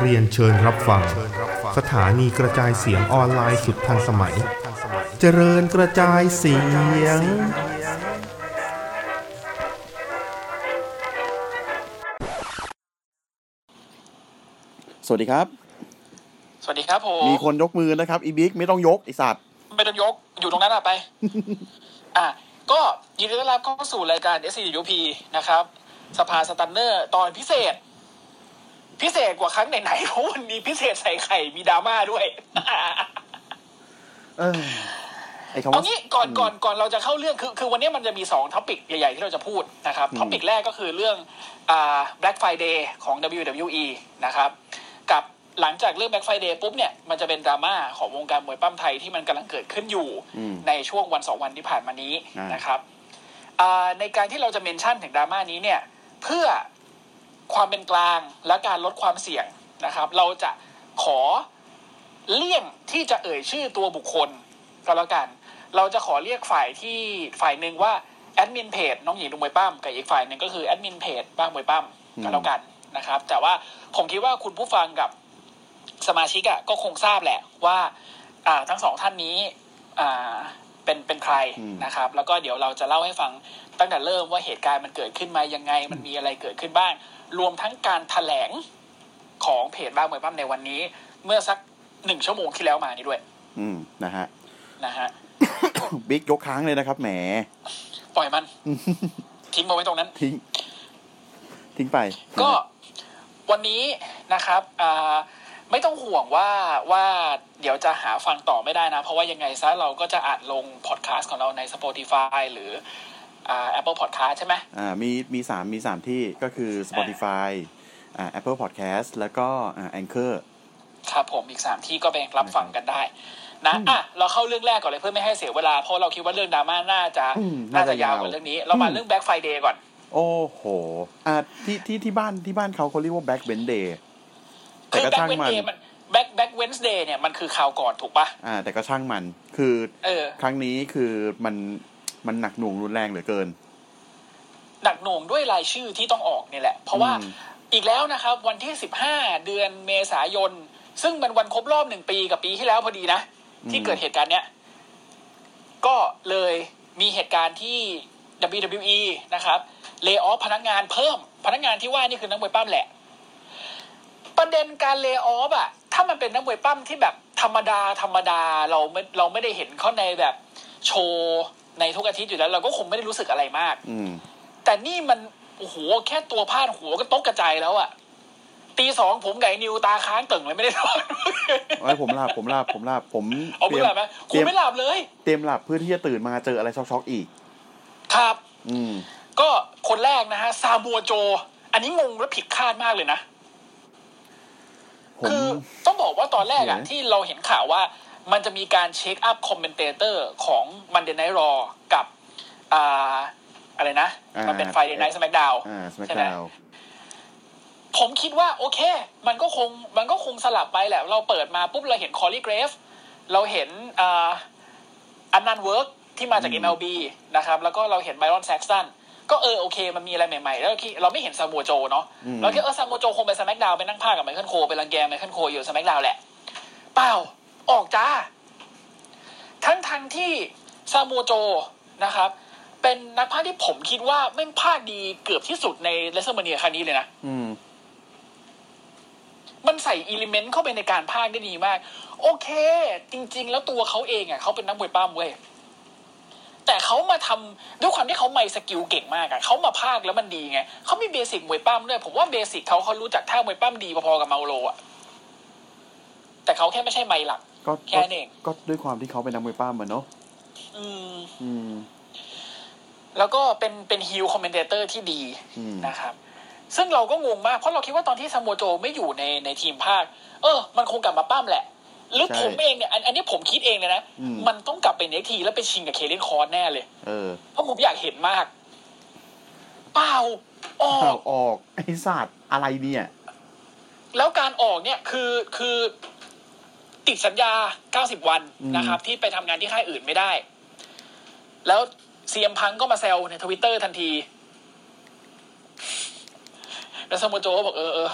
เรียนเชิญรับฟัง สถานีกระจายเสียงออนไลน์สุดทันสมัย เจริญกระจายเสียง สวัสดีครับ สวัสดีครับผม มีคนยกมือนะครับ อีบิ๊กไม่ต้องยกไอสัตว์ ไม่ต้องยก อยู่ตรงนั้นอะไป อะ ก็ยินดีต้อนรับเข้าสู่รายการ s c u p นะครับ สภาสตันเนอร์ตอนพิเศษ พิเศษกว่าครั้งไหนๆเพราะวันนี้พิเศษใส่ไข่มีดราม่าด้วยเออไอคำเอาว่างี้ก่อนก่อนก่อนเราจะเข้าเรื่องคือคือวันนี้มันจะมีสอง topic ใหญ่ๆ ที่เราจะพูดนะครับ topic แรกก็คือเรื่องอ่า Black Friday ของ WWE นะครับ กับ หลังจากเรื่อง Black Friday ปุ๊บเนี่ยมันจะเป็นดราม่าของวงการมวยปล้ำไทยที่มันกำลังเกิดขึ้นอยู่อืมในช่วงวันสองวันที่ผ่านมานี้อ่านนะครับอ่าในการที่เราจะเมนชั่นถึงดราม่านี้เนี่ยเพื่อความเป็นกลางและการลดความเสี่ยงนะครับ เราจะขอเลี่ยงที่จะเอ่ยชื่อตัวบุคคลก็แล้วกัน เราจะขอเรียกฝ่ายที่ฝ่ายหนึ่งว่าแอดมินเพจน้องหญิงดูมวยปั้มกับอีกฝ่ายหนึ่งก็คือแอดมินเพจบ้างมวยปั้มก็แล้วกันนะครับ แต่ว่าผมคิดว่าคุณผู้ฟังกับ สมาชิกอะก็คงทราบแหละว่าอ่าทั้งสองท่านนี้อ่าเป็นเป็นใครอืมนะครับ แล้วก็เดี๋ยวเราจะเล่าให้ฟังตั้งแต่เริ่มว่าเหตุการณ์มันเกิดขึ้นมายังไง มันมีอะไรเกิดขึ้นบ้าง รวมทั้งการแถลงของเพจบ้างมวยปั้มในวันนี้ เมื่อสักหนึ่งชั่วโมงที่แล้วมานี้ด้วย อืมนะฮะนะฮะบิ๊กยกค้างเลยนะครับแหม ปล่อยมัน ทิ้งมาไว้ตรงนั้น ทิ้ง ทิ้งไป ก็วันนี้นะครับอ่า ไม่ต้องห่วงว่าว่าเดี๋ยวจะหาฟังต่อไม่ได้นะ เพราะว่ายังไงซะเราก็จะอัดลงพอดแคสต์ของเราใน Spotify หรืออ่า Apple Podcast ใช่ไหมอ่ามีมีสามมีสามที่ก็คือ Spotify อ่า Apple Podcast แล้วก็อ่า Anchor ครับผมอีกสามที่ก็ไปรับฟังกันได้ นะอะเราเข้าเรื่องแรกก่อนเลยเพื่อไม่ให้เสียเวลา เพราะเราคิดว่าเรื่องดราม่าน่าจะอืมน่าน่าจะจะยาวยาวกว่าเรื่องนี้ เรามาอืมเรื่อง Black Friday ก่อน โอ้โหอ่าที่ที่ที่บ้านที่บ้านเขาเขาเรียกว่า Black Wednesday แต่คือก็ Black ช่างมัน Wednesday มัน Black Black Wednesday เนี่ยมันคือคราวก่อนถูกปะอ่า แต่ก็ช่างมัน คือเออครั้งนี้คือมันมันหนักหน่วงรุนแรงเหลือเกิน หนักหน่วงด้วยรายชื่อที่ต้องออกนี่แหละ เพราะว่าอืมอีกแล้วนะครับ วันที่15เดือนเมษายน ซึ่งเป็นวันครบรอบหนึ่งปีกับปีที่แล้วพอดีนะ ที่เกิดเหตุการณ์เนี้ยก็เลยมีเหตุการณ์ที่ WWE นะครับ เลิ y off พนักงานเพิ่มพนักงานที่ว่านี่คือนักมวยปั้มแหละ ประเด็นการเลิ y off อะถ้ามันเป็นนักมวยปั้มที่แบบธรรมดาธรรมดาเราไม่เราไม่ได้เห็นเขาในแบบโชว์ในทุกอาทิตย์อยู่แล้ว เราก็คงไม่ได้รู้สึกอะไรมาก อืมแต่นี่มันโอ้โหแค่ตัวพาดหัวก็ตกกระจายแล้วอะตีสองผมกับไอ้นิวตาค้างตึงเลยไม่ได้นอนไอ้ยผมหลับผมหลับผมหลับผมเอาเตไม่รียมหลับไหมเตคุรีณยมไม่หลับเลย เตรียมหลับเพื่อที่จะตื่นมาเจออะไรช็อกๆอีก ครับ อืม ก็คนแรกนะฮะซาบัวโจ อันนี้งงและผิดคาดมากเลยนะผม คือต้องบอกว่าตอนแรกอะเดี๋ยวที่เราเห็นข่าวว่ามันจะมีการเช็คอัพคอมเมนเตเตอร์ของมันเดนไนรอกับอ่าอะไรนะ มันเป็นไฟเดนไนท์สแมกดาวอ่าสมัใช่ไหมดาวผมคิดว่าโอเค มันก็คงมันก็คงสลับไปแหละ เราเปิดมาปุ๊บเราเห็น Corey Graves เราเห็นอ่า Adnan Virk ที่มาจากอืม MLB นะครับ แล้วก็เราเห็น Byron Saxton ก็เออโอเคมันมีอะไรใหม่ๆ แล้วคิดเราไม่เห็น Samoa Joe เนาะอืมเราคิดเออ Samoa Joe คงไป SmackDown ไปนั่งพากกับ Michael Cole ไปรังแก Michael Cole อยู่ SmackDown แหละ เปล่าออกจ้า ทั้งทั้งที่ Samoa Joe นะครับ เป็นนักพากย์ที่ผมคิดว่าแม่งพากย์ดีเกือบที่สุดใน WrestleMania ครั้งนี้เลยนะอืมมันใส่ element เข้าไปในการพากย์ได้ดีมาก โอเค จริง ๆ แล้วตัวเขาเองอะเขาเป็นนักมวยปล้ำเว้ย แต่เขามาทำด้วยความที่เขา mic skill เก่งมากอะเขามาพากย์แล้วมันดีไงเขามี basic มวยปล้ำด้วยผมว่า basic เขาเขารู้จักท่ามวยปล้ำดีพอๆกับ Mauro อะแต่เขาแค่ไม่ใช่ mic หลักก็แค่ก็นั้นเองก็ด้วยความที่เขาเป็นนักมวยปล้ำอะเนาะอืมอืม แล้วก็เป็นเป็น heel commentator ที่ดีอืมนะครับ ซึ่งเราก็งงมากเพราะเราคิดว่าตอนที่ซามูโจไม่อยู่ในในทีมภาค เออ มันคงกลับมาปั้มแหละ หรือใช่ผมเองเนี่ยอันอันนี้ผมคิดเองเลยนะอืมมันต้องกลับไปเน็กทีแล้วไปชิงกับเคเลนคอร์สแน่เลยเออเพราะผมอยากเห็นมาก เปล่าออข่ากวออกไอ้สัตว์อะไรเนี่ย แล้วการออกเนี่ยคือคือติดสัญญา 90 วันอืมนะครับ ที่ไปทำงานที่ค่ายอื่นไม่ได้ แล้ว CM Punk ก็มาแซวในทวิตเตอร์ทันที แล้ว Samoa Joe ก็บอกเออเออ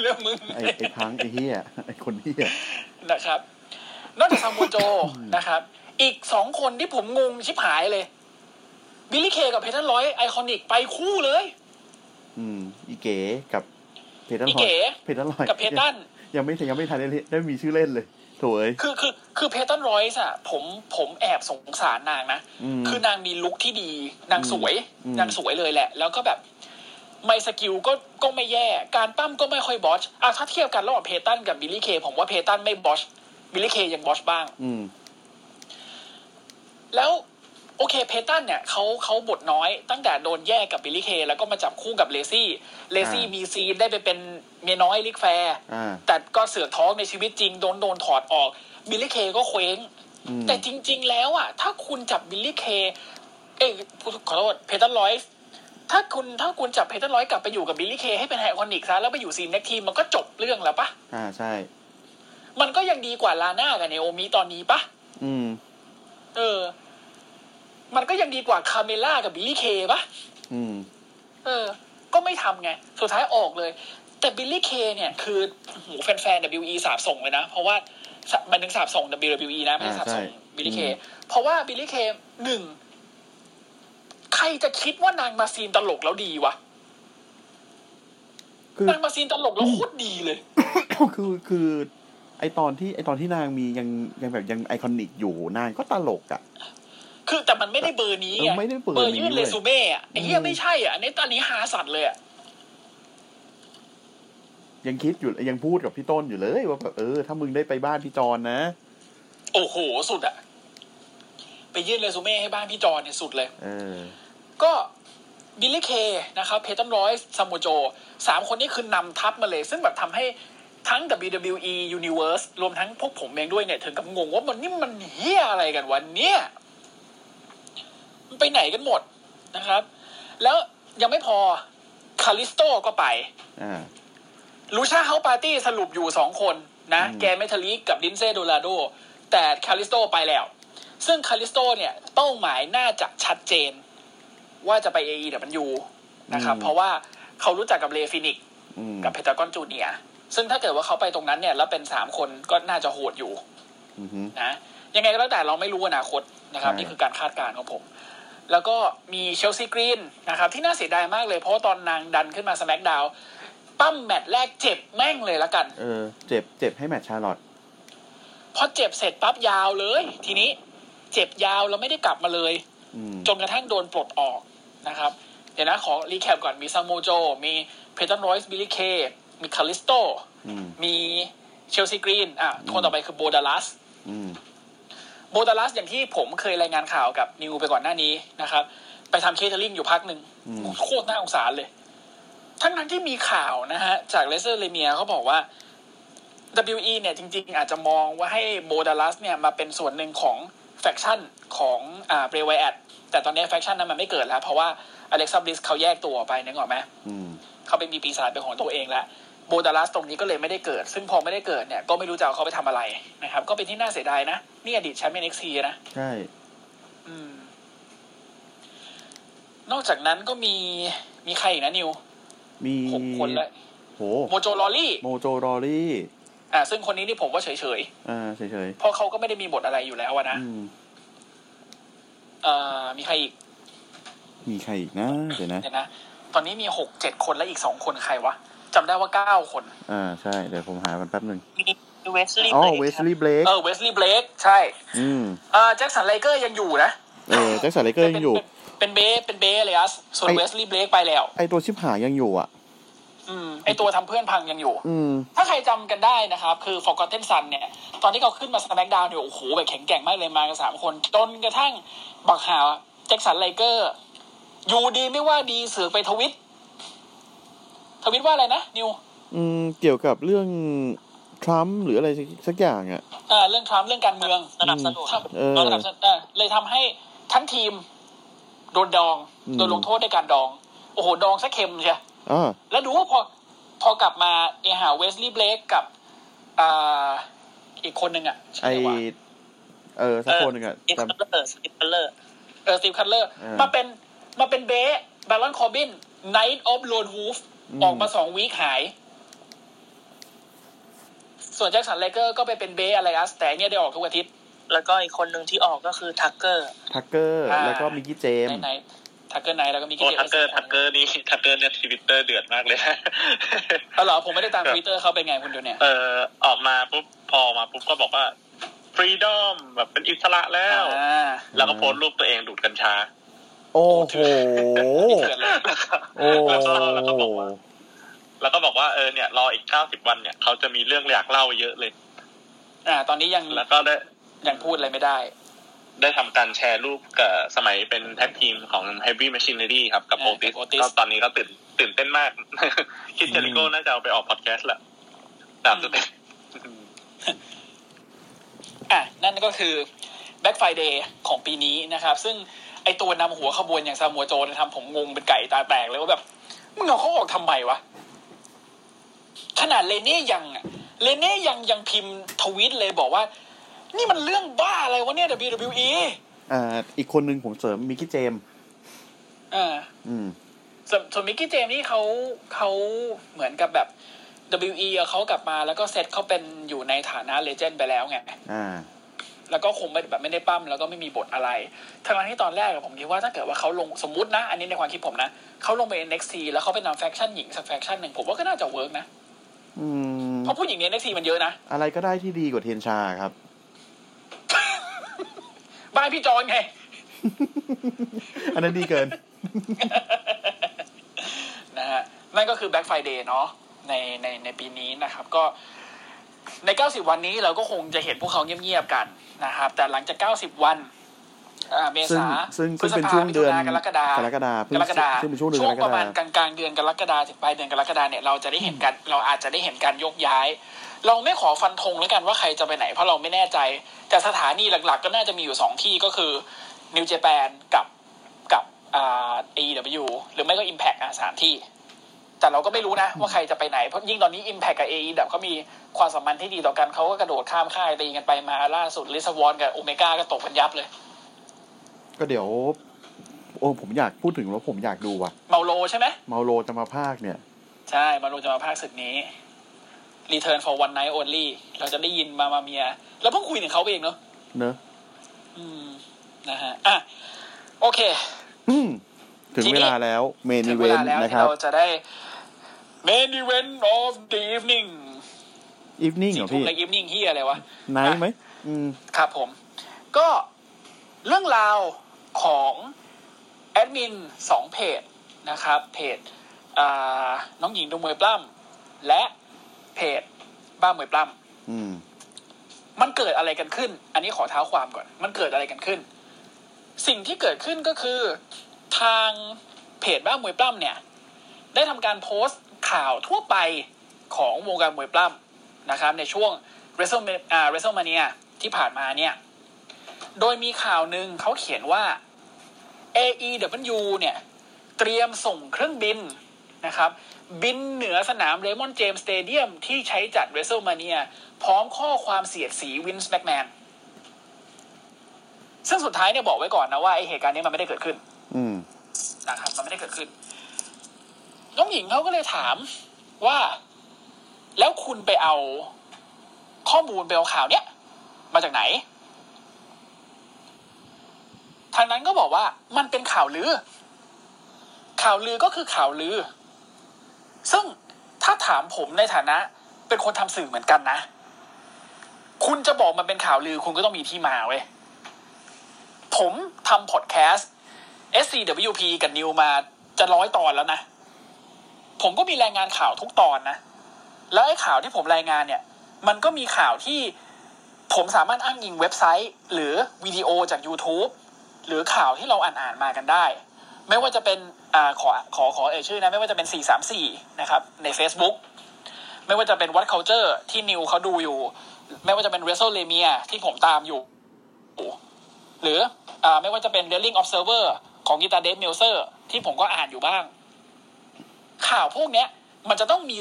เรื่องมึงไอ้ไอ้พังไอ้เหี้ยไอ้คนเหี้ยนะครับ นอกจาก Samoa Joe นะครับ อีกสองคนที่ผมงงชิบหายเลย Billie Kay กับ Peyton Royce IIconics ไปคู่เลย อืม อีเก๋กับ Peyton อีลอเก๋ย Peyton Royce กับ Peyton ยังไม่ยังไม่ทันได้ได้มีชื่อเล่นเลยโถเอ้ยคือคือคือ Peyton Royce อะผมผมแอบสงสารนางนะอืมคือนางมี look ที่ดี นางสวยอืมนางสวยเลยแหละ แล้วก็แบบ mic skill ก็ก็ไม่แย่การปล้ำก็ไม่ค่อย botch อะถ้าเทียบกันระหว่าง Peyton กับ Billie Kay ผมว่า Peyton ไม่ botch Billie Kay ยัง botch บ้าง อืมแล้วโอเค Peyton เนี่ยเขาเขาบทน้อยตั้งแต่โดนแยกกับ Billie Kay แล้วก็มาจับคู่กับ Lacey Lacey อ่ามีมี scene ได้ไปเป็นเมียน้อย Ric Flair อ่าแต่ก็เสือกท้องในชีวิตจริงโดนโดนถอดออก Billie Kay ก็เคว้งอืมแต่จริง ๆ แล้วอะถ้าคุณจับ Billie Kay เอ้ยขอโทษ Peyton Royce ถ้าคุณถ้าคุณจับ Peyton Royce กลับไปอยู่กับ Billie Kay ให้เป็น IIconics ซะแล้วไปอยู่ scene tag team มันก็จบเรื่องแล้วปะอ่าใช่ มันก็ยังดีกว่า Lana กับ Naomi ตอนนี้ปะอืม เออ มันก็ยังดีกว่า Carmella กับ Billie Kayปะอืม เออ ก็ไม่ทำไง สุดท้ายออกเลย แต่ Billie Kay เนี่ยคือโอ้โหแฟนๆ WE สาบส่งเลยนะ เพราะว่าสะมันถึงสาบส่ง WWE นะไม่ใช่สาบส่งอ่าใช่ Billie Kay อืมเพราะว่า Billie Kay หนึ่ง ใครจะคิดว่านางมา scene ตลกแล้วดีวะคือนางมา scene ตลกแล้วโคตรดีเลย คือคือ ไอตอนที่ไอตอนที่นางมียังยังแบบยัง IIconics อยู่นางก็ตลกอะคือแต่มันไม่ได้เบอร์นี้เอไงอไม่ได้เบอร์เบอร์นี้ยื่นเว้เรยซูเม่อะไอ้เหี้ยอืมไม่ใช่อะอันนี้ตอนนี้ห่าสัตว์เลยอะยังคิดอยู่ยังพูดกับพี่ต้นอยู่เลย ว่าแบบเออ ถ้ามึงได้ไปบ้านพี่จอนนะ โอ้โหสุดอะไป ยื่นเรซูเม่ให้บ้านพี่จอนเนี่ยสุดเลยเออก็ Billie Kay นะครับ Peyton Royce Samoa Joe สามคนนี้คือนำทัพมาเลย ซึ่งแบบทำให้ทั้ง WWE Universe รวมทั้งพวกผมเองด้วยเนี่ย ถึงกับงงว่ามันนี่มันเหี้ยอะไรกันวันเนี้ยมันไปไหนกันหมดนะครับ แล้วยังไม่พอ Kalisto ก็ไปอ่า Lucha House Party สรุปอยู่สองคนนะอืม Gran Metalik กับ Lince Dorado แต่ Kalisto ไปแล้ว ซึ่ง Kalisto เนี่ยเป้าหมายน่าจะชัดเจน ว่าจะไป AEW มันอยู่นะครับ เพราะว่าเขารู้จักกับ Rey Fenix อืมกับ Pentagon Jr.ซึ่งถ้าเกิดว่าเขาไปตรงนั้นเนี่ย แล้วเป็นสามคนก็น่าจะโหดอยู่อือฮึนะยังไงก็แล้วแต่เราไม่รู้อนาคตนะครับใช่นี่คือการคาดการณ์ของผม แล้วก็มี Chelsea Green นะครับ ที่น่าเสียดายมากเลย เพราะว่าตอนนางดันขึ้นมา SmackDown ปล้ำแมตช์แรกเจ็บแม่งเลยละกัน เออ เจ็บเจ็บให้แมทช์ Charlotteพอเจ็บเสร็จปั๊บยาวเลย ทีนี้ เจ็บยาวแล้วไม่ได้กลับมาเลยอืมจนกระทั่งโดนปลดออกนะครับ เดี๋ยวนะขอ recap ก่อนมี Samoa Joe มี Peyton Royce Billie Kayมี Kalisto อืมมี Chelsea Green อะคนต่อไปคือ Bo Dallas อืม Bo Dallas อย่างที่ผมเคยรายงานข่าวกับนิวไปก่อนหน้านี้นะครับ ไปทำ catering อยู่พักหนึ่งอืมโคตรน่าสงสารเลย ทั้งนั้นที่มีข่าวนะฮะ จากเลเซอร์เลเมียเขาบอกว่า WE เนี่ยจริง ๆ อาจจะมองว่าให้ Bo Dallas เนี่ยมาเป็นส่วนหนึ่งของ faction ของอ่า Bray Wyatt แต่ตอนนี้ faction นั้นมันไม่เกิดแล้ว เพราะว่าAlexa Bliss เขาแยกตัวออกไปนึกออกไหมอืมเขาเป็นมีปีศาจเป็นของตัวเองแล้ว Bo Dallas ตรงนี้ก็เลยไม่ได้เกิด ซึ่งพอไม่ได้เกิดเนี่ยก็ไม่รู้จะเอาเขาไปทำอะไรนะครับ ก็เป็นที่น่าเสียดายนะ นี่อดีตแชมป์ NXT นะ ใช่อืมนอกจากนั้นก็มีมีใครอีกนะนิว มีหกคนแล้วโหโมโจลอรี่ โมโจรอรี่ อ่า ซึ่งคนนี้นี่ผมก็เฉยอ่าเฉยๆเพราะเขาก็ไม่ได้มีบทอะไรอยู่แล้วอะๆนะอืมเอ่อมีใครอีก มีใครอีกนะเดี๋ยวนะเดี๋ยวนะตอนนี้มีหกเจ็ดคนแล้วอีกสองคนใครวะจำได้ว่าเก้าคน อ่าใช่เดี๋ยวผมหามันแป๊บหนึ่งมีเวสลีย์อ๋อเบรกเวสครับลีย์เบลกเออเวสลีย์เบลกใช่ อืมเอ่อแจ็คสันไลเกอร์ยังอยู่นะเออแจ็คสันเลเกอร์ยังอยู่เป็นเป็นเบสเป็นเบสเลยอัสส่วนไอ้เวสลีย์เบลกไปแล้ว ไอตัวชิบหายยังอยู่อะ อืมไอตัวทำเพื่อนพังยังอยู่ อืมถ้าใครจำกันได้นะครับ คือ Forgotten Son เนี่ย ตอนที่เขาขึ้นมา SmackDown เนี่ยโอ้โหแบบแข็งแกร่งมากเลยมากันสามคน จนกระทั่งบักหาแจ็คสันไลเกอร์อยู่ดีไม่ว่าดีเสือกไปทวิต ทวิตว่าอะไรนะ นิว อืม เกี่ยวกับเรื่องทรัมป์หรืออะไรสักอย่างอะอ่าเรื่องทรัมป์เรื่องการเมืองสนับสนุนทำเออระดับเออเลยทำให้ทั้งทีม โดนดองอืมโดนลงโทษด้วยการดอง โอ้โห ดองซะเค็มใช่อ่า แล้วดูว่าพอพอกลับมาเอหาเวสลีย์เบลกกับอ่าอีกคนหนึ่งอะไอชื่ออะไรวะเออสักคนหนึ่งอะสติปจำเปอร์สติปเปอร์เเออสตีฟคัตเลอร์เออมาเป็นมาเป็นเบสบาลอนคอร์บินไนท์ออฟโลนวูฟอืมออกมาสองวีคหาย ส่วนแจ็คสันเลเกอร์ก็ไปเป็นเบสอะไรอัสแต่เนี่ยได้ออกทุกอาทิตย์ แล้วก็อีกคนหนึ่งที่ออกก็คือทักเกอร์ทักเกอร์อ่าแล้วก็มิกกี้เจมในส์ไน ท์ทักเกอร์ไนท์แล้วก็มีโอ้กิทักเกอร์ทักเกอร์นี่ทักเกอร์เนี่ยทวิตเตอร์เดือดมากเลยเอาเหรอผมไม่ได้ตามทวิตเตอร์เขาเป็นไงคุณดูเนี่ย เออออกมาปุ๊บพอมาปุ๊บก็บอกว่า freedom แบบเป็นอิสระแล้วอ่าแล้วก็โพสต์รูปตัวเองดูดกัญชา โอ้โหเถื่อนเลยโอ้แล้วก็แล้วก็บอกว่าแล้วก็บอกว่าเออเนี่ยรออีกเก้าสิบวันเนี่ยเขาจะมีเรื่องอยากเล่าเยอะเลย อ่า ตอนนี้ยังแล้วก็ได้ยังพูดอะไรไม่ได้ ได้ทำการแชร์รูปกับสมัยเป็น tag team ของ Heavy Machinery ครับ กับอ่าโอติสกับ Otis ก็ตอนนี้ก็ตื่นตื่นเต้นมาก คริสเจริโก้น่าจะเอาไปออกพอดแคสต์แหละตามสเต็ปอะ นั่นก็คือ Black Friday ของปีนี้นะครับ ซึ่งไอตัวนำหัวขบวนอย่างซามัวโจเนี่ยทำผมงงเป็นไก่ตาแตกเลยว่าแบบ มึงเอาเขาออกทำไมวะ ขนาดเรเน่ยังอะเรเน่ยังยังพิมพ์ทวิตเลยบอกว่า นี่มันเรื่องบ้าอะไรวะเนี่ย WWE อ่าอีกคนนึงผมเสริมมิกกี้เจมส์อ่าอืมส่วนส่วนมิกกี้เจมส์นี่เขาเขาเหมือนกับแบบ WE อะเขากลับมาแล้วก็เซตเขาเป็นอยู่ในฐานะ legend ไปแล้วไงอ่าแล้วก็คงไม่แบบไม่ได้ปั้มแล้วก็ไม่มีบทอะไรทั้งที่ตอนแรกอะผมคิดว่าถ้าเกิดว่าเขาลงสมมุตินะ อันนี้ในความคิดผมนะเขาลงไป NXT แล้วเขาไปนำ faction หญิงสัก faction หนึ่งผมว่าก็น่าจะเวิร์กนะอืมเพราะผู้หญิงใน NXT มันเยอะนะ อะไรก็ได้ที่ดีกว่าเทียนชาครับ บ้านพี่จอนไง อันนั้นดีเกิน นะฮะ นั่นก็คือ Black Friday เนาะในในในปีนี้นะครับ ก็ใน 90 วันนี้เราก็คงจะเห็นพวกเขาเงียบๆกันนะครับ แต่หลังจาก 90 วันอ่า เมซึ่งษาซึ่งพฤซึ่งษเป็นภาช่วงเดือนมิถุากรกฎากรกฎาเพิ่งกรกฎาซึ่งเป็นช่วงเดือนช่วงกรกฎาประมาณกลางๆเดือนกรกฎาถึงปลายเดือนกรกฎาเนี่ยเราจะได้เห็นกันเราอาจจะได้เห็นการยกย้าย เราไม่ขอฟันธงแล้วกันว่าใครจะไปไหนเพราะเราไม่แน่ใจ แต่สถานีหลักๆ ก็น่าจะมีอยู่สองที่ก็คือนิวเจแปนกับกับอ่า AEW หรือไม่ก็ Impact อะสามที่ แต่เราก็ไม่รู้นะว่าใครจะไปไหนเพราะยิ่งตอนนี้ Impact กับ AE แบบเขามีความสัมพันธ์ที่ดีต่อกันเขาก็กระโดดข้ามค่ายตีกันไปมาล่าสุดลิซาวอนกับโอเมก้าก็ตกกันยับเลย ก็เดี๋ยว โอ้ผมอยากพูดถึงแล้วผมอยากดูว่ะ เมาโลใช่ไหมเมาโลจะมาภาคเนี่ย ใช่มาโลจะมาภาคศึกนี้ Return for one night only เราจะได้ยินมามาเมีย แล้วเพิ่งคุยถึงเขาเองเนาะเนอะอืมนะฮะอะโอเค อืมถึงทีนี้เวลาแล้วเมนถึอีงเวเวนลาต์แล้วนะที่ครับเราจะได้ main event of the evening อีฟนิ่งเหรสี่อทุ่มพี่ใน evening ที่อะไรวะไนท์ไหม อืม ครับผม ก็เรื่องราว ของแอดมินสองเพจนะครับเพจอ่าน้องหญิงดูมวยปล้ำและเพจบ้ามวยปล้ำอืมมันเกิดอะไรกันขึ้น อันนี้ขอเท้าความก่อน มันเกิดอะไรกันขึ้น สิ่งที่เกิดขึ้นก็คือทางเพจบ้ามวยปล้ำเนี่ย ได้ทำการโพสต์ข่าวทั่วไปของวงการมวยปล้ำนะครับ ในช่วง WrestleMania อ่า WrestleMania ที่ผ่านมาเนี่ย โดยมีข่าวหนึ่งเขาเขียนว่า AEW เนี่ย เตรียมส่งเครื่องบินนะครับ บินเหนือสนามเรย์มอนด์เจมส์สเตเดียมที่ใช้จัด WrestleMania พร้อมข้อความเสียดสีวินซ์แม็กแมนซึ่งสุดท้ายเนี่ยบอกไว้ก่อนนะว่าไอเหตุการณ์นี้มันไม่ได้เกิดขึ้น อืมนะครับมันไม่ได้เกิดขึ้น น้องหญิงเขาก็เลยถามว่า แล้วคุณไปเอาข้อมูลไปเอาข่าวเนี้ยมาจากไหน ทางนั้นก็บอกว่ามันเป็นข่าวลือ ข่าวลือก็คือข่าวลือ ซึ่งถ้าถามผมในฐานะ เป็นคนทำสื่อเหมือนกันนะ คุณจะบอกมันเป็นข่าวลือ คุณก็ต้องมีที่มาเว้ย ผมทำพอดแคสต์ SCWP กับนิวมาจะร้อยตอนแล้วนะ ผมก็มีรายงานข่าวทุกตอนนะ แล้วไอ้ข่าวที่ผมรายงานเนี่ย มันก็มีข่าวที่ผมสามารถอ้างอิงเว็บไซต์ หรือวิดีโอจาก YouTube หรือข่าวที่เราอ่านอ่านมากันได้ ไม่ว่าจะเป็นอขอขอขอเอ่ยชื่อนะไม่ว่าจะเป็น 434 นะครับ ใน Facebook ไม่ว่าจะเป็นวัด culture ที่นิวเขาดูอยู่ ไม่ว่าจะเป็น WrestleMania ที่ผมตามอยู่ หรืออ่าไม่ว่าจะเป็น Wrestling Observer ของกีตาเดฟเมลเซอร์ที่ผมก็อ่านอยู่บ้าง ข่าวพวกเนี้ย มันจะต้องมี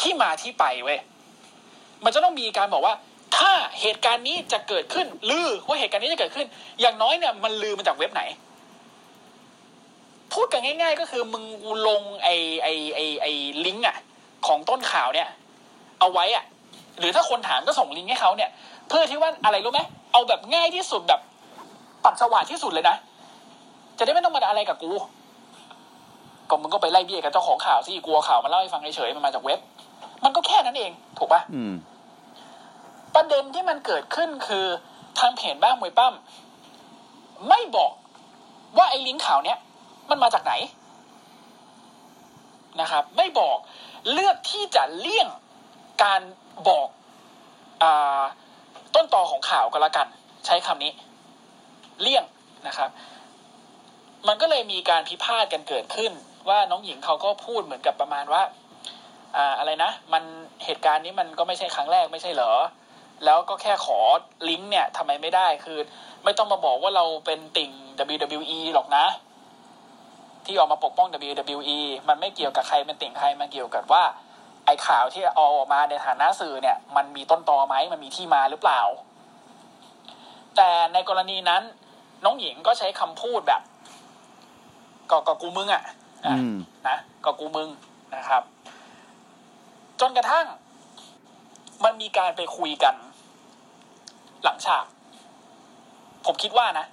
ที่มาที่ไปเว้ยมันจะต้องมีการบอกว่า ถ้าเหตุการณ์นี้จะเกิดขึ้นลือว่าเหตุการณ์นี้จะเกิดขึ้น อย่างน้อยเนี่ยมันลือมาจากเว็บไหน พูดกันง่ายๆ ก็คือมึงลงไอ้ไอ้ไอไอลิงก์อะ ของต้นข่าวเนี่ย เอาไว้อะ หรือถ้าคนถามก็ส่งลิงก์ให้เขาเนี่ย เพื่อที่ว่าอะไรรู้ไหมเอาแบบง่ายที่สุดแบบปัดสว่างที่สุดเลยนะจะได้ไม่ต้องมาอะไรกับกูก็มึงก็ไปไล่เบี้ยกับเจ้าของข่าวสิกลัวข่าวมาเล่าให้ฟังเฉยๆมันมาจากเว็บ มันก็แค่นั้นเอง ถูกปะ ประเด็นที่มันเกิดขึ้นคือทางเพจบ้างมวยปั้มไม่บอกว่าไอ้ลิงก์ข่าวเนี้ยมันมาจากไหนนะครับ ไม่บอกเลือกที่จะเลี่ยงการบอกอต้นตอของข่าวก็แล้วกัน ใช้คำนี้ เลี่ยงนะครับ มันก็เลยมีการพิพาทกันเกิดขึ้น ว่าน้องหญิงเขาก็พูดเหมือนกับประมาณว่า อ่าอะไรนะ มันเหตุการณ์นี้มันก็ไม่ใช่ครั้งแรกไม่ใช่เหรอ แล้วก็แค่ขอลิงก์เนี่ยทำไมไม่ได้คือ ไม่ต้องมาบอกว่าเราเป็นติ่ง WWE หรอกนะ ที่ออกมาปกป้อง WWE มันไม่เกี่ยวกับใครเป็นติ่งใครมันเกี่ยวกับว่า ไอ้ข่าวที่เอาออกมาในฐานะสื่อเนี่ย มันมีต้นตอไหมมันมีที่มาหรือเปล่า แต่ในกรณีนั้นน้องหญิงก็ใช้คำพูดแบบก็ก็กูมึงอะ่ะอะอืมนะก็กูมึงนะครับ จนกระทั่งมันมีการไปคุยกัน หลังฉาก ผมคิดว่านะ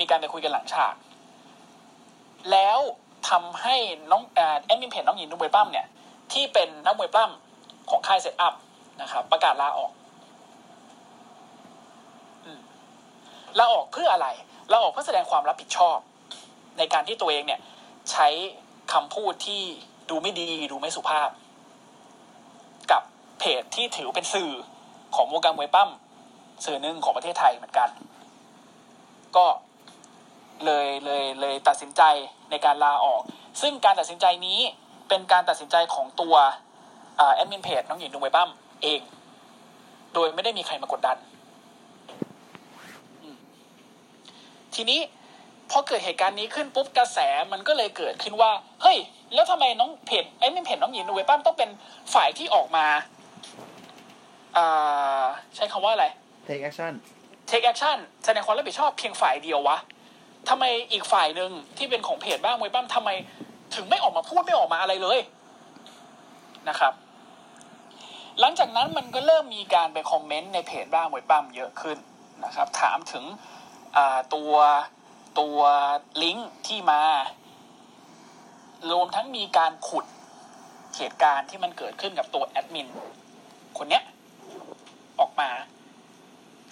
มีการไปคุยกันหลังฉาก แล้วทำให้น้องแอดมินเพจน้องหญิงนุ้มวยปั้มเนี่ย ที่เป็นนักมวยปล้ำของค่ายเซตอัพนะครับ ประกาศลาออกอลาออกเพื่ออะไรลาออกเพื่อแสดงความรับผิดชอบ ในการที่ตัวเองเนี่ย ใช้คำพูดที่ดูไม่ดีดูไม่สุภาพ กับเพจที่ถือเป็นสื่อของวงการมวยปั้ม สื่อหนึ่งของประเทศไทยเหมือนกัน ก็เลยเลยเลยตัดสินใจในการลาออก ซึ่งการตัดสินใจนี้เป็นการตัดสินใจของตัวแอดมินเพจน้องหญิงดูมวยปั้มเอง โดยไม่ได้มีใครมากดดัน ทีนี้พอเกิดเหตุการณ์นี้ขึ้นปุ๊บกระแสมันก็เลยเกิดขึ้นว่า เฮ้ย แล้วทำไมน้องเพจไอ้ไม่เพจน้องหญิงดูเวปั้มต้องเป็นฝ่ายที่ออกมา อ่า ใช้คำว่าอะไร take action take action แสดงความรับผิดชอบเพียงฝ่ายเดียววะทำไมอีกฝ่ายหนึ่งที่เป็นของเพจบ้างมวยปั้มทำไมถึงไม่ออกมาพูดไม่ออกมาอะไรเลยนะครับ หลังจากนั้นมันก็เริ่มมีการไปคอมเมนต์ในเพจบ้างมวยปั้มเยอะขึ้นนะครับ ถามถึงตัวตัวลิงก์ที่มารวมทั้งมีการขุดเหตุการณ์ที่มันเกิดขึ้นกับตัวแอดมินคนเนี้ยออกมา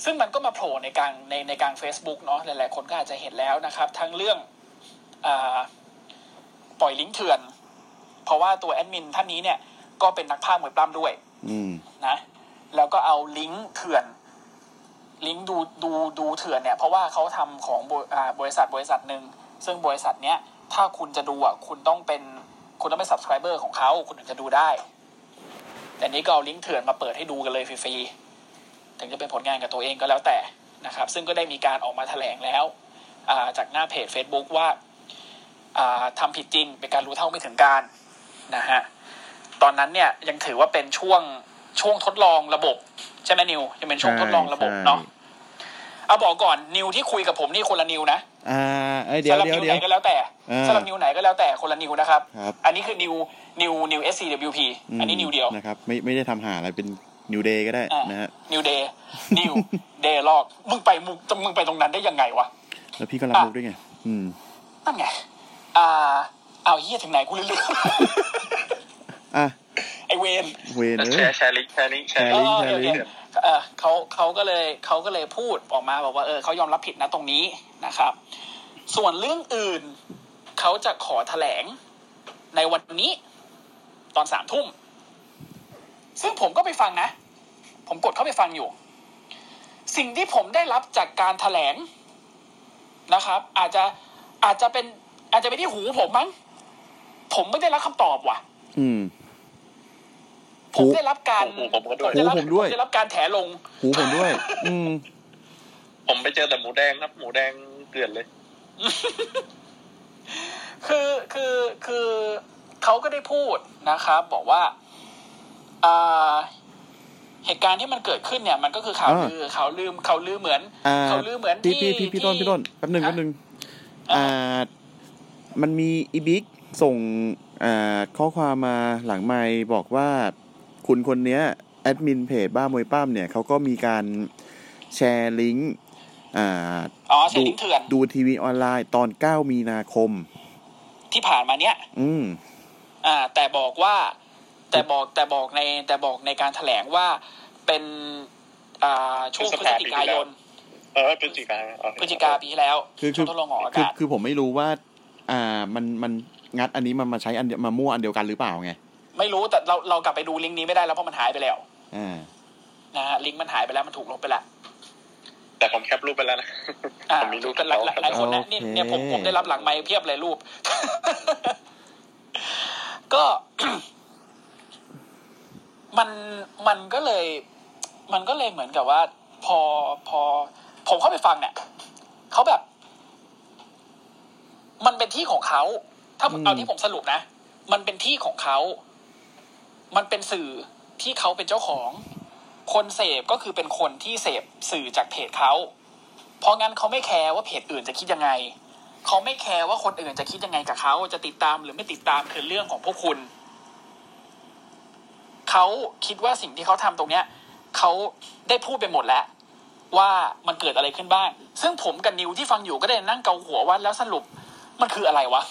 ซึ่งมันก็มาโผล่ในการในในการ Facebook เนาะหลายๆคนก็อาจจะเห็นแล้วนะครับ ทั้งเรื่องอาปล่อยลิงก์เถื่อน เพราะว่าตัวแอดมินท่านนี้เนี่ย ก็เป็นนักภาคมวยปล้ำด้วยอืมนะแล้วก็เอาลิงก์เถื่อน ลิงก์ดูดูดูเถื่อนเนี่ย เพราะว่าเขาทำของบริอ่าบริษัทบริษัทหนึ่งซึ่งบริษัทเนี้ยถ้าคุณจะดูอะคุณต้องเป็นคุณต้องเป็น subscriber ของเขาคุณถึงจะดูได้ แต่นี้ก็เอาลิงก์เถื่อนมาเปิดให้ดูกันเลยฟรีๆ ถึงจะเป็นผลงานกับตัวเองก็แล้วแต่นะครับ ซึ่งก็ได้มีการออกมาแถลงแล้วอ่าจากหน้าเพจ Facebook ว่าอ่าทำผิดจริงเป็นการรู้เท่าไม่ถึงการนะฮะตอนนั้นเนี่ยยังถือว่าเป็นช่วงช่วงทดลองระบบ ใช่ไหมนิวยังเป็นช่วงทดลองระบบใช่เนาะเอาบอกก่อนนิวที่คุยกับผมนี่คนละนิวนะอ่าเอ้ยเดี๋ยวสำหรับเดี๋ยวนิวเดี๋ไหยนวก็แล้วแต่อ่าสำหรับนิวไหนก็แล้วแต่คนละนิวนะครับครับอันนี้คือนิวนิวนิว SCWP อันนี้นิวเดียวนะครับไม่ไม่ได้ทำหาอะไรเป็น นิวเดย์ก็ได้อ่านะฮะนิวเดย์นิวเดย์ลอกมึงไปมึงมึงไปตรงนั้นได้ยังไงวะแล้วพี่ก็รับอะมุกด้วยไง อืมนั่นไง อ่า เอาเฮียถึงไหนกูลืมอะไอเวนเวนแชเอ้ยร์แชร์ลิงก์แชร์ลิงก์แชแชร์ร์ลิงก์ลิงก์เออโอเคแชร์ลิงก์เออเขาเขาก็เลยเขาก็เลยพูดออกมาบอกว่าเออเขายอมรับผิดนะตรงนี้นะครับ ส่วนเรื่องอื่นเขาจะขอแถลงในวันนี้ ตอนสามทุ่ม ซึ่งผมก็ไปฟังนะ ผมกดเข้าไปฟังอยู่ สิ่งที่ผมได้รับจากการแถลงนะครับ อาจจะอาจจะเป็น อาจจะไปนที่หูผมมั้ง ผมไม่ได้รับคำตอบว่ะ อืมผมหูได้รับการหูผมก็ด้วยได้รับหูผมด้วยได้รับการแถลงหูผมด้วย อืม ผมไปเจอแต่หมูแดงครับ หมูแดงเกลื่อนเลย คือคือคือเขาก็ได้พูดนะครับ บอกว่าอ่า เหตุการณ์ที่มันเกิดขึ้นเนี่ย มันก็คือข่าวอ่าลือข่าวลืมข่าวลือเหมือนอ่าข่าวลือเหมือนพี่ที่พี่พี่พี่ต้นพี่ต้นแป๊บหนึ่งฮะแป๊บหนึ่งอ่าอ่า มันมีอีบิ๊กส่งอ่าข้อความมาหลังไมค์บอกว่าคุณคนเนี้ยแอดมินเพจบ้ามวยป้ามเนี่ยเขาก็มีการแชร์ลิงก์อ่าอ๋อเสียลิงก์เถื่อนดูทีวีออนไลน์ตอน9มีนาคม ที่ผ่านมาเนี้ย อืม อ่า แต่บอกว่า แต่บอกแต่บอกในแต่บอกในการแถลงว่าเป็นอ่าช่วงพฤศจิกายนเออพฤศจิกาอ๋อพฤศจิกาปีที่แล้วคือช่วงทดลองออกอาคือกาศคือผมไม่รู้ว่า อ่ามันมันงัดอันนี้มันมาใช้อันเดียวมามั่วอันเดียวกันหรือเปล่าไง ไม่รู้แต่เราเรากลับไปดูลิงก์นี้ไม่ได้แล้วเพราะมันหายไปแล้วอ่านะฮะลิงก์มันหายไปแล้วมันถูกลบไปแล้วแต่ผมแคปรูปไปแล้วนะอ่าผมมีรูปเป็นหลายหลายหลายคนนะนี่โอเคเนี่ยผมผมได้รับหลังไมค์เพียบเลยรูป ก็ มันมันก็เลย มันก็เลยเหมือนกับว่า พอพอ ผมเข้าไปฟังเนี่ยเขาแบบ มันเป็นที่ของเขาถ้าอืมเอาที่ผมสรุปนะมันเป็นที่ของเขา มันเป็นสื่อที่เขาเป็นเจ้าของ คนเสพก็คือเป็นคนที่เสพสื่อจากเพจเขา เพราะงั้นเขาไม่แคร์ว่าเพจอื่นจะคิดยังไง เขาไม่แคร์ว่าคนอื่นจะคิดยังไงกับเขา จะติดตามหรือไม่ติดตามคือเรื่องของพวกคุณ เขาคิดว่าสิ่งที่เขาทำตรงเนี้ยเขาได้พูดไปหมดแล้วว่ามันเกิดอะไรขึ้นบ้าง ซึ่งผมกับนิวที่ฟังอยู่ก็ได้นั่งเกาหัวว่าแล้วสรุปมันคืออะไรวะ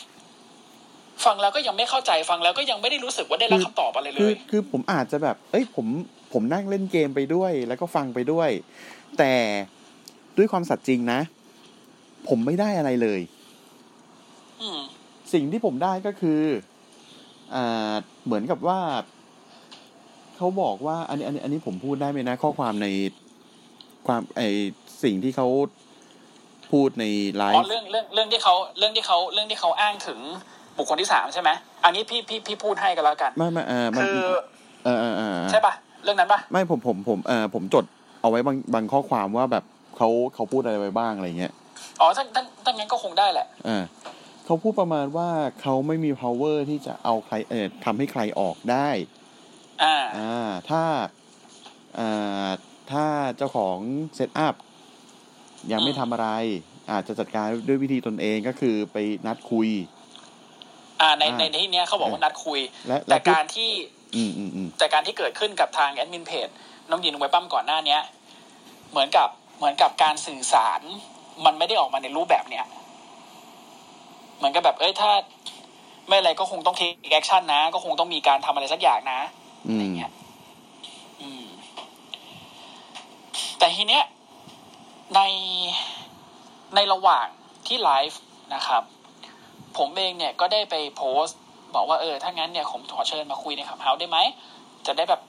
ฟังแล้วก็ยังไม่เข้าใจฟังแล้วก็ยังไม่ได้รู้สึกว่าได้รับคำตอบอะไรเลคือยคือผมอาจจะแบบ เอ้ยผมผมนั่งเล่นเกมไปด้วย แล้วก็ฟังไปด้วย แต่ด้วยความสัตย์จริงนะ ผมไม่ได้อะไรเลยอืมสิ่งที่ผมได้ก็คืออ่าเหมือนกับว่า เขาบอกว่าอันนี้อันนี้อันนี้ผมพูดได้ไหมนะ ข้อความในความไอสิ่งที่เขาพูดในไลอ๋อฟ์เรื่องเรื่องเรื่องที่เขาเรื่องที่เขาเรื่องที่เขาอ้างถึงบุคคลที่สามใช่ไหมอันนี้พี่พี่พี่พูดให้กันแล้วกันไม่ไม่เออมันคือเออเออเออใช่ปะเรื่องนั้นปะไม่ผมผมผมเออผมจดเอาไว้บางบางข้อความว่าแบบเขาเขาพูดอะไรไว้บ้างอะไรเงี้ยอ๋อถ้าถ้าถ้างั้นก็คงได้แหละอ่าเขาพูดประมาณว่าเขาไม่มี power ที่จะเอาใครเออทำให้ใครออกได้ อ่าอ่าถ้าอ่าถ้าเจ้าของเซตอัพยังไม่อืมทำอะไร อาจจะจัดการด้วยวิธีตนเองก็คือไปนัดคุย อ่าในอ่าในในที่เนี้ยเขาบอกว่านัดคุยและแต่และพูดการที่อืมอืมอืมแต่การที่เกิดขึ้นกับทางแอดมินเพจน้องยินไว้ปั้มก่อนหน้าเนี้ย เหมือนกับเหมือนกับการสื่อสาร มันไม่ได้ออกมาในรูปแบบเนี้ยเหมือนกับแบบเอ้ยถ้า ไม่อะไรก็คงต้อง take action นะ ก็คงต้องมีการทำอะไรสักอย่างนะ อือะไรเงี้ยแต่ทีเนี้ยในในระหว่างที่ไลฟ์นะครับ ผมเองเนี่ยก็ได้ไปโพสต์ บอกว่าเออถ้างั้นเนี่ยผมขอเชิญมาคุยในขับเฮาได้ไหม จะได้แบบ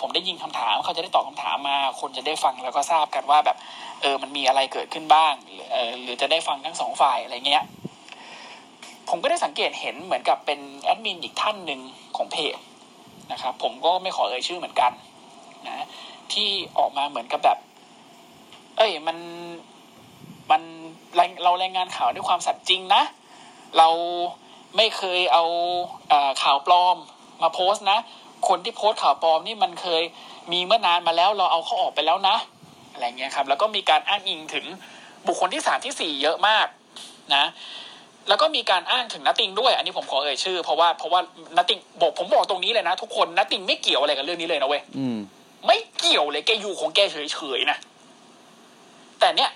ผมได้ยิงคำถามเขาจะได้ตอบคำถามมา คนจะได้ฟังแล้วก็ทราบกันว่าแบบ เออมันมีอะไรเกิดขึ้นบ้างหรือเออหรือจะได้ฟังทั้งสองฝ่ายอะไรเงี้ย ผมก็ได้สังเกตเห็นเหมือนกับเป็นแอดมินอีกท่านหนึ่งของเพจ นะครับ ผมก็ไม่ขอเอ่ยชื่อเหมือนกันนะที่ออกมาเหมือนกับแบบ เอ้ยมันมันเรารายงานข่าวด้วยความสัตย์จริงนะ เราไม่เคยเอาเอข่าวปลอมมาโพสต์นะ คนที่โพสต์ข่าวปลอมนี่มันเคยมีเมื่อนานมาแล้วเราเอาเขาออกไปแล้วนะอะไรเงี้ยครับ แล้วก็มีการอ้างอิงถึงบุคคลที่สามที่สี่เยอะมากนะ แล้วก็มีการอ้างถึงนัตติงด้วย อันนี้ผมขอเอ่ยชื่อ เพราะว่าเพราะว่านัตติงบอกผมบอกตรงนี้เลยนะทุกคนนัตติงไม่เกี่ยวอะไรกับเรื่องนี้เลยนะเว้ยอืมไม่เกี่ยวเลยแกอยู่ของแกเฉยๆนะแต่เนี่ย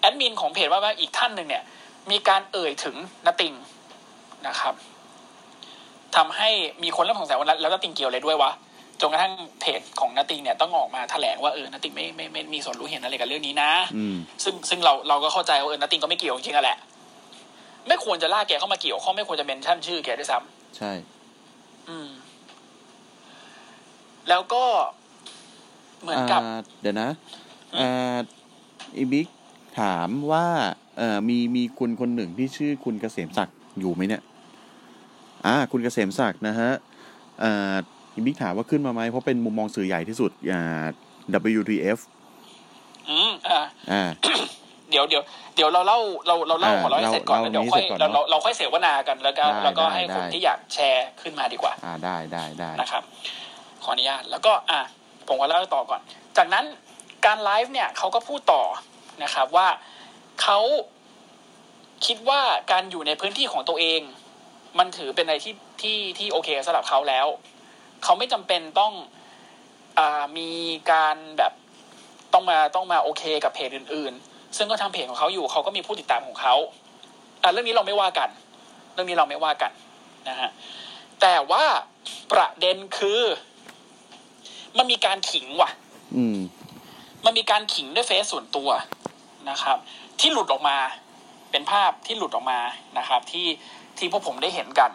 แอดมินของเพจว่าว่าอีกท่านหนึ่งเนี่ย มีการเอ่ยถึงนาติงนะครับทำให้มีคนเริ่มสงสัยว่าแล้วนาติงเกี่ยวอะไรด้วยวะจนกระทั่งเพจของนาติงเนี่ยต้องออกมาแถลงว่าเออนาติงไม่ไม่ไม่มีส่วนรู้เห็นอะไรกับเรื่องนี้นะอืมซึ่งซึ่งเราเราก็เข้าใจว่าเออนาติงก็ไม่เกี่ยวจริงๆอะแหละ ไม่ควรจะลากแกเข้ามาเกี่ยวข้องไม่ควรจะเมนชั่นชื่อแกด้วยซ้ำใช่ อืม แล้วก็เหมือนกับอ่าเดี๋ยวนะอ่าอีบิ๊กถามว่า เอ่อมีมีคุณคนหนึ่งที่ชื่อคุณเกษมศักดิ์อยู่ไหมเนี่ย อ่า คุณเกษมศักดิ์นะฮะอ่าอีบิ๊กถามว่าขึ้นมาไหมเพราะเป็นมุมมองสื่อใหญ่ที่สุดอ่า WTF อืมอ่าอ่า เดี๋ยวเดี๋ยวเดี๋ยวเราเล่าเราเราเล่าอ่าหัวเราะให้เสร็จก่อนเล่าแล้วเดี๋ยวค่อยเล่านี้เสร็จก่อนเราเนอะเราเราค่อยเสวนากันแล้วก็ได้แล้วก็ได้ให้คนได้ที่อยากแชร์ขึ้นมาดีกว่า อ่าได้ได้ได้นะครับ ขออนุญาตแล้วก็อะผมก็เล่าต่อก่อน จากนั้นการไลฟ์เนี่ยเขาก็พูดต่อนะครับว่าเขาคิดว่าการอยู่ในพื้นที่ของตัวเอง มันถือเป็นอะไรที่ที่ที่โอเคสำหรับเขาแล้ว เขาไม่จำเป็นต้องอามีการแบบต้องมาต้องมาโอเคกับเพจอื่นๆ ซึ่งก็ทำเพจของเขาอยู่เขาก็มีผู้ติดตามของเขาอะเรื่องนี้เราไม่ว่ากัน เรื่องนี้เราไม่ว่ากันนะฮะแต่ว่าประเด็นคือ มันมีการขิงว่ะ อืม มันมีการขิงด้วยเฟซส่วนตัวนะครับ ที่หลุดออกมาเป็นภาพที่หลุดออกมานะครับ ที่ที่พวกผมได้เห็นกัน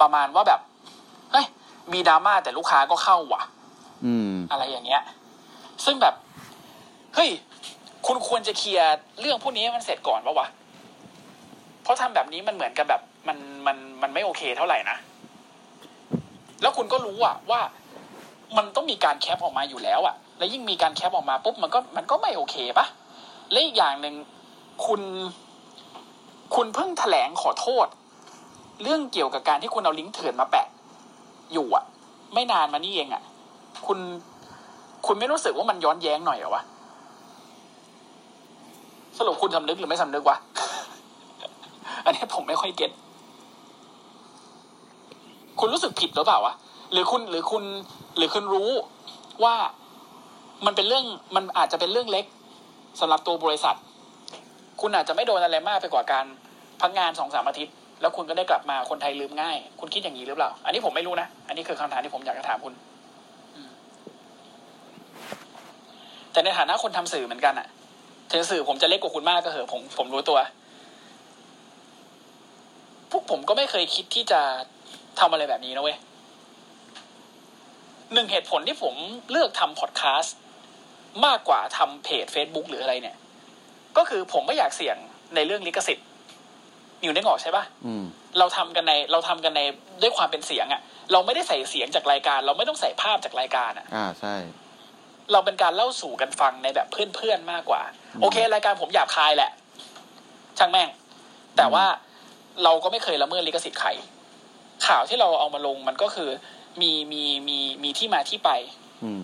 ประมาณว่าแบบเฮ้ยมีดราม่าแต่ลูกค้าก็เข้าว่ะ อืม อะไรอย่างเงี้ย ซึ่งแบบ เฮ้ย คุณควรจะเคลียร์เรื่องพวกนี้ให้มันเสร็จก่อนปะวะ เพราะทำแบบนี้มันเหมือนกับแบบมันมันมันไม่โอเคเท่าไหร่นะ แล้วคุณก็รู้อะว่ามันต้องมีการแคปออกมาอยู่แล้วอะแล้วยิ่งมีการแคปออกมาปุ๊บมันก็มันก็ไม่โอเคปะและอีกอย่างหนึ่งคุณคุณเพิ่งแถลงขอโทษ เรื่องเกี่ยวกับการที่คุณเอาลิงก์เถื่อนมาแปะ อยู่อะไม่นานมานี่เองอะคุณคุณไม่รู้สึกว่ามันย้อนแย้งหน่อยเหรอวะ สรุปคุณสำนึกหรือไม่สำนึกวะ อันนี้ผมไม่ค่อยเก็ตคุณรู้สึกผิดหรือเปล่าวะหรือคุณหรือคุณ หรือคุณรู้ว่ามันเป็นเรื่องมันอาจจะเป็นเรื่องเล็กสำหรับตัวบริษัท คุณอาจจะไม่โดนอะไรมากไปกว่าการพักงานสองสามอาทิตย์แล้วคุณก็ได้กลับมาคนไทยลืมง่าย คุณคิดอย่างนี้หรือเปล่า อันนี้ผมไม่รู้นะ อันนี้คือคำถามที่ผมอยากจะถามคุณ แต่ในฐานะคนทำสื่อเหมือนกันอะ ถึงสื่อผมจะเล็กกว่าคุณมากก็เหอะผมผมรู้ตัว พวกผมก็ไม่เคยคิดที่จะทำอะไรแบบนี้นะเว้ยหนึ่งเหตุผลที่ผมเลือกทำพอดแคสต์มากกว่าทำเพจ Facebook หรืออะไรเนี่ย ก็คือผมไม่อยากเสี่ยงในเรื่องลิขสิทธิ์อยู่ในกออกใช่ปะอืมเราทำกันในเราทำกันในด้วยความเป็นเสียงอะเราไม่ได้ใส่เสียงจากรายการ เราไม่ต้องใส่ภาพจากรายการอะอ่าใช่ เราเป็นการเล่าสู่กันฟังในแบบเพื่อนๆมากกว่าอืมโอเค รายการผมหยาบคายแหละ ช่างแม่ง แต่ว่าเราก็ไม่เคยละเมิดลิขสิทธิ์ใครข่าวที่เราเอามาลงมันก็คือ มีมีมีมีที่มาที่ไป อืม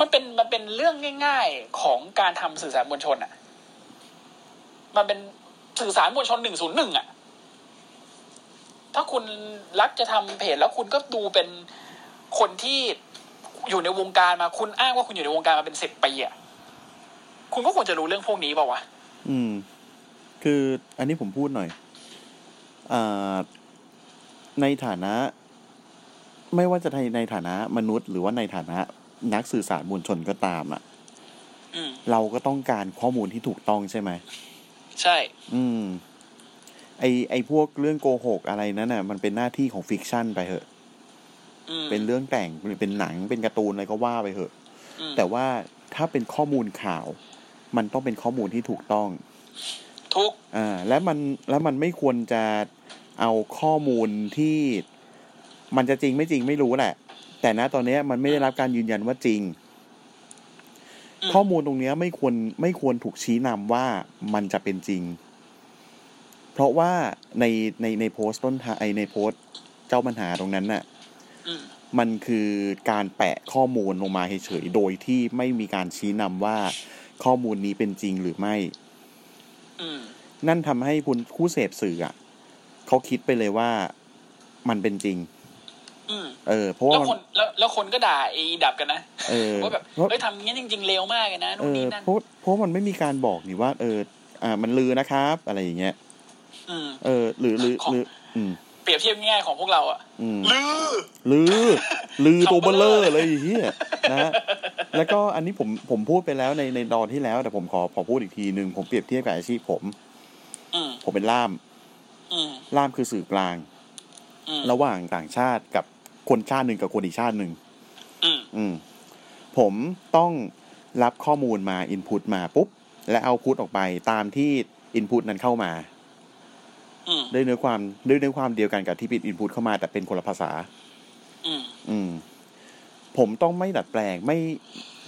มันเป็นมันเป็นเรื่องง่าย ๆของการทำสื่อสารมวลชนอะมันเป็นสื่อสารมวลชนหนึ่งศูนย์หนึ่งอะถ้าคุณรักจะทำเพจแล้วคุณก็ดูเป็นคนที่ อยู่ในวงการมาคุณอ้างว่าคุณอยู่ในวงการมาเป็นสิบปีอะคุณก็ควรจะรู้เรื่องพวกนี้เปล่าวะอืม คืออันนี้ผมพูดหน่อยอ่าในฐานะ ไม่ว่าจะในในฐานะมนุษย์ หรือว่าในฐานะนักสื่อสารมวลชนก็ตามอะอืมเราก็ต้องการข้อมูลที่ถูกต้องใช่ไหมใช่ อืม ไอไอพวกเรื่องโกหกอะไรนั้นน่ะ มันเป็นหน้าที่ของฟิกชันไปเหอะอืม เป็นเรื่องแต่งเป็นหนังเป็นการ์ตูนอะไรก็ว่าไปเหอะอืมแต่ว่าถ้าเป็นข้อมูลข่าว มันต้องเป็นข้อมูลที่ถูกต้อง ทุกอ่าและมันแล้วมันไม่ควรจะเอาข้อมูลที่มันจะจริงไม่จริงไม่รู้แหละ แต่ณตอนเนี้ยมันไม่ได้รับการยืนยันว่าจริงอืมข้อมูลตรงเนี้ยไม่ควรไม่ควรถูกชี้นำว่ามันจะเป็นจริง เพราะว่าในในในโพสต์ต้นทางไอในโพสต์เจ้าปัญหาตรงนั้นน่ะอื มมันคือการแปะข้อมูลลงมาเฉยๆโดยที่ไม่มีการชี้นำว่าข้อมูลนี้เป็นจริงหรือไม่อืมนั่นทำให้ผู้ผู้เสพสื่ออะเขาคิดไปเลยว่ามันเป็นจริงอืมเออ เพราะว่าแล้วมันคนแล้วแล้วคนก็ด่าไอ้ดับกันนะเออว่าแบบเพราะเฮ้ยทำอย่างนี้จริง ๆเลวมากเลยนะเอนู่นอนี่นั่นเพราะเพราะมันไม่มีการบอกนี่ว่า เออ อ่า มันลือนะครับ อะไรอย่างเงี้ยอืมเออหรือหรือของหรืออืม เปรียบเทียบง่ายๆของพวกเราอะอืมลือลือลือตัวเบลเลอร์คำเบลอเลยไอ้เฮียนะฮะแล้วก็อันนี้ผมผมพูดไปแล้วในในตอนที่แล้ว แต่ผมขอขอพูดอีกทีหนึ่งผมเปรียบเทียบกับอาชีพผมอืมผมเป็นล่ามอืมล่ามคือสื่อกลางอืมระหว่างต่างชาติกับคนชาติหนึ่งกับคนอีกชาติหนึ่งอืมอืมผมต้องรับข้อมูลมาอินพุตมาปุ๊บ และเอาพุตออกไปตามที่อินพุตนั้นเข้ามาอืม ด้วยเนื้อความด้วยเนื้อความเดียวกันกับที่ปิดอินพุตเข้ามา แต่เป็นคนละภาษา อืมอืมผมต้องไม่ดัดแปลงไม่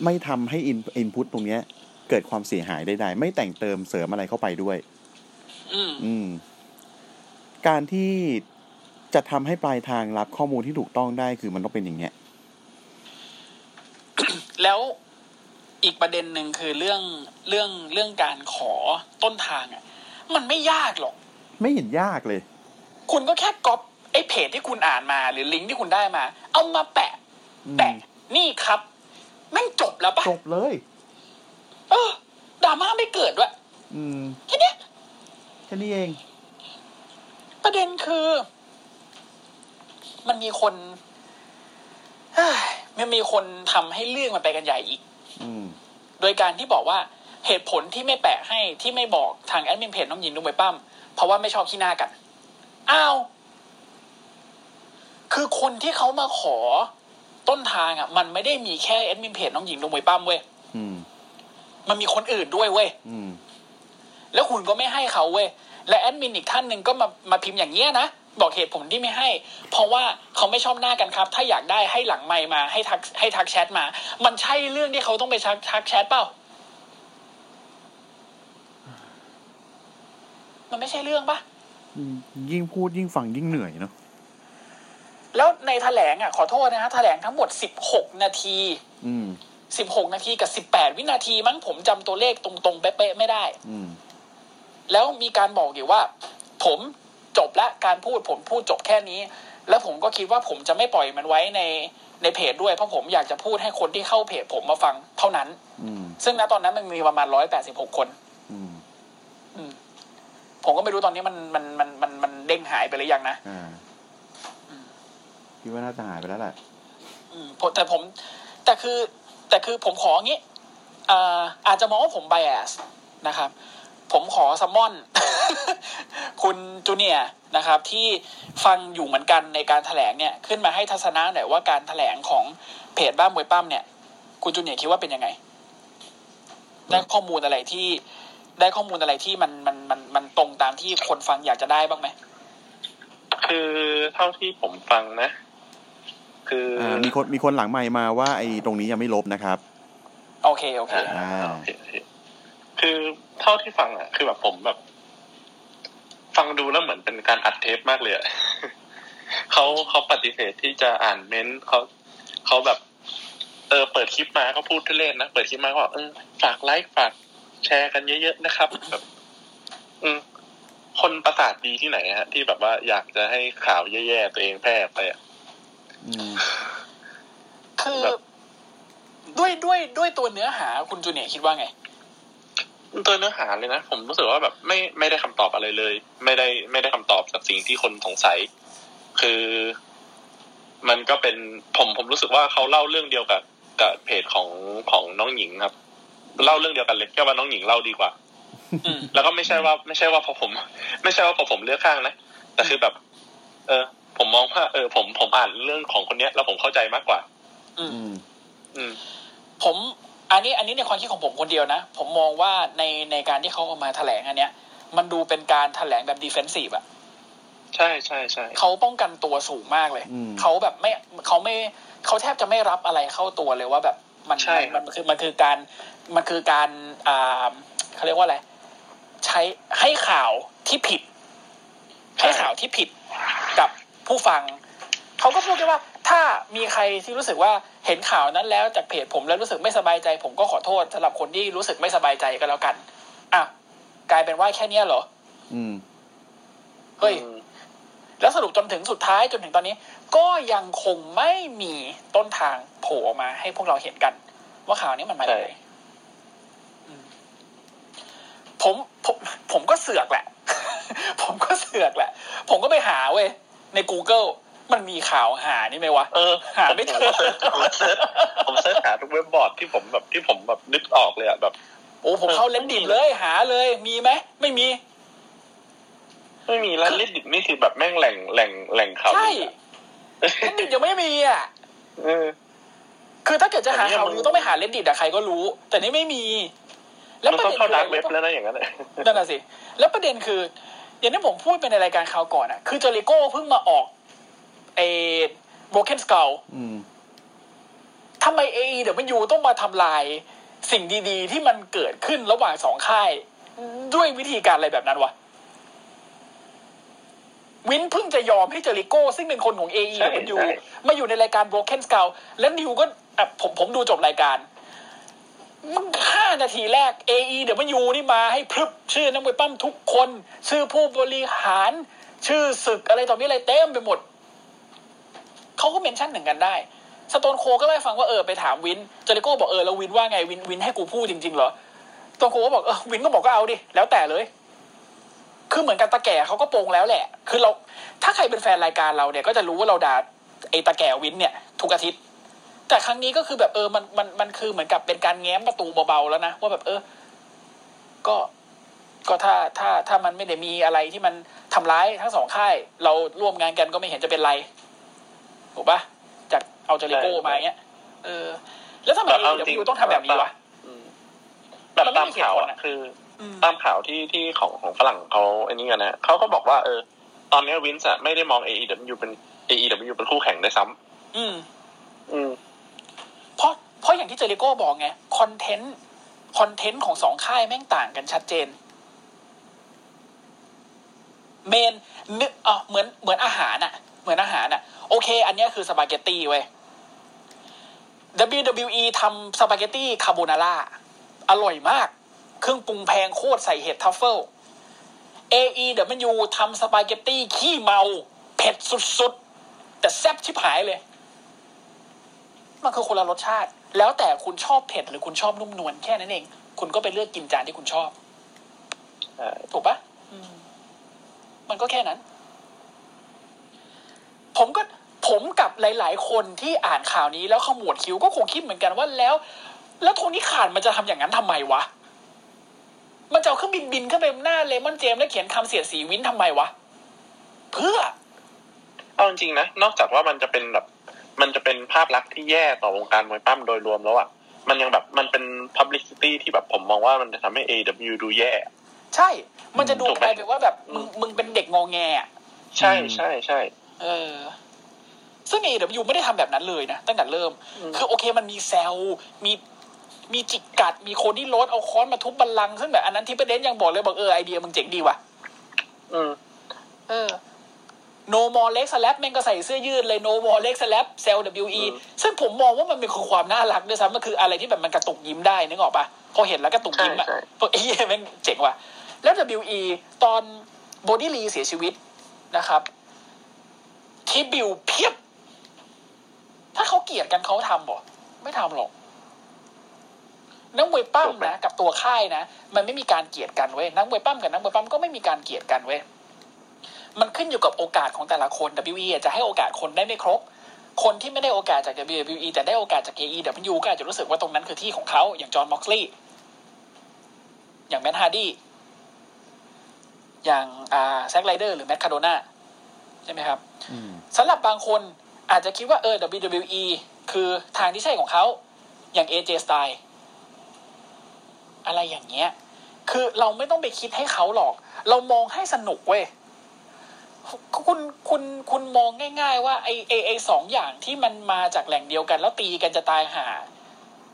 ไม่ทำให้อินอินพุตตรงเนี้ย เกิดความเสียหายใดๆไม่แต่งเติมเสริมอะไรเข้าไปด้วย อืมอืมการที่จะทำให้ปลายทางรับข้อมูลที่ถูกต้องได้คือมันต้องเป็นอย่างเงี้ย แล้วอีกประเด็นหนึ่งคือเรื่องเรื่องเรื่องการขอต้นทางอะ มันไม่ยากหรอก ไม่เห็นยากเลย คุณก็แค่ก๊อปไอ้เพจที่คุณอ่านมา หรือลิงก์ที่คุณได้มา เอามาแปะอืมแปะ นี่ครับแม่งจบแล้วปะจบเลย เออดราม่าไม่เกิดด้วยอืมแค่เนี้ยแค่นี้เอง ประเด็นคือ มันมีคนเฮ้ยมันมีคนทำให้เรื่องมันไปกันใหญ่อีก อืมโดยการที่บอกว่าเหตุผลที่ไม่แปะให้ที่ไม่บอกทางแอดมินเพจน้องหญิงดุงไปปั้ม เพราะว่าไม่ชอบขี้หน้ากัน อ้าว คือคนที่เขามาขอต้นทางอะ มันไม่ได้มีแค่แอดมินเพจน้องหญิงดุงไปปั้มเว้ยอืมมันมีคนอื่นด้วยเว้ยอืมแล้วคุณก็ไม่ให้เขาเว้ย และแอดมินอีกท่านหนึ่งก็มามาพิมพ์อย่างเงี้ยนะ บอกเหตุผลที่ไม่ให้ เพราะว่าเขาไม่ชอบหน้ากันครับ ถ้าอยากได้ให้หลังไมค์มาให้ทักให้ทักแชทมา มันใช่เรื่องที่เขาต้องไปทักทักแชทเปล่า มันไม่ใช่เรื่องปะยิ่งพูดยิ่งฟังยิ่งเหนื่อยเนาะแล้วในแถลงอะขอโทษนะฮะแถลงทั้งหมดสิบหกนาทีอืมสิบหกนาทีกับสิบแปดวินาทีมั้งผมจำตัวเลขตรงๆเป๊ะๆไม่ได้อืมแล้วมีการบอกอยู่ว่า ผมจบละการพูดผมพูดจบแค่นี้ แล้วผมก็คิดว่าผมจะไม่ปล่อยมันไว้ในในเพจด้วยเพราะผมอยากจะพูดให้คนที่เข้าเพจผมมาฟังเท่านั้นอืมซึ่งณตอนนั้นมันมีประมาณร้อยแปดสิบหกคนอืมอืม ผมก็ไม่รู้ตอนนี้มันมันมันมันมันเด้งหายไปหรือยังนะอ่าคิดว่าน่าจะหายไปแล้วแหละอืมผมแต่ผม แต่คือ แต่คือผมขออย่างนี้อ่าอาจจะมองว่าผมไบแอสนะครับ ผมขอซัมมอน คุณจูเนียร์นะครับ ที่ฟังอยู่เหมือนกันในการแถลงเนี่ย ขึ้นมาให้ทัศนะหน่อยว่าการแถลงของเพจบ้านมวยปั้มเนี่ย คุณจูเนียร์คิดว่าเป็นยังไงได้ข้อมูลอะไรที่ ได้ข้อมูลอะไรที่มันมันมันมันตรงตามที่คนฟังอยากจะได้บ้างไหมคือเท่าที่ผมฟังนะ คืออ่ามีคนมีคนหลังไมค์มาว่า ไอ้ตรงนี้ยังไม่ลบนะครับ โอเคโอเคอ่าโอเคโอเคคือเท่าที่ฟังอะ คือแบบผมแบบ ฟังดูแล้วเหมือนเป็นการอัดเทปมากเลยอะเขาเขาปฏิเสธที่จะอ่านเม้นต์เขาเขาแบบ เออเปิดคลิปมาเขาพูดเล่นนะเปิดคลิปมาก็บอกเออฝากไลค์ฝาก แชร์กันเยอะๆนะครับแบบอืมคนประสาทดีที่ไหนฮะที่แบบว่าอยากจะให้ข่าวแย่ๆตัวเองแพร่ไปอะอืมคือแบบด้วยด้วยด้วยตัวเนื้อหาคุณจูเนียร์คิดว่าไง ตัวเนื้อหาเลยนะ ผมรู้สึกว่าแบบไม่ไม่ได้คำตอบอะไรเลย ไม่ได้ไม่ได้คำตอบจากสิ่งที่คนสงสัย คือ มันก็เป็นผมผมรู้สึกว่าเขาเล่าเรื่องเดียวกับกับเพจของของน้องหญิงครับ เล่าเรื่องเดียวกันเลยแค่ว่าน้องหญิงเล่าดีกว่าอืมแล้วก็ไม่ใช่ว่าไม่ใช่ว่าพอผม ไม่ใช่ว่าพอผมเลือกข้างนะแต่คือแบบ เออ ผมมองว่าเออ ผมผมอ่านเรื่องของคนเนี้ย แล้วผมเข้าใจมากกว่า อืม อืมอืมผม อันนี้ อันนี้ในความคิดของผมคนเดียวนะ ผมมองว่าในในการที่เขาเอามาแถลงอันเนี้ย มันดูเป็นการแถลงแบบดีเฟนซีฟอะใช่ใช่ใช่เขาป้องกันตัวสูงมากเลยอืมเขาแบบไม่เขาไม่เขาแทบจะไม่รับอะไรเข้าตัวเลยว่าแบบ มันใช่มันมันคือมันคือการมันคือการอ่าเขาเรียกว่าอะไรใช้ให้ข่าวที่ผิด ให้ข่าวที่ผิดกับผู้ฟังเขาก็พูดแค่ว่า ถ้ามีใครที่รู้สึกว่าเห็นข่าวนั้นแล้วจากเพจผมแล้วรู้สึกไม่สบายใจ ผมก็ขอโทษสำหรับคนที่รู้สึกไม่สบายใจก็แล้วกันอะกลายเป็นว่าแค่เนี้ยเหรอ อืมเฮ้ยอืม แล้วสรุปจนถึงสุดท้ายจนถึงตอนนี้ ก็ยังคงไม่มีต้นทางโผล่ออกมาให้พวกเราเห็นกัน ว่าข่าวนี้มันมาจากไหนใช่อืมผมผมผมก็เสือกแหละ ผมก็เสือกแหละ ผมก็ไปหาเว้ยใน Google มันมีข่าวหานี่ไหมวะ เออ หาไม่เจอผม search ผม search หาทุกเว็บบอร์ดที่ผมแบบที่ผมแบบนึกออกเลยอะแบบ โอ้ผมเข้าเรดดิตเลยหาเลยมีไหมไม่มี ไม่มีแล้วลิดดิบนี่คือแบบแม่งแหล่งแหล่งแหล่งข่าวใช่ลืออะเลนดิบยังไม่มีอะเออคือถ้าเกิดจะหาแต่เนี่ยข่าวมันลือต้องไปหาเลนดิบอะใครก็รู้ แต่นี่ไม่มี แล้วมันประต้องเด็นเข้าคือดาร์กเว็บแล้วนะอย่างนั้นอะนั่นน่ะสิแล้วประเด็นคือ อย่างที่ผมพูดไปในรายการข่าวก่อนอะคือเจอริโก้เพิ่งมาออกไอ้โบเคนสก l อืมทำไมเอเดี๋ยวมันยูต้องมาทำลาย สิ่งดี ๆ ที่มันเกิดขึ้นระหว่างสองค่าย ด้วยวิธีการอะไรแบบนั้นวะ วินเพิ่งจะยอมให้เจอริโก้ ซึ่งเป็นคนของเอใช่มันยูใช่มาอยู่ในรายการ Broken Skull แล้วนิวก็อะผมผมดูจบรายการมึงห้านาทีแรก AE เดี๋ยวมันยูนี่มาให้พรึบชื่อนักมวยปั้มทุกคน ชื่อผู้บริหาร ชื่อศึกอะไรต่อมีอะไรเต็มไปหมด เขาก็เมนชั่นหนึ่งกันได้ สโตนโคก็ไล่ฟังว่าเออไปถามวิน เจริโก้บอกเออแล้ววินว่าไงวินวินให้กูพูดจริงๆเหรอสโตนโคลด์ก็บอกเออวินก็บอกก็เอาดิ แล้วแต่เลย คือเหมือนกันตาแก่เขาก็ปลงแล้วแหละ คือเราถ้าใครเป็นแฟนรายการเราเนี่ย ก็จะรู้ว่าเราด่าไอ้ตาแก่วินเนี่ย ทุกอาทิตย์ แต่ครั้งนี้ก็คือแบบเออมันมันมันคือเหมือนกับเป็นการแง้มประตูเบาๆแล้วนะว่าแบบเออ ก็ก็ถ้าถ้าถ้ามันไม่ได้มีอะไรที่มันทำร้ายทั้งสองค่าย เราร่วมงานกันก็ไม่เห็นจะเป็นไรถูกปะจากเอาเจริโก้มาอย่างเงี้ยเออ แล้วทำไมแต่เอาเดี๋ยวจริงยูต้องทำแบบนี้วะอืมแบบตามข่าวมันไม่มีเหตุผลอะอะคืออืม ตามข่าวที่ที่ของของฝรั่งเขาไอ้นี่กันนะเขาก็บอกว่าเออ ตอนนี้วินส์อะไม่ได้มอง AEW เป็น AEW เป็นคู่แข่งด้วยซ้ำอืมอืม เพราะเพราะอย่างที่เจริโก้บอกไงคอนเทนต์คอนเทนต์ของสองค่ายแม่งต่างกันชัดเจน เมนนึกอะเหมือนเหมือนอาหารอะเหมือนอาหารอะโอเค อันเนี้ยคือสปาเกตตี้เว้ย WWE ทำสปาเกตตี้คาโบนาร่าอร่อยมาก เครื่องปรุงแพงโคตรใส่เห็ด truffle AEW ทำสปาเกตตี้ขี้เมา เผ็ดสุดๆ แต่แซ่บชิบหายเลย มันคือคนละรสชาติ แล้วแต่คุณชอบเผ็ดหรือคุณชอบนุ่มนวลแค่นั้นเอง คุณก็ไปเลือกกินจานที่คุณชอบถูกปะมันก็แค่นั้น ผมก็ผมกับหลาย ๆ คนที่อ่านข่าวนี้แล้วขมวดคิ้วก็คงคิดเหมือนกันว่าแล้ว แล้วโทนี่ขานมันจะทำอย่างนั้นทำไมวะ มันจะเอาเครื่องบินบินขึ้นไปหน้าเลมอนเจมส์แล้วเขียนคำเสียดสีวินทำไมวะ เพื่อ เอาจริงๆนะ นอกจากว่ามันจะเป็นแบบ มันจะเป็นภาพลักษณ์ที่แย่ต่อวงการมวยปั้มโดยรวมแล้วอะมันยังแบบมันเป็น publicity ที่แบบผมมองว่ามันจะทำให้ AW ดูแย่ ใช่ มันจะดูถูกไหกมลายเป็นว่าแบบมึงอืมมึงเป็นเด็กงอแงอะใช่ใช่ใช่เออซึ่ง AW ไม่ได้ทำแบบนั้นเลยนะตั้งแต่เริ่มอืมคือโอเคมันมีแซลมี มีจิกกัด มีโคนที่โรดเอาค้อนมาทุบบัลลังก์ซึ่งแบบอันนั้นที่ประเด็นยังบอกเลยบอกเออไอเดียมึงเจ๋งดีว่ะอืมเออ no more leg slap แม่งก็ใส่เสื้อยืดเลย no more leg slap แซว WWE อืมซึ่งผมมองว่ามันเป็นคือความน่ารักด้วยซ้ำมันคืออะไรที่แบบมันกระตุกยิ้มได้นึกออกปะพอเห็นแล้วกระตุกยิ้มอะใช่ใช่พวกไอ้เหี้ยแม่งเจ๋งว่ะแล้ว WE ตอนบอดี้ลีเสียชีวิตนะครับ tribute เพียบ ถ้าเขาเกลียดกันเขาทำบ่ไม่ทำหรอก นักมวยปล้ำนะกับตัวค่ายนะ มันไม่มีการเกลียดกันเว้ยนักมวยปล้ำกับนักมวยปล้ำก็ไม่มีการเกลียดกันเว้ยมันขึ้นอยู่กับโอกาสของแต่ละคน WE อาจจะให้โอกาสคนได้ไม่ครบ คนที่ไม่ได้โอกาสจาก WWE แต่ได้โอกาสจาก AEW ก็อาจจะรู้สึกว่าตรงนั้นคือที่ของเขาอย่างจอห์นม็อกซ์ลีย์อย่างแมตต์ฮาร์ดี้อย่างอ่าแซกไรเดอร์หรือแมตคาโดนาใช่ไหมครับอืมสำหรับบางคนอาจจะคิดว่าเออ WWE คือทางที่ใช่ของเขาอย่าง AJ Style อะไรอย่างเงี้ย คือเราไม่ต้องไปคิดให้เขาหรอก เรามองให้สนุกเว้ยคุณคุณคุณมองง่าย ๆ ว่าไอไอไอสองอย่างที่มันมาจากแหล่งเดียวกัน แล้วตีกันจะตายหา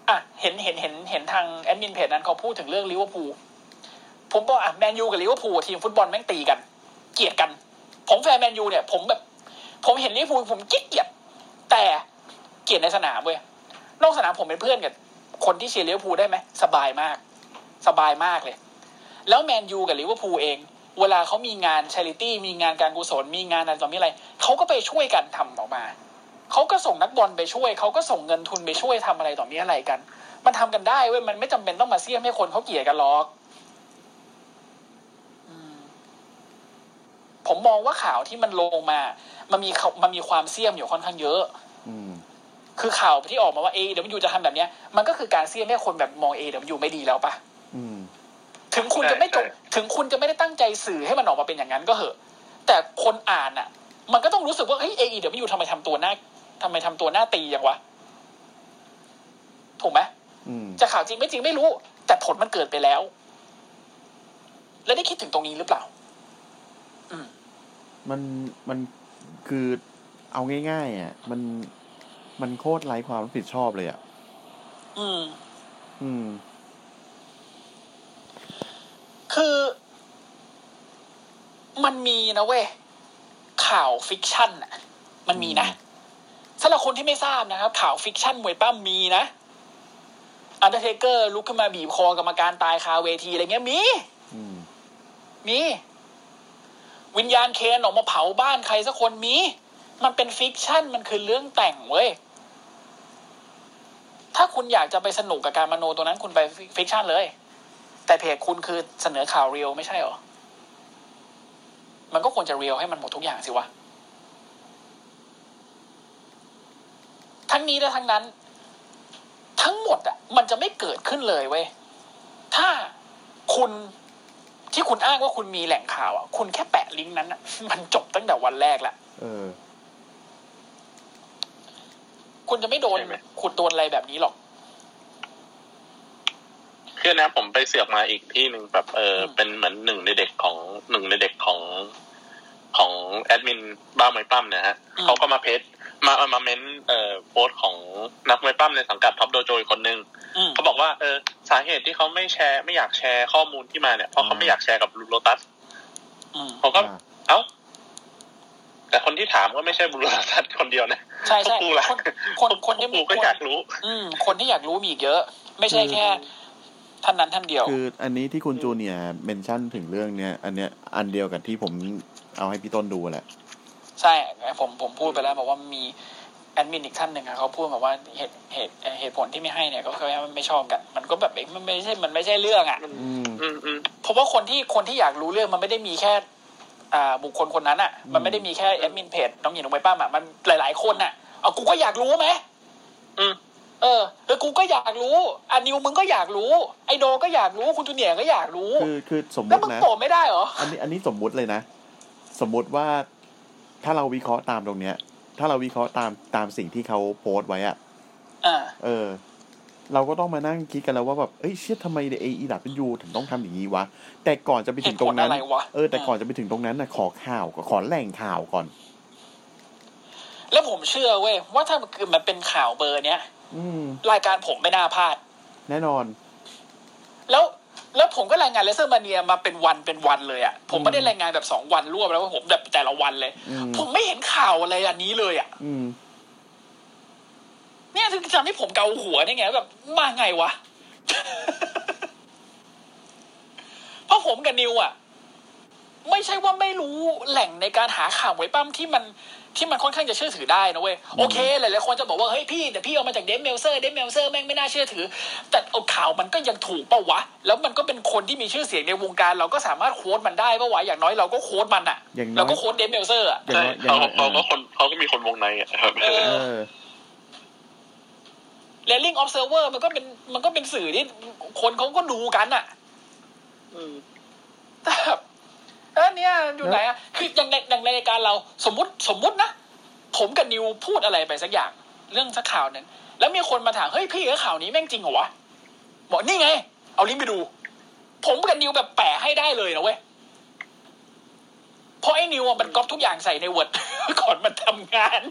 อะเห็นเห็นเห็นเห็นทางแอดมินเพจนั้นเขาพูดถึงเรื่องลิเวอร์พูลผมบอกอะแมนยูกับลิเวอร์พูลทีมฟุตบอลแม่งตีกัน เกลียดกัน ผมแฟนแมนยูเนี่ย ผมแบบ ผมเห็นลิเวอร์พูลผมกิ๊กเกลียดแต่เกลียดในสนามเว้ยนอกสนามผมเป็นเพื่อนกับคนที่เชียร์ลิเวอร์พูลได้ไหมสบายมาก สบายมากเลย แล้วแมนยูกับลิเวอร์พูลเอง เวลาเขามีงานช h ริตี้มีงานการกุศลมีงานอะไรต่อมีอะไรเขาก็ไปช่วยกันทำออกมาเขาก็ส่งนักบอลไปช่วยเขาก็ส่งเงินทุนไปช่วยทำอะไรต่อมีอะไรกัน มันทำกันได้เว้ยมันไม่จำเป็นต้องมาเสี่ยมให้คนเขาเกลียดกันหรอกอืมผมมองว่าข่าวที่มันลงมา มันมีเขามันมีความเสี่ยมอยู่ค่อนข้างเยอะอืมคือข่าวที่ออกมาว่า A W จะทำแบบเนี้ย มันก็คือการเสี่ยมให้คนแบบมอง A W ไม่ดีแล้วปะอืม ถึงคุณจะไม่จงใช่ใช่ถึงคุณจะไม่ได้ตั้งใจสื่อให้มันออกมาเป็นอย่างนั้นก็เหอะ แต่คนอ่านอะ มันก็ต้องรู้สึกว่าเฮ้ย A E W ทำไมทำตัวหน้าทำไมทำตัวหน้าตีอย่างวะถูกไหมอืมจะข่าวจริงไม่จริงไม่รู้ แต่ผลมันเกิดไปแล้ว แล้วได้คิดถึงตรงนี้หรือเปล่ามันมันคือเอาง่ายๆอะมันมันโคตรไร้ความรับผิดชอบเลยอะ อืม อืม คือ มันมีนะเว้ยข่าว fiction อะ มันมีนะสำหรับคนที่ไม่ทราบนะครับ ข่าว fiction มวยปล้ำมีนะอันเดอร์เทเกอร์ลุกขึ้นมาบีบคอกรรมการตายคาเวทีอะไรเงี้ยมีอืมมี วิญญาณเคนออกมาเผาบ้านใครสักคนมี มันเป็น fiction มันคือเรื่องแต่งเว้ย ถ้าคุณอยากจะไปสนุกกับการมโนตัวนั้นคุณไป fiction เลย แต่เพจคุณคือเสนอข่าว real ไม่ใช่เหรอ มันก็ควรจะ real ให้มันหมดทุกอย่างสิวะ ทั้งนี้และทั้งนั้น ทั้งหมดอะ มันจะไม่เกิดขึ้นเลยเว้ย ถ้าคุณที่คุณอ้างว่าคุณมีแหล่งข่าวอะ คุณแค่แปะลิงก์นั้นอะ มันจบตั้งแต่วันแรกละเออ คุณจะไม่โดนใช่ไหมขุดโดนอะไรแบบนี้หรอก คือนะผมไปเสือกมาอีกที่หนึ่งแบบเอออมเป็นเหมือนหนึ่งในเด็กของหนึ่งในเด็กของของแอดมินบ้าไม้ปั้มเนะฮะเขาก็มาเพจมามามาเม้นเอ่อโพสต์ของนักไม้ปั้มในสังกัดท็อปโดโจอีกคนนึงอืมเขาบอกว่าเออสาเหตุที่เขาไม่แชร์ไม่อยากแชร์ข้อมูลที่มาเนี่ยเพราะเขาไม่อยากแชร์กับโลตัสอืมผมก็อ่าเอ้าแต่คนที่ถามก็ไม่ใช่บุรุษทัศน์คนเดียวนะใช่ใช่พวกกูล่ะคนคนคนที่พวกกูก็อยากรู้ อืม คนที่อยากรู้มีอีกเยอะ ไม่ใช่แค่ ท่านนั้นท่านเดียว คืออันนี้ที่คุณจูเนียร์ mention ถึงเรื่องเนี้ย อันเนี้ยอันเดียวกับที่ผมเอาให้พี่ต้นดูแหละ ใช่ผมผมพูดไปแล้วบอกว่ามีแอดมินอีกท่านหนึ่งอะเขาพูดมาว่าเหตุเหตุเหตุผลที่ไม่ให้เนี่ยก็คือว่ามันไม่ชอบกัน มันก็แบบเอ๊ะมันไม่ใช่มันไม่ใช่เรื่องอะอืมอืมอืมเพราะว่าคนที่คนที่อยากรู้เรื่องมันไม่ได้มีแค่อ่าบุคคลคนนั้นอะมันไม่ได้มีแค่แอดมินเพจน้องหญิงน้องใบป้ามอะมันหลายๆคนอะเอากูก็อยากรู้ไหมอืม เออแล้วกูก็อยากรู้อันนิวมึงก็อยากรู้ ไอโดก็อยากรู้คุณจูเนียร์ก็อยากรู้คือคือสมมแล้วติมึงนะโผล่ไม่ได้เหรออันนี้อันนี้สมมุติเลยนะ สมมุติว่าถ้าเราวิเคราะห์ตามตรงเนี้ย ถ้าเราวิเคราะห์ตามตามสิ่งที่เขาโพสต์ไว้อะอ่าเออ เราก็ต้องมานั่งคิดกันแล้วว่าแบบเอ้ยเชี่ยทำไมเอไอดับเป็นยูถึงต้องทำอย่างนี้วะแต่ก่อนจะไปถึงตรงนั้นเหตุผลอะไรวะเออแต่ก่อนจะไปถึงตรงนั้นนะขอข่าวก่อนขอแหล่งข่าวก่อน แล้วผมเชื่อเว้ยว่าถ้ามันคือมันเป็นข่าวเบอร์เนี้ยอืม รายการผมไม่น่าพลาด แน่นอน แล้วแล้วผมก็รายงานเลเซอร์มาเนียมาเป็นวันเป็นวันเลยอะ ผมไม่ได้อืมรายงานแบบสองวันรวบแล้วว่าผมแบบแต่ละวันเลยอืมผมไม่เห็นข่าวอะไรอันนี้เลยอะอืมเนี่ยถึงทำให้ผมเกาหัวได้ไงแบบมาไงวะ เพราะผมกับนิวอะ ไม่ใช่ว่าไม่รู้แหล่งในการหาข่าวมวยปล้ำที่มันที่มันค่อนข้างจะเชื่อถือได้นะเว้ยโอเคหลายๆคนจะบอกว่าเฮ้ยพี่แต่พี่เอามาจากเดฟเมลเซอร์เดฟเมลเซอร์แม่งไม่น่าเชื่อถือ แต่เอาข่าวมันก็ยังถูกปะวะ แล้วมันก็เป็นคนที่มีชื่อเสียงในวงการ เราก็สามารถ quote มันได้ปะวะอย่างน้อยเราก็ quote มันอะอย่างน้อยเราก็ quote เดฟเมลเซอร์อะอย่างใช่น้อยอย่างเขาน้อยเขาก็คนเขาก็มีคนวงในอะครับเอเออ Wrestling Observer มันก็เป็นมันก็เป็นสื่อที่คนเขาก็ดูกันอะมแต่แบบ เออเนี่ยอยู่ไหนอะคืออย่างในอย่างในรายการเราสมมติสมมุตินะผมกับนิวพูดอะไรไปสักอย่าง เรื่องสักข่าวหนึ่งแล้วมีคนมาถามเฮ้ยพี่แล้วข่าวนี้แม่งจริงเหรอวะบอกนี่ไง เอาลิงก์ไปดู ผมกับนิวแบบแปะให้ได้เลยนะเว้ยเพราะไอ้นิวอะมันก๊อปทุกอย่างใส่ในเวิร์ดก่อนมันทำงาน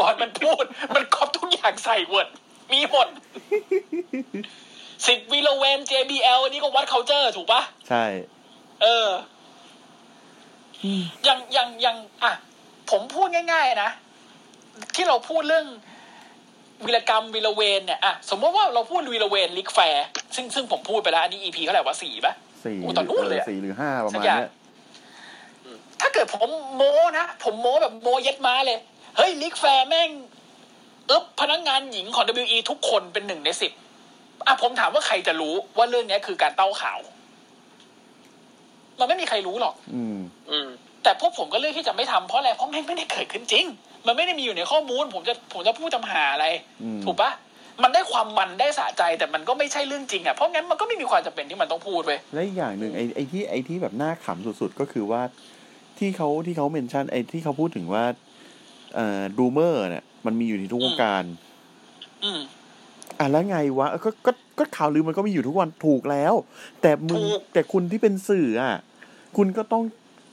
ก่อนมันพูด มันก๊อปทุกอย่างใส่เวิร์ดมีหมดสิบวิโลเวน JBL อันนี้ก็วัดเคาเจอร์ถูกปะใช่ เออ อย่างอย่างอย่างอะผมพูดง่าย ๆ นะ ที่เราพูดเรื่องวีรกรรมวีรเวนเนี่ยอะสมมติว่าเราพูดวีรเวนลิกแฟร์ซึ่งซึ่งผมพูดไปแล้ว อันนี้ EP เท่าไหร่วะสี่ปะสี่โอ้ตอนนู้นเลยอะสี่หรือห้าประสัมาณกอย่างเนี้ยถ้าเกิดผมโม้นะ ผมโม้แบบโม้เย็ดม้าเลย เฮ้ยลิกแฟร์แม่งอึบพนักงานหญิงของ WE ทุกคนเป็นหนึ่งในสิบอะผมถามว่าใครจะรู้ว่าเรื่องเนี้ยคือการเต้าข่าว มันไม่มีใครรู้หรอก อืม อืม แต่พวกผมก็เลือกที่จะไม่ทำเพราะอะไรเพราะแม่งไม่ได้เกิดขึ้นจริง มันไม่ได้มีอยู่ในข้อมูล ผมจะผมจะพูดจำหาอะไรอืมถูกปะมันได้ความมันได้สะใจแต่มันก็ไม่ใช่เรื่องจริงอะเพราะงั้นมันก็ไม่มีความจำเป็นที่มันต้องพูดเว้ยและอีกอย่างหนึ่งไอ้ไอ้ที่ไอ้ที่แบบน่าขำสุดๆก็คือว่า ที่เขาที่เขาเมนชั่นไอ้ที่เขาพูดถึงว่าเอ่อดูเมอร์เนี่ยมันมีอยู่ในทุกวงการ อืมอะแล้วไงวะเออก็ก็ก็ข่าวลือมันก็มีอยู่ทุกวันถูกแล้ว แต่มึงถูกแต่คุณที่เป็นสื่ออะ คุณก็ต้อง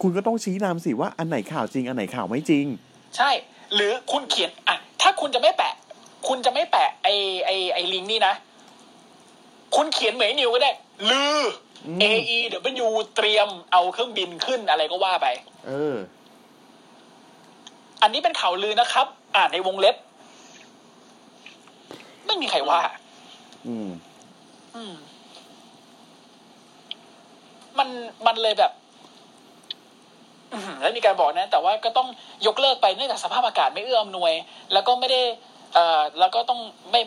คุณก็ต้องชี้นำสิว่าอันไหนข่าวจริง อันไหนข่าวไม่จริง ใช่ หรือคุณเขียนอะถ้าคุณจะไม่แปะ คุณจะไม่แปะไอไอไอลิงก์นี่นะ คุณเขียนเหมือนไอ้นิวก็ได้ ลืออืม A E W เตรียมเอาเครื่องบินขึ้นอะไรก็ว่าไป เออ อันนี้เป็นข่าวลือนะครับ อ่านในวงเล็บ ไม่มีใครว่า อืม อืม มันมันเลยแบบอื้อหือ แล้วมีการบอกนะ แต่ว่าก็ต้องยกเลิกไปเนื่องจากสภาพอากาศไม่เอื้ออำนวย แล้วก็ไม่ได้เอ่อแล้วก็ต้องไม่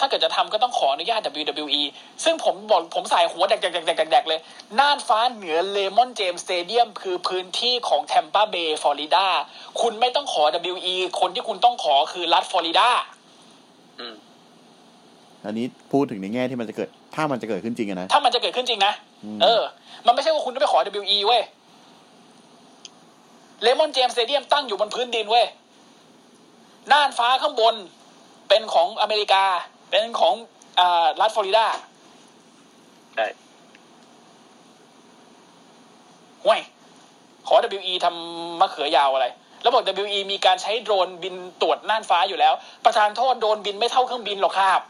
ถ้าเกิดจะทำก็ต้องขออนุญาต WWE ซึ่งผมบอกผมส่ายหัวแดกแดกแดกแดกแดกเลย น่านฟ้าเหนือเรย์มอนด์เจมส์สเตเดียมคือพื้นที่ของแทมปาเบย์ฟลอริดา คุณไม่ต้องขอ WWE คนที่คุณต้องขอคือรัฐฟลอริดาอืมอันนี้พูดถึงในแง่ที่มันจะเกิด ถ้ามันจะเกิดขึ้นจริงอะนะ ถ้ามันจะเกิดขึ้นจริงนะอืมเออ มันไม่ใช่ว่าคุณต้องไปขอ WE เว้ย เลมอนเจมส์สเตเดียมตั้งอยู่บนพื้นดินเว้ยน่านฟ้าข้างบนเป็นของอเมริกา เป็นของอ่ารัฐฟลอริดาใช่ห่วยขอ WE ทำมะเขือยาวอะไร แล้วบอก WE มีการใช้โดรนบินตรวจน่านฟ้าอยู่แล้ว ประทานโทษโดรนบินไม่เท่าเครื่องบินหรอกครับ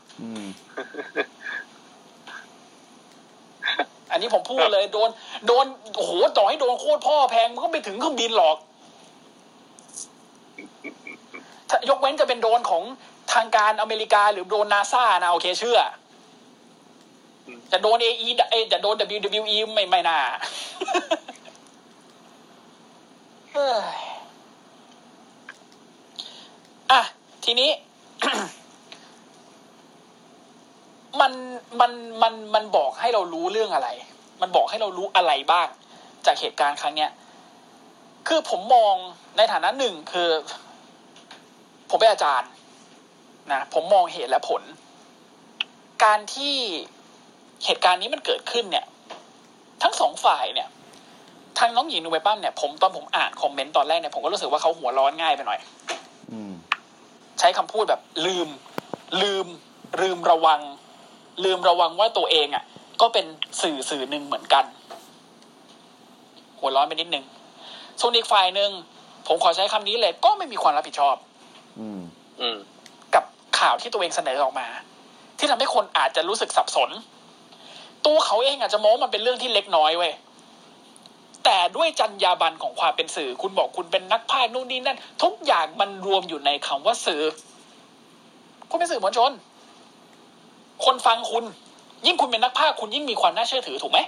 อืมอันนี้ผมพูดเลยโดน โดนโอ้โหต่อให้โดนโคตรพ่อแพงมันก็ไม่ถึงเครื่องบินหรอกถ้ายกเว้นจะเป็นโดรนของทางการอเมริกาหรือโดรนนาซานะโอเคเชื่อจะโดนเอไอจะโดน WWE ไม่ไม่น่าเฮ้ยอะ ทีนี้ มันมันมันมันบอกให้เรารู้เรื่องอะไร มันบอกให้เรารู้อะไรบ้าง จากเหตุการณ์ครั้งเนี้ย คือผมมองในฐานะหนึ่งคือ ผมเป็นอาจารย์นะผมมองเหตุและผล การที่เหตุการณ์นี้มันเกิดขึ้นเนี่ย ทั้งสองฝ่ายเนี่ยทางน้องหญิงนูเวปั้มเนี่ยผมตอนผมอ่านคอมเมนต์ตอนแรกเนี่ยผมก็รู้สึกว่าเขาหัวร้อนง่ายไปหน่อยอืมใช้คำพูดแบบลืม ลืม ลืมระวัง ลืมระวังว่าตัวเองอะ ก็เป็นสื่อสื่อหนึ่งเหมือนกัน หัวร้อนไปนิดนึงส่วนอีกฝ่ายหนึ่งผมขอใช้คำนี้เลย ก็ไม่มีความรับผิดชอบ อืม อืม กับข่าวที่ตัวเองเสนอออกมา ที่ทำให้คนอาจจะรู้สึกสับสน ตัวเขาเองอาจจะมองว่ามันเป็นเรื่องที่เล็กน้อยเว้ยแต่ด้วยจรรยาบรรณของความเป็นสื่อ คุณบอกคุณเป็นนักพากย์นู่นนี่นั่น ทุกอย่างมันรวมอยู่ในคำว่าสื่อ คุณเป็นสื่อมวลชน คนฟังคุณ ยิ่งคุณเป็นนักพากย์คุณยิ่งมีความน่าเชื่อถือถูกไหม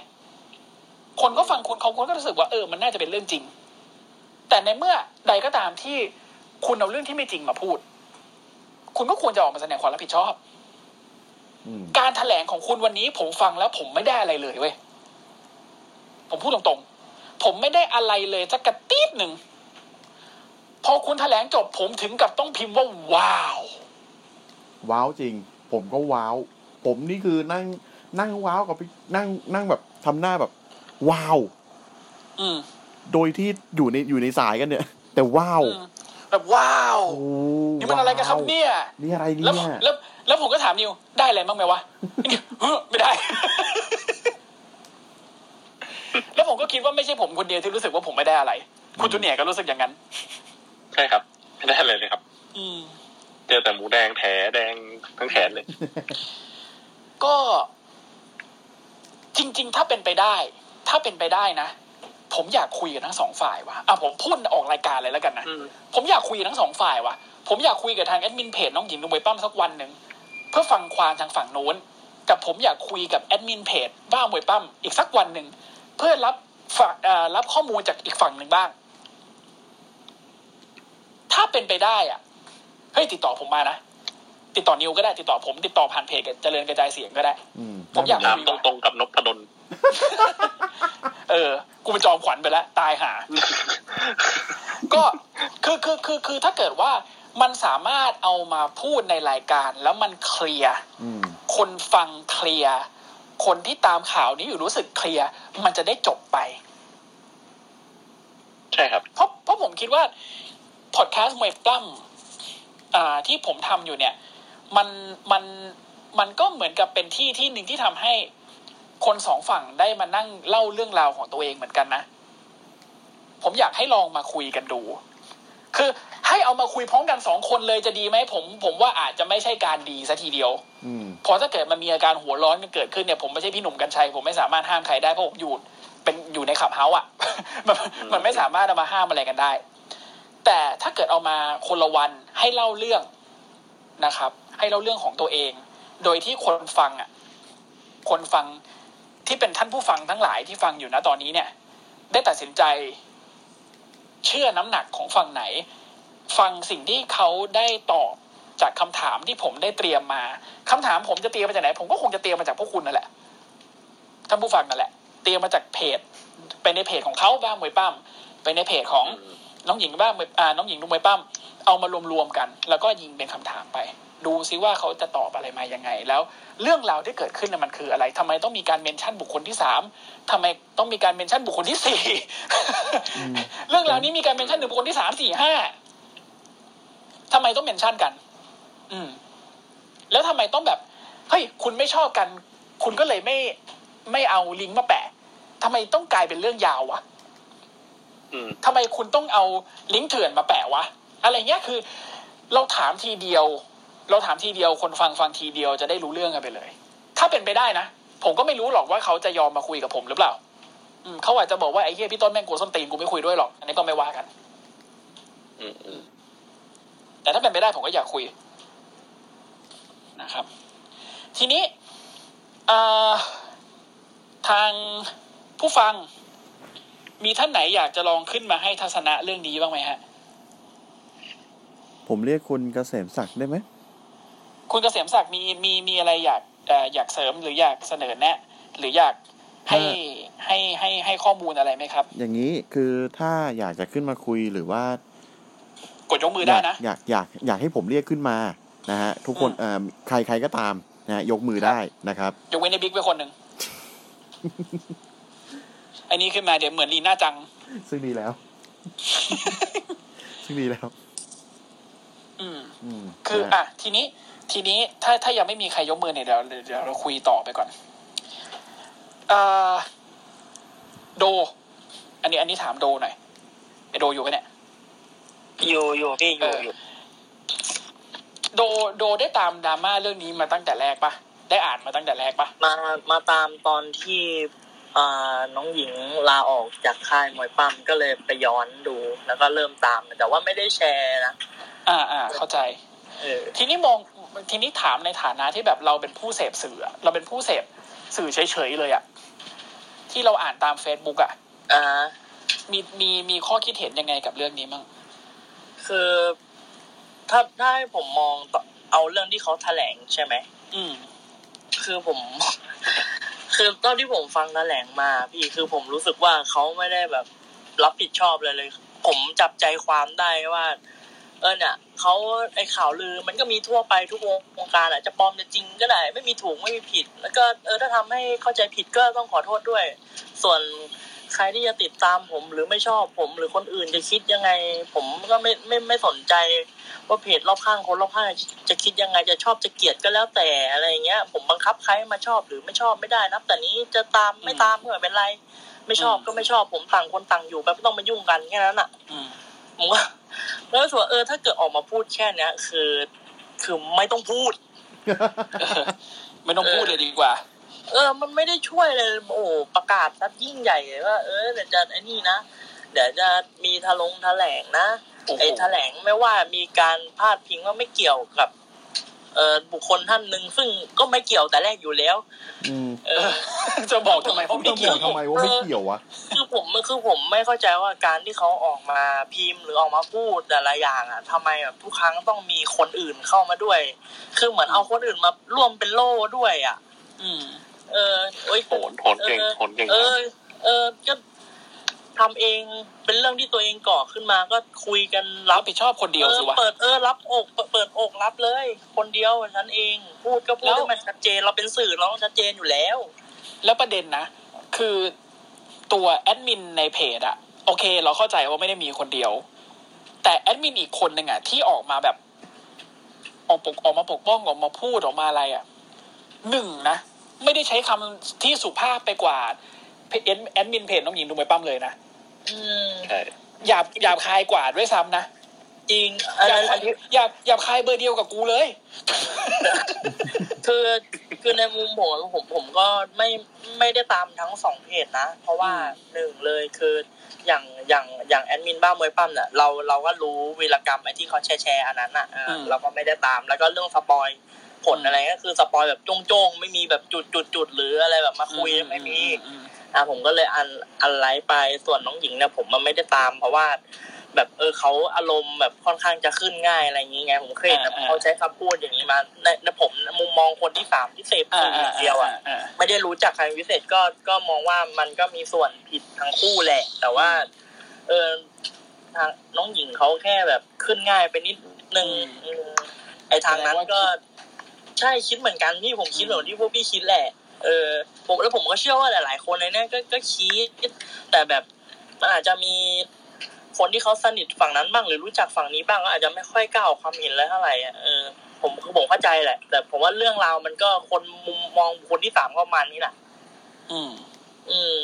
คนก็ฟังคุณเขาคนก็รู้สึกว่าเออมันน่าจะเป็นเรื่องจริง แต่ในเมื่อใดก็ตามที่คุณเอาเรื่องที่ไม่จริงมาพูด คุณก็ควรจะออกมาแสดงความรับผิดชอบอืมการแถลงของคุณวันนี้ผมฟังแล้ว ผมไม่ได้อะไรเลยเว้ยผมพูดตรงๆ ผมไม่ได้อะไรเลยสักกระตีบหนึ่ง พอคุณแถลงจบผมถึงกับต้องพิมพ์ว่า ว้าว ว้าวจริง ผมก็ว้าว ผมนี่คือนั่งนั่งว้าวกับพี่นั่งนั่งแบบทำหน้าแบบ ว้าวอืมโดยที่อยู่ในอยู่ในสายกันเนี่ย แต่ว้าวอืมแบบว้าวโอ้นี่มันอะไรกันครับเนี่ยนี่อะไรแล้วเนี่ยแล้วแล้วผมก็ถามนิวได้อะไรบ้างไหมวะเฮ้อไม่ได้ แล้วผมก็คิดว่าไม่ใช่ผมคนเดียวที่รู้สึกว่าผมไม่ได้อะไร คุณจูเนียร์ก็รู้สึกอย่างนั้น ใช่ครับ ไม่ได้เลยเลยครับ อืมเจอแต่หมูแดงแผลแดงทั้งแขนเลย ก็จริง ๆ ถ้าเป็นไปได้ ถ้าเป็นไปได้นะผมอยากคุยกับทั้งสองฝ่ายว่ะอะผมพูดออกรายการเลยแล้วกันนะอืมผมอยากคุยกับทั้งสองฝ่ายว่ะผมอยากคุยกับทางแอดมินเพจน้องหญิงนุ่มวยปั้มสักวันหนึ่งเพื่อฟังความทางฝั่งโน้นกับผมอยากคุยกับแอดมินเพจบ้ามวยปั้มอีกสักวันหนึ่งเพื่อรับฝากเอ่อรับข้อมูลจากอีกฝั่งหนึ่งบ้าง ถ้าเป็นไปได้อะเฮ้ยติดต่อผมมานะ ติดต่อนิวก็ได้ติดต่อผมติดต่อผ่านเพจเจริญกระจายเสียงก็ได้อืมผมอยากถามตรงๆกับนพดลเออ กูเป็นจอมขวัญไปแล้ว ตายหา ก็คือคือคือคือถ้าเกิดว่ามันสามารถเอามาพูดในรายการ แล้วมันเคลียร์อืมคนฟังเคลียร์คนที่ตามข่าวนี้อยู่รู้สึกเคลียร์มันจะได้จบไป ใช่ครับ เพราะเพราะผมคิดว่าพอดแคสต์มวยปล้ำอ่าที่ผมทำอยู่เนี่ย มันมันมันก็เหมือนกับเป็นที่ที่หนึ่งที่ทำให้คนสองฝั่งได้มานั่งเล่าเรื่องราวของตัวเองเหมือนกันนะ ผมอยากให้ลองมาคุยกันดู คือให้เอามาคุยพร้อมกันสองคนเลยจะดีไหมผม ผมว่าอาจจะไม่ใช่การดีซะทีเดียวอืมพอถ้าเกิดมันมีอาการหัวร้อนกันเกิดขึ้นเนี่ยผมไม่ใช่พี่หนุ่มกัญชัยผมไม่สามารถห้ามใครได้เพราะผมอยู่เป็นอยู่ในขับเฮาส์อะมันมันไม่สามารถเอามาห้ามอะไรกันได้ แต่ถ้าเกิดเอามาคนละวันให้เล่าเรื่องนะครับ ให้เล่าเรื่องของตัวเอง โดยที่คนฟังอะ คนฟังที่เป็นท่านผู้ฟังทั้งหลายที่ฟังอยู่นะตอนนี้เนี่ย ได้ตัดสินใจ เชื่อน้ำหนักของฝั่งไหน ฟังสิ่งที่เขาได้ตอบจากคำถามที่ผมได้เตรียมมาคำถามผมจะเตรียมมาจากไหน ผมก็คงจะเตรียมมาจากพวกคุณนั่นแหละท่านผู้ฟังนั่นแหละ เตรียมมาจากเพจ ไปในเพจของเขาบ้างมวยปั้มไปในเพจของน้องหญิงบ้างมวยอ่าน้องหญิงดูมวยปั้มเอามารวมๆกัน แล้วก็ยิงเป็นคำถามไป ดูซิว่าเขาจะตอบอะไรมายังไง แล้วเรื่องราวที่เกิดขึ้นน่ะมันคืออะไรทำไมต้องมีการ mention บุคคลที่สามทำไมต้องมีการ mention บุคคลที่สี่เรื่องราวนี้มีการ mention ถึงบุคคลที่สามสี่ห้าทำไมต้อง mention กัน อืม แล้วทำไมต้องแบบเฮ้ยคุณไม่ชอบกัน คุณก็เลยไม่ไม่เอาลิงก์มาแปะทำไมต้องกลายเป็นเรื่องยาววะอืมทำไมคุณต้องเอาลิงก์เถื่อนมาแปะวะ อะไรเงี้ยคือ เราถามทีเดียว เราถามทีเดียวคนฟังฟังทีเดียวจะได้รู้เรื่องกันไปเลย ถ้าเป็นไปได้นะผมก็ไม่รู้หรอกว่าเขาจะยอมมาคุยกับผมหรือเปล่า อืมเขาอาจจะบอกว่าไอ้เหี้ยพี่ต้นแม่งโกส้นตีนกูไม่คุยด้วยหรอก อันนี้ก็ไม่ว่ากัน อืมอืมแต่ถ้าเป็นไปได้ผมก็อยากคุยนะครับ ทีนี้เอ่อทางผู้ฟัง มีท่านไหนอยากจะลองขึ้นมาให้ทัศนะเรื่องนี้บ้างไหมฮะ ผมเรียกคุณเกษมศักดิ์ได้ไหม คุณเกษมศักดิ์มีมีมีอะไรอยากเอ่ออยากเสริมหรืออยากเสนอแนะ หรืออยากให้ให้ให้ให้ข้อมูลอะไรไหมครับ อย่างนี้คือถ้าอยากจะขึ้นมาคุยหรือว่ากดยกมือได้นะอยากอยากอยากให้ผมเรียกขึ้นมานะฮะทุกคนเอ่อใครใครก็ตามนะฮะยกมือได้นะครับยกเว้นในบิ๊กไปคนหนึ่งไอ้นี้ขึ้นมาเดี๋ยวเหมือนลีน่าจัง ซึ่งดีแล้ว ซึ่งดีแล้ว อืมอืมคือนะฮะอะทีนี้ ทีนี้ถ้าถ้ายังไม่มีใครยกมือเนี่ยเดี๋ยวเดี๋ยวเราคุยต่อไปก่อนเอ่อโด อันนี้อันนี้ถามโดหน่อยไอโดอยู่ปะเนี่ยอยู่อยู่พี่อยู่อยู่โดโดได้ตามดราม่าเรื่องนี้มาตั้งแต่แรกปะได้อ่านมาตั้งแต่แรกปะมามาตามตอนที่อ่าน้องหญิงลาออกจากค่ายมวยปั้มก็เลยไปย้อนดู แล้วก็เริ่มตามแต่ว่าไม่ได้แชร์นะอ่าอ่าเข้าใจเออทีนี้มอง ทีนี้ถามในฐานะที่แบบเราเป็นผู้เสพสื่ออะเราเป็นผู้เสพสื่อเฉยๆเลยอะที่เราอ่านตาม Facebook อะอ่ามีมีมีข้อคิดเห็นยังไงกับเรื่องนี้มั่งคือถ้าถ้าให้ผมมองต่อเอาเรื่องที่เขาแถลงใช่ไหมอืม คือผม คือตอนที่ผมฟังแถลงมา พี่คือผมรู้สึกว่าเขาไม่ได้แบบรับผิดชอบเลยเลย ผมจับใจความได้ว่า เออเนี่ยเขาไอข่าวลือมันก็มีทั่วไปทุกวงการอะจะปลอมจะจริงก็ได้ ไม่มีถูกไม่มีผิด แล้วก็เออถ้าทำให้เข้าใจผิดก็ต้องขอโทษด้วย ส่วนใครที่จะติดตามผมหรือไม่ชอบผมหรือคนอื่นจะคิดยังไง ผมก็ไม่ไม่ไม่สนใจ ว่าเพจรอบข้างคนรอบข้างจะคิดยังไงจะชอบจะเกลียดก็แล้วแต่อะไรเงี้ย ผมบังคับใครมาชอบหรือไม่ชอบไม่ได้นับแต่นี้จะตามไม่ตามก็ไม่เป็นไร ไม่ชอบก็ไม่ชอบผมต่างคนต่างอยู่แบบไม่ต้องมายุ่งกันแค่นั้นอะอื ผมว่าแล้วรู้สึกว่าเออถ้าเกิดออกมาพูดแค่เนี้ยคือ คือไม่ต้องพูด ไม่ต้องพูดเลยดีกว่า เออ มันไม่ได้ช่วยเลย โอ้โหประกาศซัดยิ่งใหญ่เลยว่าเออเดี๋ยวจะไอ้นี่นะเดี๋ยวจะมีทะลงแถลงนะโอ้โหไอ้แถลงไม่ว่ามีการพาดพิงว่าไม่เกี่ยวกับเออ บุคคลท่านหนึ่งซึ่งก็ไม่เกี่ยวแต่แรกอยู่แล้วอืมเออจะบอกทำไมเขาไม่ต้องบเกี่ยอวกทำไมว่าไม่เกี่ยววะคือผมคือผมไม่เข้าใจว่าการที่เขาออกมาพิมพ์หรือออกมาพูดแต่ละอย่างอะทำไมแบบทุกครั้งต้องมีคนอื่นเข้ามาด้วย คือเหมือนเอาคนอื่นมาร่วมเป็นโล่ด้วย อะ อืม เออเอ้ยโหนโหนเก่งโหนเก่งเออ เออก็ ทำเองเป็นเรื่องที่ตัวเองก่อขึ้นมาก็คุยกันรัรับบผิดชอบคนเดียวเออสิวะเปิดเออรับอก เปิดเปิดอกรับเลย คนเดียวฉันเอง พูดก็พูดแล้วให้มันชัดเจนเราเป็นสื่อเราต้องชัดเจนอยู่แล้ว แล้วประเด็นนะ คือตัวแอดมินในเพจอะโอเค เราเข้าใจว่าไม่ได้มีคนเดียว แต่แอดมินอีกคนหนึ่งอะที่ออกมาแบบออกปกออกมาปกป้องออกมาพูดออกมาอะไรอะหนึ่งนะไม่ได้ใช้คำที่สุภาพไปกว่าเพจ แอดมินเพจน้องหญิงดูไม่ปั้มเลยนะอืมใช่หยาบหยาบคายกว่าด้วยซ้ำนะจริงอันหยาบนั้นคาอัยนที่หยาบหยาบคายเบอร์เดียวกับกูเลย คือคือในมุมผมผมผมก็ไม่ไม่ได้ตามทั้งสองเพจนะ เพราะว่าอืมหนึ่งเลยคืออย่างอย่างอย่างแอดมินบ้ามวยปั้มเนี่ยเราเราก็รู้วีรกรรมไอ้ที่เขาแชร์แชร์อันนั้นอะเอออเราก็ไม่ได้ตามแล้วก็เรื่องสปอยผลอะไรก็คือสปอยแบบโจ้งๆ ไม่มีแบบจุดจุดจุดๆๆหรืออะไรแบบมาคุยไม่มี อืมอะผมก็เลยอันอันไลฟ์ไปส่วนน้องหญิงเนี่ยผมมันไม่ได้ตาม เพราะว่า แบบเออเขาอารมณ์แบบค่อนข้างจะขึ้นง่ายอะไรอย่างเงี้ยผมเคยเห็นแบบเขาใช้คำพูดอย่างนี้มาในในผมมุมมองคนที่สามที่เสพอ่าสื่ออย่างเดียวอะอ่าไม่ได้รู้จักใครพิเศษก็ก็มองว่ามันก็มีส่วนผิดทั้งคู่แหละ แต่ว่า เออทางน้องหญิงเขาแค่แบบขึ้นง่ายไปนิดนึงอืมไอทางนั้นก็ ใช่คิดเหมือนกันพี่ผมคิดเหมือนที่พวกพี่คิดแหละ เออผมแล้วผมก็เชื่อว่าหลาย ๆ คนในเนี้ยก็ก็คิดแต่แบบมันอาจจะมีคนที่เขาสนิทฝั่งนั้นบ้างหรือรู้จักฝั่งนี้บ้างก็อาจจะไม่ค่อยกล้าออกความเห็นเลยเท่าไหร่อะเออผมคือผมเข้าใจแหละ แต่ผมว่าเรื่องราวมันก็คนมุมมองคนที่สามเข้ามานี่แหละอืม อืม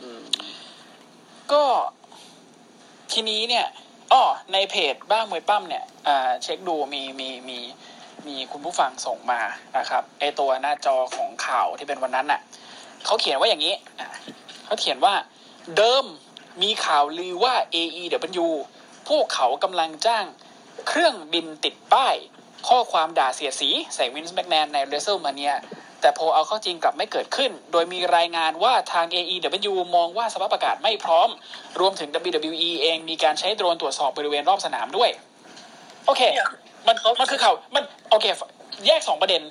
อืม ก็ทีนี้เนี่ยอ้อในเพจบ้ามวยปั้มเนี่ยอ่าเช็คดูมีมีมีมี มีคุณผู้ฟังส่งมานะครับไอตัวหน้าจอของข่าวที่เป็นวันนั้นน่ะเขาเขียนว่าอย่างนี้เขาเขียนว่าเดิมมีข่าวลือว่า AEW พวกเขากำลังจ้างเครื่องบินติดป้าย ข้อความด่าเสียสีใส่วินส์แมกแมนใน WrestleMania แต่พอเอาเข้าจริงกลับไม่เกิดขึ้น โดยมีรายงานว่าทาง AEW มองว่าสภาพอากาศไม่พร้อม รวมถึง WWE เองมีการใช้โดรนตรวจสอบบริเวณรอบสนามด้วย โอเค มันมันคือข่าวมันโอเค แยกสองประเด็น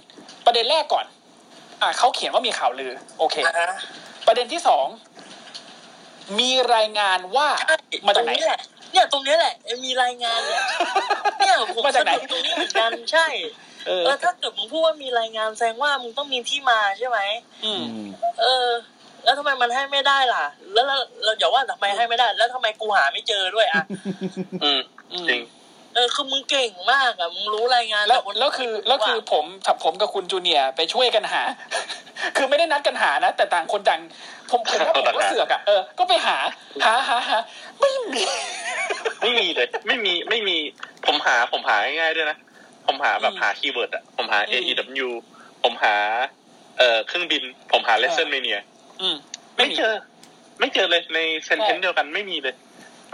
ประเด็นแรกก่อน อ่าเขาเขียนว่ามีข่าวลือ โอเคอะประเด็นที่สองมีรายงานว่ามาจากไหนตรงนี้แหละเนี่ยตรงนี้แหละมีรายงานเนี่ยเนี่ยผมมาจากไหนสนุกตรงนี้เหมือนกันใช่เออเออถ้าเกิดมึงพูดว่ามีรายงานแสดงว่ามึงต้องมีที่มาใช่ไหมอืมอืมเออ แล้วทำไมมันให้ไม่ได้ล่ะแล้วแล้วเราอย่าว่าทำไมให้ไม่ได้ แล้วทำไมกูหาไม่เจอด้วยอะ อืมอืมจริง เออคือมึงเก่งมากอะมึงรู้รายงานแล้วต่นแล้วคือแล้วคือผมกับผมกับคุณจูเนียร์ไปช่วยกันหา คือไม่ได้นัดกันหานะ แต่ต่างคนต่างผมผมว่าผมก็เสือกอะเออก็ไปหาหาหาหาไม่มีไม่มีเลย ไม่มีไม่มีผมหาผมหาง่ายๆด้วยนะ ผมหาแบบอืมหา keyword อะผมหาอืม AEW ผมหา เอ่อเครื่องบิน ผมหา WrestleMania อืมไม่เจอ ไม่เจอเลยใน sentence ใช่เดียวกันไม่มีเลย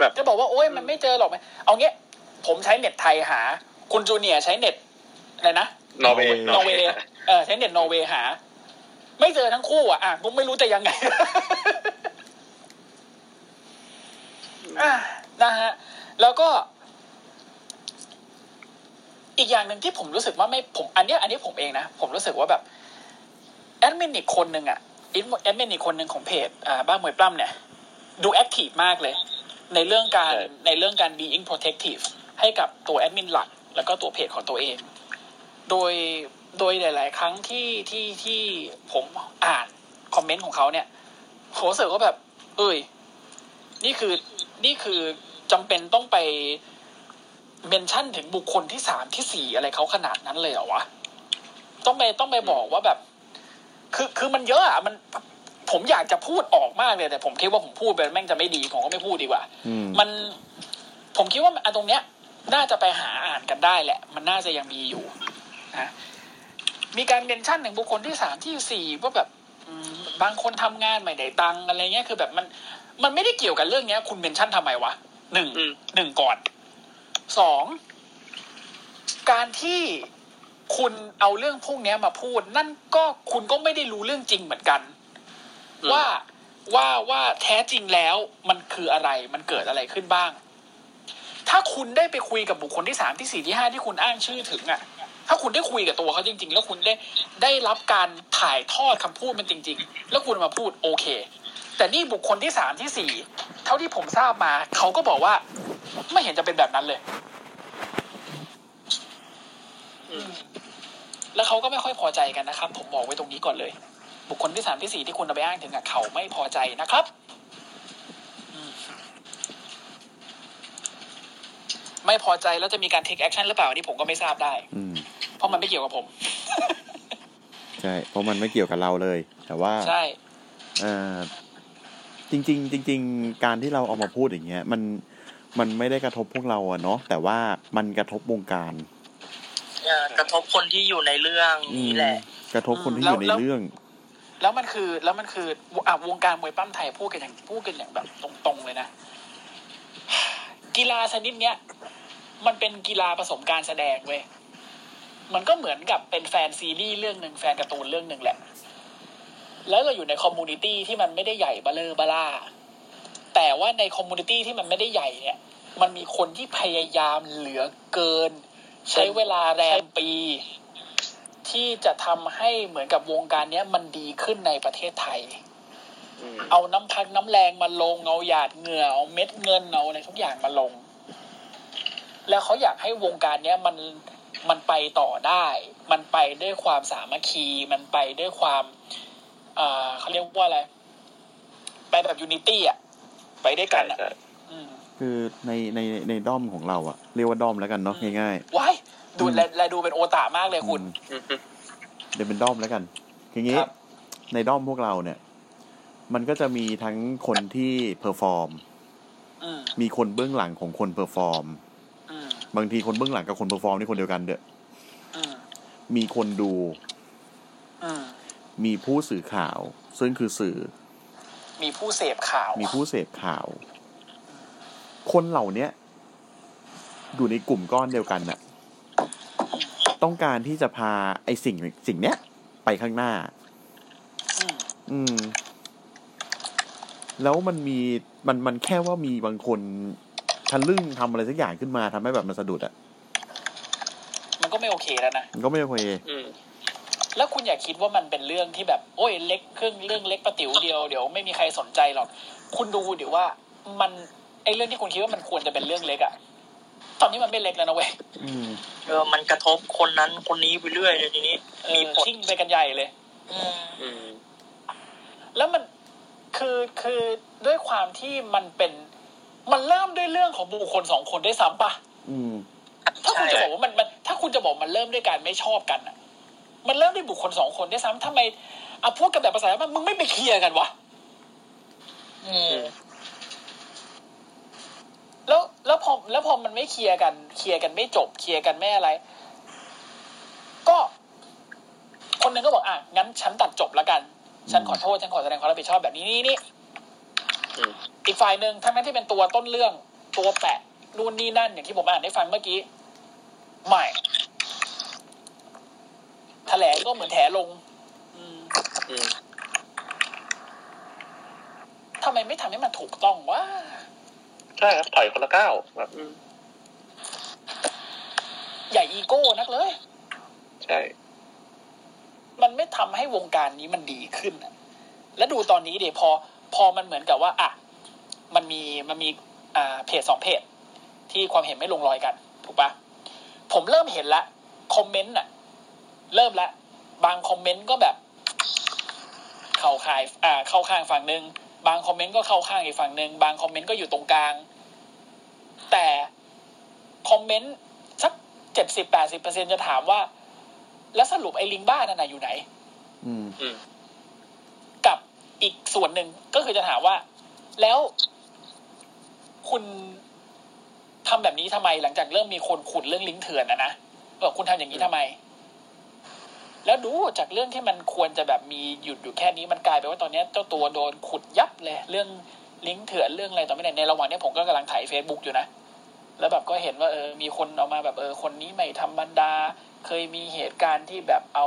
แบบจะบอกว่าโอ๊ยมันไม่เจอหรอกไหมเอางี้ ผมใช้เน็ตไทยหา คุณจูเนียร์ใช้เน็ตอะไรนะนอร์เวย์นอร์เวย์เออใช้เน็ตนอร์เวย์หา ไม่เจอทั้งคู่อะอะผมไม่รู้จะยังไงอะนะฮะ แล้วก็ อีกอย่างหนึ่งที่ผมรู้สึกว่าไม่ผม อันเนี้ยอันนี้ผมเองนะ ผมรู้สึกว่าแบบแอดมินอีกคนหนึ่งอะแอดมินอีกคนหนึ่งของเพจอ่าบ้านมวยปล้ำเนี่ย ดูแอคทีฟมากเลย ในเรื่องการใช่ในเรื่องการ being protective ให้กับตัวแอดมินหลัก แล้วก็ตัวเพจของตัวเอง โดยโดยหลาย ๆ ครั้งที่ที่ที่ผมอ่านคอมเมนต์ของเขาเนี่ยผมรู้สึกว่าแบบ เอ้ย นี่คือนี่คือจำเป็นต้องไปเมนชั่นถึงบุคคลที่สามที่สี่อะไรเขาขนาดนั้นเลยเหรอวะต้องไปต้องไปบอกว่าแบบ คือคือมันเยอะอะมันผมอยากจะพูดออกมากเลยแต่ผมคิดว่าผมพูดไปแม่งจะไม่ดีผมก็ไม่พูดดีกว่าอืมมัน ผมคิดว่าอันตรงเนี้ย น่าจะไปหาอ่านกันได้แหละ มันน่าจะยังมีอยู่นะมีการเมนชั่นถึงบุคคลที่สามที่สี่ว่าแบบอืมบางคนทำงานไม่ได้ตังค์อะไรเงี้ยคือแบบมัน มันไม่ได้เกี่ยวกับเรื่องเนี้ย คุณเมนชั่นทำไมวะหนึ่งอืมหนึ่งก่อนสองการที่คุณเอาเรื่องพวกเนี้ยมาพูด นั่นก็คุณก็ไม่ได้รู้เรื่องจริงเหมือนกันอืมว่าว่าว่าแท้จริงแล้วมันคืออะไรมันเกิดอะไรขึ้นบ้าง ถ้าคุณได้ไปคุยกับบุคคลที่สามที่สี่ที่ห้าที่คุณอ้างชื่อถึงอะ ถ้าคุณได้คุยกับตัวเขาจริง ๆ แล้วคุณได้ได้รับการถ่ายทอดคำพูดมันจริง ๆ แล้วคุณมาพูดโอเค แต่นี่บุคคลที่สามที่สี่เท่าที่ผมทราบมาเขาก็บอกว่า ไม่เห็นจะเป็นแบบนั้นเลยแล้วเขาก็ไม่ค่อยพอใจกันนะครับ ผมบอกไว้ตรงนี้ก่อนเลย บุคคลที่สามที่สี่ที่คุณเอาไปอ้างถึงอะเขาไม่พอใจนะครับอืม ไม่พอใจแล้วจะมีการ take action หรือเปล่าอันนี่ผมก็ไม่ทราบได้ อืมเพราะมันไม่เกี่ยวกับผม ใช่เพราะมันไม่เกี่ยวกับเราเลย แต่ว่าใช่เอ่อจริง ๆ จริง ๆ การที่เราเอามาพูดอย่างเงี้ย มันมันไม่ได้กระทบพวกเราอะเนาะแต่ว่ามันกระทบวงการเอ่อกระทบคนที่อยู่ในเรื่องอืมนี่แหละ กระทบคนที่แล้อวยู่ในแล้วเรื่อง แล้วมันคือแล้วมันคืออะวงการมวยปล้ำไทยพูดกันอย่างพูดกันอย่างแบบตรงๆเลยนะ กีฬาชนิดเนี้ย มันเป็นกีฬาผสมการแสดงเว้ยมันก็เหมือนกับเป็นแฟนซีรีส์เรื่องหนึ่งแฟนการ์ตูนเรื่องหนึ่งแหละ แล้วเราอยู่ใน community ที่มันไม่ได้ใหญ่เบ้อเร่อเบ้อร่า แต่ว่าใน community ที่มันไม่ได้ใหญ่เนี่ย มันมีคนที่พยายามเหลือเกิน ใช้เวลาแรมปี ที่จะทำให้เหมือนกับวงการเนี้ยมันดีขึ้นในประเทศไทยอืมเอาน้ำพักน้ำแรงมาลง เอาหยาดเหงื่อเอาเม็ดเงินเอาอะไรทุกอย่างมาลง แล้วเขาอยากให้วงการเนี้ยมันมันไปต่อได้ มันไปด้วยความสามัคคี มันไปด้วยความอ่าเขาเรียกว่าอะไรไปแบบยูนิตี้อะไปด้วยกันอะใช่อืมคือในในในด้อมของเราอะเรียกว่าด้อมแล้วกันเนาะง่ายว้ายดูแลแลดูเป็นโอตามากเลยๆคุณอืมอืมเดี๋ยวเป็นด้อมแล้วกันทีนี้ครับในด้อมพวกเราเนี่ย มันก็จะมีทั้งคนที่ perform อืมมีคนเบื้องหลังของคน perform อืม บางทีคนเบื้องหลังกับคน perform นี่คนเดียวกันเด้ออืมมีคนดูอืมมีผู้สื่อข่าว ซึ่งคือสื่อ มีผู้เสพข่าว มีผู้เสพข่าว คนเหล่าเนี้ยอยู่ในกลุ่มก้อนเดียวกันน่ะ ต้องการที่จะพาไอ้สิ่งสิ่งเนี้ย ไปข้างหน้า อืมอืมแล้วมันมีมันมันแค่ว่ามีบางคน ทะลึ่งทำอะไรสักอย่างขึ้นมาทำให้แบบมันสะดุดอะ มันก็ไม่โอเคแล้วนะ มันก็ไม่โอเคอืมแล้วคุณอย่าคิดว่ามันเป็นเรื่องที่แบบ โอ้ยเล็กเครื่องเรื่องเล็กประติ๋วเดียวเดี๋ยวไม่มีใครสนใจหรอก คุณดูเดี๋ยวว่ามันไอ้เรื่องที่คุณคิดว่ามันควรจะเป็นเรื่องเล็กอะตอนนี้มันไม่เล็กแล้วนะเว้ยอืมเออ มันกระทบคนนั้นคนนี้ไปเรื่อยเลยทีนี้เอมีอผลชิ่งไปกันใหญ่เลยอืมอืมแล้วมันคือคือด้วยความที่มันเป็น มันเริ่มด้วยเรื่องของบุคคลสองคนด้วยซ้ำปะอืมถ้าคุณจะบอกว่ามันมัน ถ้าคุณจะบอกมันเริ่มด้วยการไม่ชอบกันอะมันเริ่มด้วยบุคคลสองคนด้วยซ้ำทำไมเอาพูดกันแบบภาษาบ้านมึงไม่ไปเคลียร์กันวะอืมแล้วแล้วพอแล้วพอมันไม่เคลียร์กัน เคลียร์กันไม่จบ เคลียร์กันไม่อะไร ก็ คนหนึ่งก็บอกอะงั้นฉันตัดจบแล้วกัน ฉันขอโทษ ฉันขอแสดงความรับผิดชอบแบบนี้นี่นี่ อืมอีกฝ่ายหนึ่งทั้งนั้นที่เป็นตัวต้นเรื่องตัวแปะนู่นนี่นั่นอย่างที่ผมอ่านให้ฟังเมื่อกี้ไม่แถลงก็เหมือนแถลงอืมอืมทำไมไม่ทำให้มันถูกต้องวะใช่ครับถอยคนละก้าวแบบอืมอย่าอีโก้นักเลย ใช่ มันไม่ทำให้วงการนี้มันดีขึ้นอะแล้วดูตอนนี้เดี๋ยวพอ พอมันเหมือนกับว่าอะมันมีมันมีอ่าเพจสองเพจที่ความเห็นไม่ลงรอยกัน ถูกปะผมเริ่มเห็นละคอมเมนต์น่ะเริ่มละบางคอมเมนต์ก็แบบเข้าข่ายอ่าเข้าข้างฝั่งหนึ่งบางคอมเมนต์ก็เข้าข้างอีกฝั่งหนึ่งบางคอมเมนต์ก็อยู่ตรงกลาง แต่คอมเมนต์สักเจ็ดสิบแปดสิบเปอร์เซ็นจะถามว่า แล้วสรุปไอ้ลิงบ้านั่นน่ะอยู่ไหน อืม อีกส่วนหนึ่งก็คือจะถามว่า แล้วคุณทำแบบนี้ทำไมหลังจากเริ่มมีคนขุดเรื่องลิงก์เถื่อนนะนะเออคุณทำอย่างนี้ทำไม แล้วดูจากเรื่องที่มันควรจะแบบมีหยุดอยู่แค่นี้มันกลายไปนว่าตอนนี้เจ้าตัวโดนขุดยับเลย เรื่องลิงก์เถื่อนเรื่องอะไรต่อไม่ได้ในระหว่างนี้ผมก็กำลังถ่ายเฟซบุ๊กอยู่นะแล้วแบบก็เห็นว่าเออมีคนเอามาแบบเออคนนี้ไม่ธรรมดา เคยมีเหตุการณ์ที่แบบเอา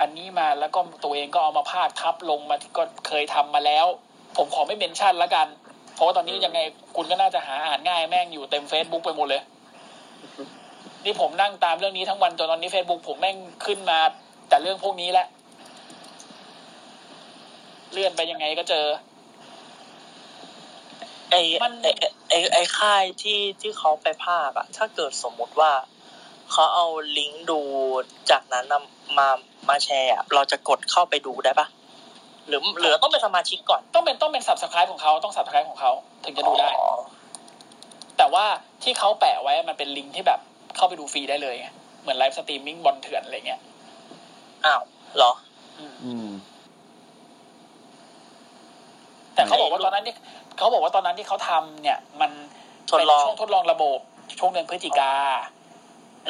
อันนี้มาแล้วก็ตัวเองก็เอามาพาดทับลงมาที่ก็เคยทำมาแล้ว ผมขอไม่เมนชั่นละกัน เพราะว่าตอนนี้ยังไงคุณก็น่าจะหาอ่านง่ายแม่งอยู่เต็ม Facebook ไปหมดเลย นี่ผมนั่งตามเรื่องนี้ทั้งวันจนตอนนี้ Facebook ผมแม่งขึ้นมา แต่เรื่องพวกนี้แหละ เลื่อนไปยังไงก็เจอไอ้ไอ้ไอ้ไอ้ค่ายที่ที่เขาไปภาคอะถ้าเกิดสมมุติว่า เขาเอาลิงก์ดูจากนั้นนำมามาแชร์อะเราจะกดเข้าไปดูได้ปะหรือหรือต้องเป็นสมาชิกก่อน ต้องเป็นต้องเป็นสับส c r i b e ของเขาต้องสับส c r i b e ของเขาถึงจะดูได้อ๋อแต่ว่าที่เขาแปะไว้มันเป็นลิงก์ที่แบบเข้าไปดูฟรีได้เลยไงเหมือน live streaming บอลเถื่อนอะไรเงี้ยอ้าวเหรอ อืมอืมแต่เขาบอกว่าตอนนั้นที่เขาบอกว่าตอนนั้นที่เขาทำเนี่ย มันทดลองเป็นช่วงทดลองระบบ ช่วงเดือนพฤศจิกา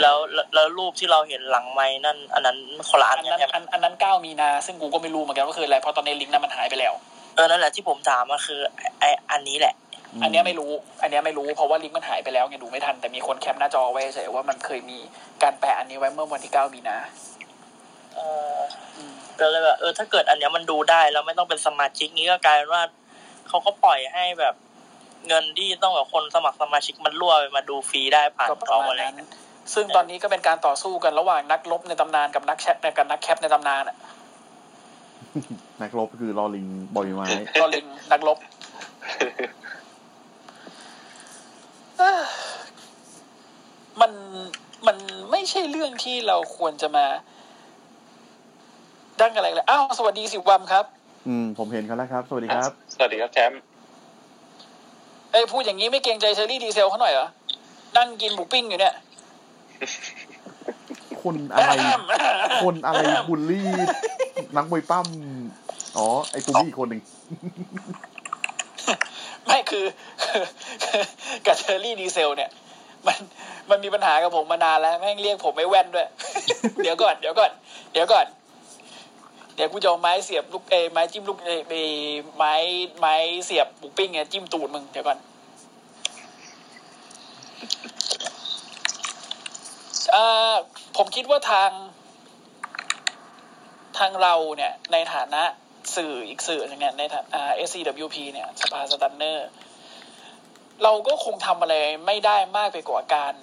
แล้วแล้วแล้วรูปที่เราเห็นหลังไม้นั่น อันนั้นคนละอัอันนกันนั้นใช่ไหมอันอันนั้นเก้ามีนา ซึ่งกูก็ไม่รู้เหมือนกันว่าคืออะไรเพราะตอนนี้ลิงก์นั้นมันหายไปแล้ว เออนั่นแหละที่ผมถามมาคือไอไออันนี้แหละอืมอันเนี้ยไม่รู้ อันเนี้ยไม่รู้เพราะว่าลิงก์มันหายไปแล้วไงดูไม่ทันแต่มีคนแคปหน้าจอไว้เฉยว่ามันเคยมีการแปะอันนี้ไว้เมื่อวันที่เก้ามีนาเออก็เลยแบบเออถ้าเกิดอันเนี้ยมันดูได้แล้วไม่ต้องเป็นสมาชิกนี้ก็กลายเป็นว่าเขาก็ปล่อยให้แบบเงินที่ต้องแบบคนสมัครสมาชิกมันรั่วไปมาดูฟรีได้ผ่านก็ปกล้องระมาณอะไรนั้น ซึ่งตอนนี้ก็เป็นการต่อสู้กันระหว่างนักลบในตำนานกับนักแชทกับนักแคปในตำนานอะนักรบคือรอลิงบอยไม้ก็ลิงนักลบเอ้อมันมันไม่ใช่เรื่องที่เราควรจะมา ดังอะไรเลยอ้าวสวัสดีสิวัมครับ อืม ผมเห็นเขาแล้วครับ สวัสดีครับ สวัสดีครับแชมป์เอ้ยพูดอย่างนี้ไม่เกรงใจเชอรี่ดีเซลเขาหน่อยเหรอนั่งกินหมูปิ้งอยู่เนี่ย คนอะไร คนอะไรบูลลี่ นักมวยปล้ำ อ๋อ ไอ้ปุ้มอีกคนหนึ่ง ไม่คือ กับเชอรี่ดีเซล เนี่ย มันมันมีปัญหากับผมมานานแล้ว แม่งเรียกผมไม่แว่นด้วย เดี๋ยวก่อน เดี๋ยวก่อน เดี๋ยวก่อน เดี๋ยวกูจะเอาไม้เสียบลูกเอไม้จิ้มลูกเอไม้ไม้เสียบหมูปิ้งเนี่ยจิ้มตูดมึง เดี๋ยวก่อน ผมคิดว่าทางทางเราเนี่ยในฐานะสื่ออีกสื่อหนึงเนี่ยในฐานะ SCWP เนี่ยสภาสตันเนอร์ เราก็คงทำอะไรไม่ได้มากไปกว่าการ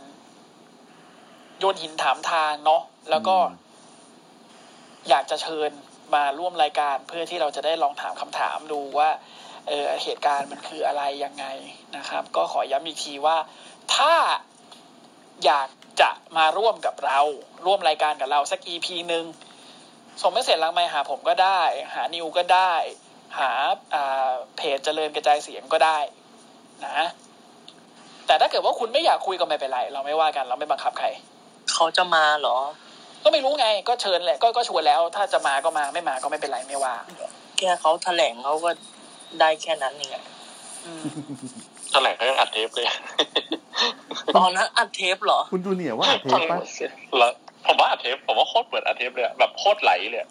โยนหินถามทางเนาะแล้วก็อืมอยากจะเชิญมาร่วมรายการเพื่อที่เราจะได้ลองถามคำถามดูว่าเออเหตุการณ์มันคืออะไรยังไงนะครับ ก็ขอย้ำอีกทีว่า ถ้าอยาก จะมาร่วมกับเรา ร่วมรายการกับเราสัก EP หนึ่งส่งไม่เสร็จลังไมค์หาผมก็ได้ หานิวก็ได้หาอ่าเพจเจริญกระจายเสียงก็ได้นะ แต่ถ้าเกิดว่าคุณไม่อยากคุยก็ไม่เป็นไร เราไม่ว่ากันเราไม่บังคับใคร เขาจะมาเหรอ ก็ไม่รู้ไง ก็เชิญแหละก็ก็ชวนแล้ว ถ้าจะมาก็มาไม่มาก็ไม่เป็นไรไม่ว่าแค่เขาแถลงเขาก็ได้แค่นั้นเองอะอืม แถลงเขายังอัดเทปเลยตอนนั้นอัดเทปเหรอ คุณจูเนียร์ว่าอัดเทปปะแล้วผมว่าอัดเทปผมว่าโคตรเปิดอัดเทปเลยอะแบบโคตรไหลเลยอะ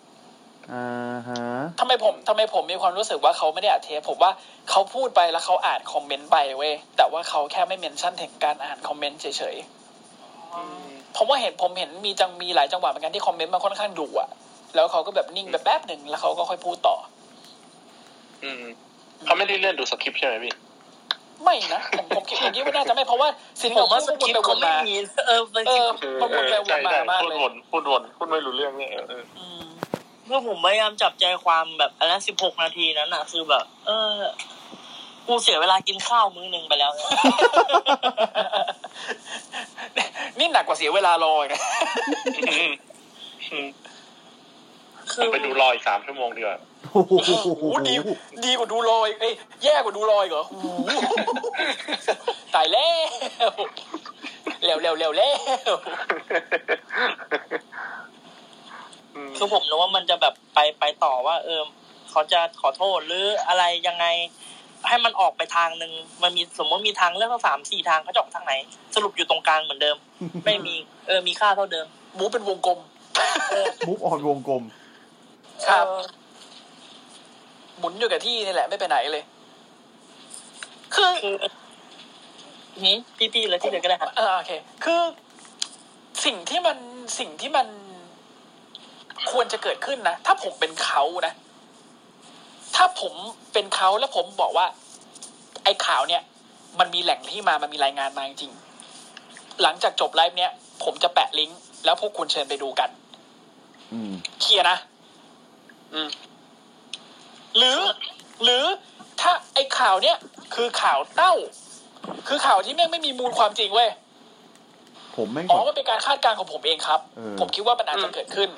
อ่าฮะทำไมผมทำไมผมมีความรู้สึกว่าเขาไม่ได้อัดเทปผมว่าเขาพูดไปแล้วเขาอ่านคอมเมนต์ไปเว้ยแต่ว่าเขาแค่ไม่เมนชั่นถึงการอ่านคอมเมนต์เฉยๆผมว่าเห็นผมเห็นมีจังมีหลายจังหวะเหมือนกันที่คอมเมนต์มันค่อนข้างดุอะแล้วเขาก็แบบนิ่งแบบแป๊บหนึ่งแล้วเขาก็ค่อยพูดต่อ อืมเขาไม่ได้เลื่อนดูสคริปต์ใช่ไหมพี่ ไม่นะผมผมคิดผมคิดว่าน่าจะไม่เพราะว่าสิ่งผที่มว่าสเขาพูดคริปไปต์วเขานไม่มามีเออสเอคริปอต์มันวนไปวนใช่มาใช่มากพูดเลยวนพูดวนพูดไม่รู้เรื่องเนี่ยเออเอออืมเมื่อผมพยายามจับใจความแบบอันนั้นสิบหกนาทีนั้นอะคือแบบ เออกูเสียเวลากินข้าวมื้อหนึ่งไปแล้วเนี่ยนี่หนักกว่าเสียเวลารออีกนะอืม คืผมอไปดูรออีกสามชั่วโมงดีกว่าโอ้โหโอ้โหดีดีกว่าดูรอยเอ้ยแย่กว่าดูรอยเหรอโอ้โหตายแล้วเร็วเร็วเร็วเร็วคือผมนึกว่ามันจะแบบไปไปต่อว่า เออเขาจะขอโทษหรืออะไรยังไง ให้มันออกไปทางหนึ่งมันมีสมมติมีทางเลือกทั้งสามสี่ทางเขาจะออกทางไหน สรุปอยู่ตรงกลางเหมือนเดิม ไม่มี เออมีค่าเท่าเดิมหมูเป็นวงกลมมุกออนวงกลม ครับเออหมุนอยู่กับที่นี่แหละไม่ไปไหนเลย คือคือนี่พี่ๆเลยที่เหลือก็ได้ฮะเออโอเค คือสิ่งที่มันสิ่งที่มันควรจะเกิดขึ้นนะ ถ้าผมเป็นเขานะ ถ้าผมเป็นเขาแล้วผมบอกว่า ไอ้ข่าวเนี่ย มันมีแหล่งที่มามันมีรายงานมาจริงๆหลังจากจบไลฟ์เนี้ยผมจะแปะลิงก์แล้วพวกคุณเชิญไปดูกันอืมเคลียร์นะอืม หรือ หรือถ้าไอ้ข่าวเนี้ยคือข่าวเต้า คือข่าวที่แม่งไม่มีมูลความจริงเว้ยผมแม่งอ๋อมันเป็นการคาดการณ์ของผมเองครับเออผมคิดว่ามันอาจจะเกิดขึ้น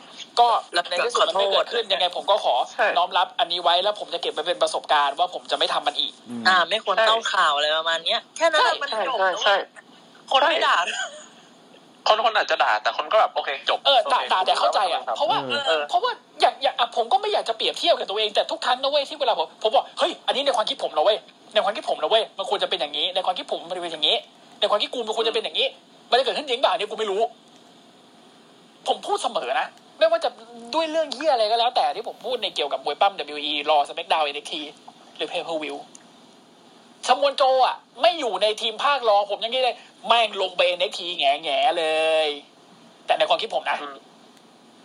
ก็ในที่สุดมันไม่เกิดขึ้นยังไงผมก็ขอใช่น้อมรับอันนี้ไว้แล้วผมจะเก็บไว้เป็นประสบการณ์ว่าผมจะไม่ทำมันอีกมอ่า ไม่ควรเต้าข่าวอะไรประมาณเนี้ยแค่นั้นน่ะมันใช่จบใช่แล้วใช่คนไม่ด่า คนคนอาจจะด่าแต่คนก็แบบโอเคจบเออด่าโคด่าแต่เข้าใจอะเพราะว่าเออเออเพราะว่าอย่างอย่างอะผมก็ไม่อยากจะเปรียบเทียบกับตัวเองแต่ทุกครั้งนะเว้ยที่เวลาผมผมบอกเฮ้ยอันนี้ในความคิดผมนะเว้ยในความคิดผมนะเว้ยมันควรจะเป็นอย่างนี้ ในความคิดผมมันเป็นอย่างนี้ ในความคิดกูมันควรจะเป็นอย่างนี้มันจะเกิดขึ้นจริงเปล่าเนี่ยกูไม่รู้ ผมพูดเสมอนะไม่ว่าจะด้วยเรื่องเหี้ยอะไรก็แล้ว แต่ที่ผมพูดในเกี่ยวกับมวยปั้ม WE รอสเปกดาวเอ็นทีหรือเพย์เพอร์วิวชมวนโจอะ ไม่อยู่ในทีมภาครองผมยังงี้เลย แม่งลงไปเน็กทีแง่แง่ๆเลย แต่ในความคิดผมนะอืม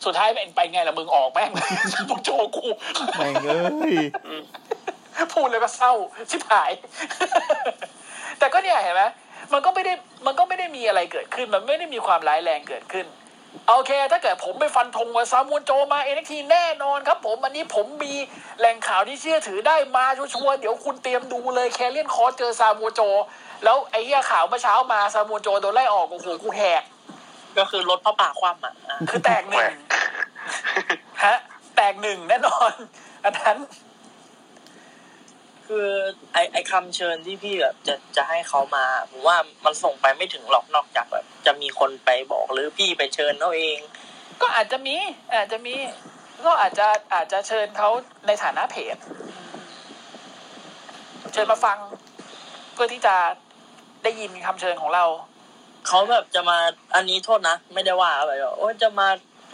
สุดท้ายเป็นไปไงล่ะมึงออกแม่งชมวนโจกูแม่งเอ้ยพูดเลยว่าเศร้าชิบหาย แต่ก็เนี่ยเห็นไหมมันก็ไม่ได้มันก็ไม่ได้มีอะไรเกิดขึ้น มันไม่ได้มีความร้ายแรงเกิดขึ้น โอเค ถ้าเกิดผมไปฟันธงว่าซามูนโจมาเอ็นทีแน่นอนครับผม อันนี้ผมมีแหล่งข่าวที่เชื่อถือได้มาชัวร์ๆเดี๋ยวคุณเตรียมดูเลยแคเรียนคอร์สเจอซามูนโจ แล้วไอ้เหี้ยข่าวเมื่อเช้ามาซามูนโจโดนไล่ออกโอ้โหกูแหก ก็คือรถพระป่าคว่ำอะอะคือแตกหนึ่งฮะแตกหนึ่งแน่นอน อันนั้น คือไอไอคำเชิญที่พี่แบบจะจะให้เขามาผมว่ามันส่งไปไม่ถึงหรอกนอกจากแบบ จะมีคนไปบอกหรือพี่ไปเชิญเขาเอง ก็อาจจะมีอาจจะมีก็อาจจะอาจจะเชิญเขาในฐานะเพจเชิญมาฟัง เพื่อที่จะได้ยินคำเชิญของเราเขาแบบจะมาอันนี้โทษนะ ไม่ได้ว่าอะไรหรอกจะมา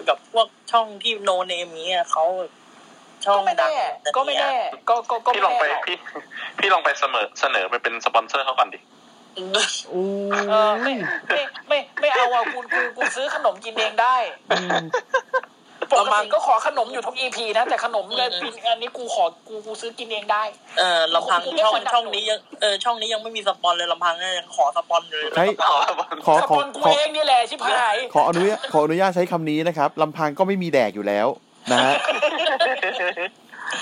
กับพวกช่องที่โนเนมนี้เขา ช่องก็ไม่ดัแน่งแต่ก็ไม่เนี่ยแน่ก็ก็ก็พี่ไม่ลองไปแน่หรอกพี่พี่ลองไปเสนอเสนอไปเป็นสปอนเซอร์เขาก่อนดิโอ้เออไม่ไม่ไม่ไม่เอาอะกูกูกูซื้อขนมกินเองได้ปกติก็ขอขนมอยู่ทุกอีพีนะ แต่ขนมเนี่ยอันนี้กูขอกูกูซื้อกินเองได้ เออลำพังผมไม่ช่องควรดับช่องนี้ยังเออช่องนี้ยังไม่มีสปอนเลยลำพังเนี่ยยังขอสปอนเลยใช้ขอขอสขปออนกูขอเองนี่แหละชิบหายขออนุญาตขออนุญาตใช้คำนี้นะครับลำพังก็ไม่มีแดกอยู่แล้ว นะฮะ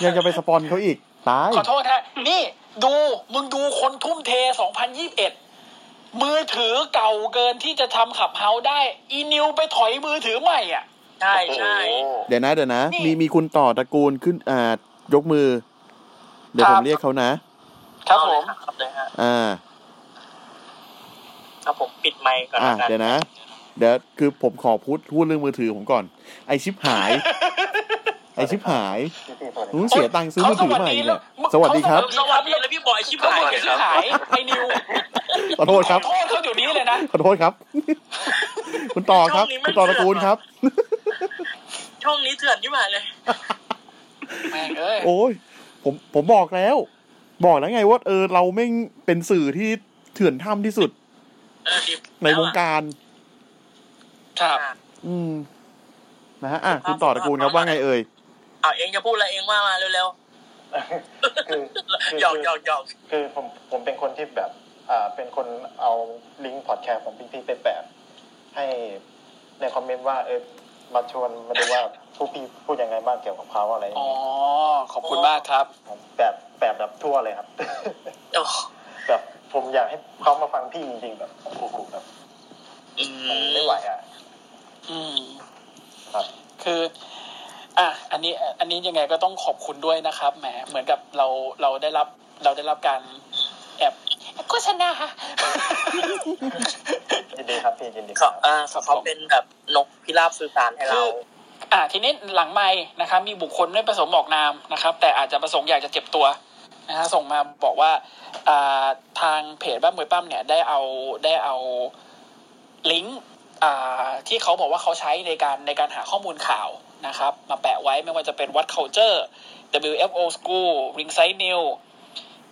ยังจะไปสปอนเขาอีก ตาย ขอโทษฮะ นี่ดูมึงดูคนทุ่มเท 2021 มือถือเก่าเกินที่จะทำขับเฮาได้ อีนิวไปถอยมือถือใหม่อะ ใช่ใช่โอ้โหเดี๋ยวนะเดี๋ยวนะนี่มีมีคุณต่อตระกูลขึ้นอ่ายกมือ เดี๋ยวคผรัมบเรียกเขานะ ครับผมครับเลยฮะอ่าครับผมปิดไมค์ก่อนอ่าแล้วกันเดี๋ยวนะ เดี๋ยวคือผมขอพูดพูดเรื่องมือถือผมก่อน ไอชิปหาย ไอชิปหายผมเสียตังค์ซื้อมือถือใหม่เนี่ยสวัสดีครับ สวัสดีแล้วพี่บอยชิบเขาหายบอกชิบหายไอ้นิวขอโทษครับขอโทษเขาเดี๋ยวนี้เลยนะขอโทษครับ คุณต่อครับคุณต่อตระกูลครับ ช่องนี้เถื่อนชิบหายเลยแม่งเอ้ยโอ้ยผมผมบอกแล้ว บอกแล้วไงว่าเออเราแม่งเป็นสื่อที่เถื่อนถ้ำที่สุดเออดิบในวงการ ครับอะอืม นะฮะอะคุณต่อตระกูลครับว่าไงเอ่ยเอาเองจะพูดอะไรเองว่ามาเร็วคือคือๆหยอกหยอกหยอกคือผมผมเป็นคนที่แบบ อ่า เป็นคนเอาลิงก์พอดแคสต์ของพี่พี่ไปแปะให้ในคอมเมนต์ว่าเออมาชวนมาดูว่าผู้พี่พูดยังไงบ้างเกี่ยวกับเขาอะไรอย่างอ๋อเงี้ยขอบคุณมากครับแบบแบบแบบทั่วเลยครับโอ้แบบผมอยากให้เขามาฟังพี่จริงๆแบบโอ้โหแบบอืมันมไม่ไหวอะ อืมครับคือ อะอันนี้ อันนี้ยังไงก็ต้องขอบคุณด้วยนะครับแหมเหมือนกับเราเราได้รับเราได้รับการแอบโฆษณายินดีครับพี่ยินดีคเขารับอ่าเขาเป็นแบบนกพิราบสื่อสารให้เราคืออะทีนี้หลังไม่นะครับ มีบุคคลไม่ประสงค์บอกนามนะครับ แต่อาจจะประสงค์อยากจะเจ็บตัวนะฮะส่งมาบอกว่าอ่าทางเพจบ้านมวยปั้มเนี่ยได้เอาได้เอาลิงก์อ่า ที่เขาบอกว่าเขาใช้ในการในการหาข้อมูลข่าวนะครับ มาแปะไว้ไม่ว่าจะเป็น What Culture WFO School Ringside News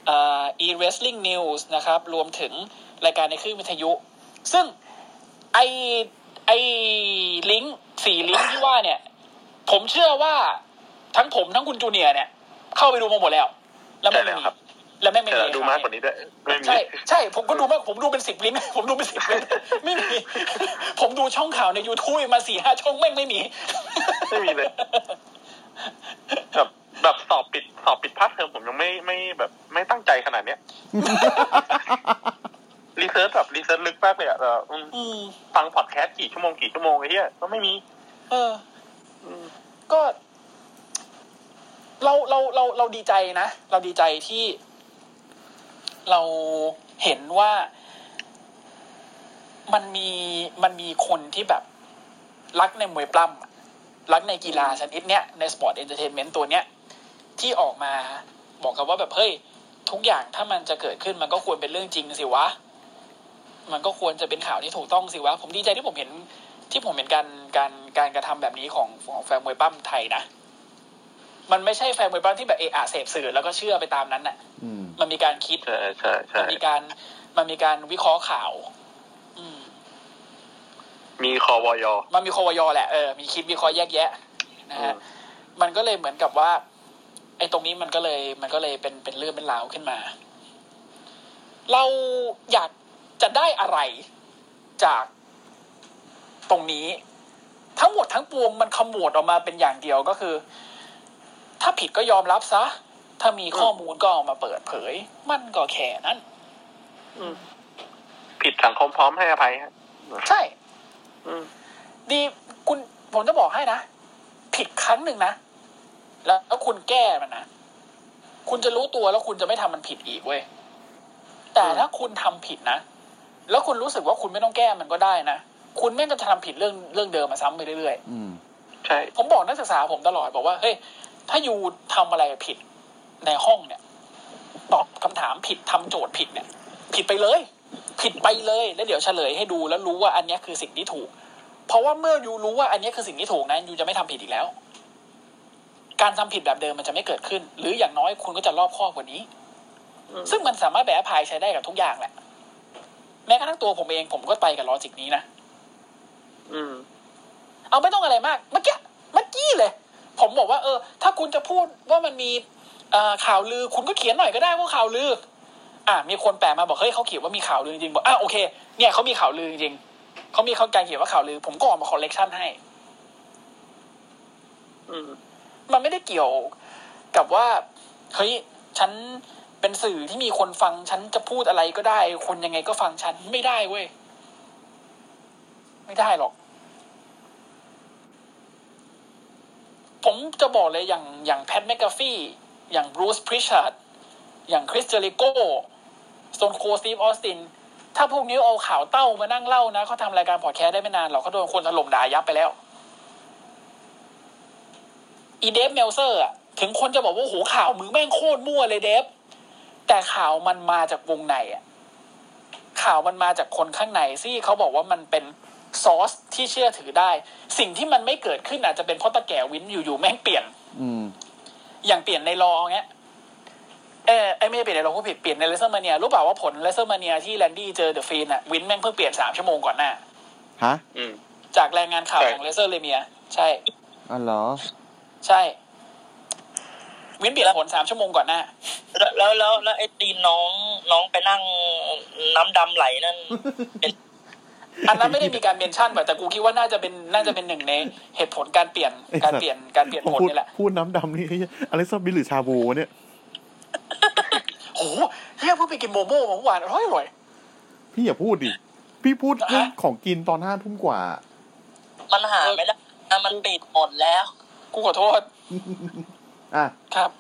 อ่า e-wrestling news นะครับ รวมถึงรายการในคลื่นวิทยุ ซึ่งไอไอลิงก์สี่ลิงก์ที่ว่าเนี่ย ผมเชื่อว่าทั้งผมทั้งคุณจูเนียร์เนี่ย เข้าไปดูมาหมดแล้ว แล้วไม่มี แล้วไม่ไม่แต่มีดูมากกว่านี้ด้วยไม่มีใช่ใช่ผมก็ดูมากผมดูเป็นสิบลิงก์ผมดูเป็นสิบลิงก์ไม่มี ผมดูช่องข่าวใน YouTube มาสี่ห้าช่องแม่งไม่มี ไม่มีเลยแบบแบบสอบปิดสอบปิดภาคเทอมผมยังไม่ไม่แบบ ไม่ตั้งใจขนาดเนี้ย research แบบ research ลึกมากเลยอะแต่อืมอืมฟังพอดแคสต์กี่ชั่วโมงกี่ชั่วโมงไอ้เหี้ยก็ไม่มี เออก็ เราเราเราเราดีใจนะ เราดีใจที่ เราเห็นว่ามันมีมันมีคนที่แบบรักในมวยปล้ำรักในกีฬาชนิดเนี้ยใน sport entertainment ตัวเนี้ยที่ออกมาบอกกันว่าแบบเฮ้ยทุกอย่างถ้ามันจะเกิดขึ้นมันก็ควรเป็นเรื่องจริงสิวะ มันก็ควรจะเป็นข่าวที่ถูกต้องสิวะ ผมดีใจที่ผมเห็นที่ผมเห็นการการการกระทำแบบนี้ของของแฟนมวยปั้มไทยนะ มันไม่ใช่แฟนมวยบ้านที่แบบเอะอะเสพสื่อแล้วก็เชื่อไปตามนั้นน่ะอืมมันมีการคิดใช่ใช่ใช่มันมีการมันมีการวิเคราะห์ข่าวอืมมีคอวอยอมันมีคอวยแหละเออมีคิดวิเคราะห์แยกแยะนะฮะอืมมันก็เลยเหมือนกับว่า ไอ้ตรงนี้มันก็เลย มันก็เลยเป็นเป็นเรื่องเป็นราวขึ้นมา เราอยากจะได้อะไรจากตรงนี้ ทั้งหมดทั้งปวงมันขมวดออกมาเป็นอย่างเดียวก็คือ ถ้าผิดก็ยอมรับซะ ถ้ามีข้อมูลก็เอามาเปิดเผย มันก็แค่นั้นผิดสังคมพร้อมให้อภัยฮะใช่อืมดีคุณผมจะบอกให้นะ ผิดครั้งหนึ่งนะแล้วแล้วคุณแก้มันนะคุณจะรู้ตัวแล้วคุณจะไม่ทำมันผิดอีกเว้ยแต่ถ้าคุณทำผิดนะ แล้วคุณรู้สึกว่าคุณไม่ต้องแก้มันก็ได้นะ คุณแม่งก็จะทำผิดเรื่องเรื่องเดิมมาซ้ำไปเรื่อยอืมใช่ๆผมบอกนักศึกษาผมตลอดบอกว่า เฮ้ย ถ้ายูทำอะไรผิดในห้องเนี่ย ตอบคำถามผิดทำโจทย์ผิดเนี่ย ผิดไปเลย ผิดไปเลย แล้วเดี๋ยวเฉลยให้ดูแล้วรู้ว่าอันเนี้ยคือสิ่งที่ถูก เพราะว่าเมื่อยูรู้ว่าอันเนี้ยคือสิ่งที่ถูกนะยูจะไม่ทำผิดอีกแล้ว การทำผิดแบบเดิมมันจะไม่เกิดขึ้น หรืออย่างน้อยคุณก็จะรอบคอบกว่านี้ ซึ่งมันสามารถ apply ใช้ได้กับทุกอย่างแหละ แม้กระทั่งตัวผมเองผมก็ apply กับ logic นี้นะอืม เอาไม่ต้องอะไรมากเมื่อกี้เมื่อกี้เลย ผมบอกว่า เออ ถ้าคุณจะพูดว่ามันมีเอ่อข่าวลือ คุณก็เขียนหน่อยก็ได้ว่าข่าวลือ อะมีคนแปลมาบอกเฮ้ยเขาเขียนว่ามีข่าวลือจริงๆบอกอะโอเค เนี่ยเขามีข่าวลือจริงๆเขามีเขาการเขียนว่าข่าวลือ ผมก็ออกมา correction ให้อืมมันไม่ได้เกี่ยวกับว่าเฮ้ยฉันเป็นสื่อที่มีคนฟังฉันจะพูดอะไรก็ได้ คนยังไงก็ฟังฉันไม่ได้เว้ย ไม่ได้หรอก ผมจะบอกเลยอย่างอย่าง Pat McAfee อย่าง Bruce Prichard อย่าง Chris Jericho Stone Cold Steve Austin ถ้าพวกนี้เอาข่าวเต้ามานั่งเล่านะเขาทำรายการพอดแคสได้ไม่นานหรอกเขาโดนคนถล่มด่ายับไปแล้ว อี Dave Meltzer อะถึงคนจะบอกว่าโหข่าวมึงแม่งโคตรมั่วเลย Dave แต่ข่าวมันมาจากวงในอะข่าวมันมาจากคนข้างในที่เขาบอกว่ามันเป็น ซอสที่เชื่อถือได้ สิ่งที่มันไม่เกิดขึ้นอาจจะเป็นเพราะตาแก่ Vince อยู่ๆแม่งเปลี่ยน อืม อย่างเปลี่ยนใน Raw เงี้ยเออไอ้ไม่ใช่เปลี่ยนใน Raw พูดผิดเปลี่ยนใน WrestleMania รู้เปล่าว่าผล WrestleMania ที่ Randy เจอ The Fiend อะวินแม่งเพิ่งเปลี่ยนสามชั่วโมงก่อนหน้าฮะอืมจากรายงานข่าวใช่ของเลเซอร์เลเมีย ใช่อ๋อเหรอ ใช่ วินเปลี่ยนผลสามชั่วโมงก่อนหน้าแล้วแล้วแล้วแล้วไอ้ตีนน้องน้องไปนั่งน้ำดำไหลนั่นเป็น อันนั้นไม่ได้มีการเมนชั่นแบบแต่กูคิดว่าน่าจะเป็นน่าจะเป็นหนึ่งในเหตุผลการเปลี่ยนไอ้สักาตว์รเปลี่ยนการเปลี่ยนผลพูดนี่แหละพูดน้ำดำนี่อะไรซับบิลหรือชาบูวะเนี่ยโอ้โหเฮียเพิ่งไปกินโมโม่มาเมื่อวานอร่อยอร่อยพี่อย่าพูดดิพี่พูดเรื่องฮะของกินตอนห้าทุ่มกว่า มันหาไม่ได้นะมันปิดหมดแล้ว กูขอโทษ อะครับ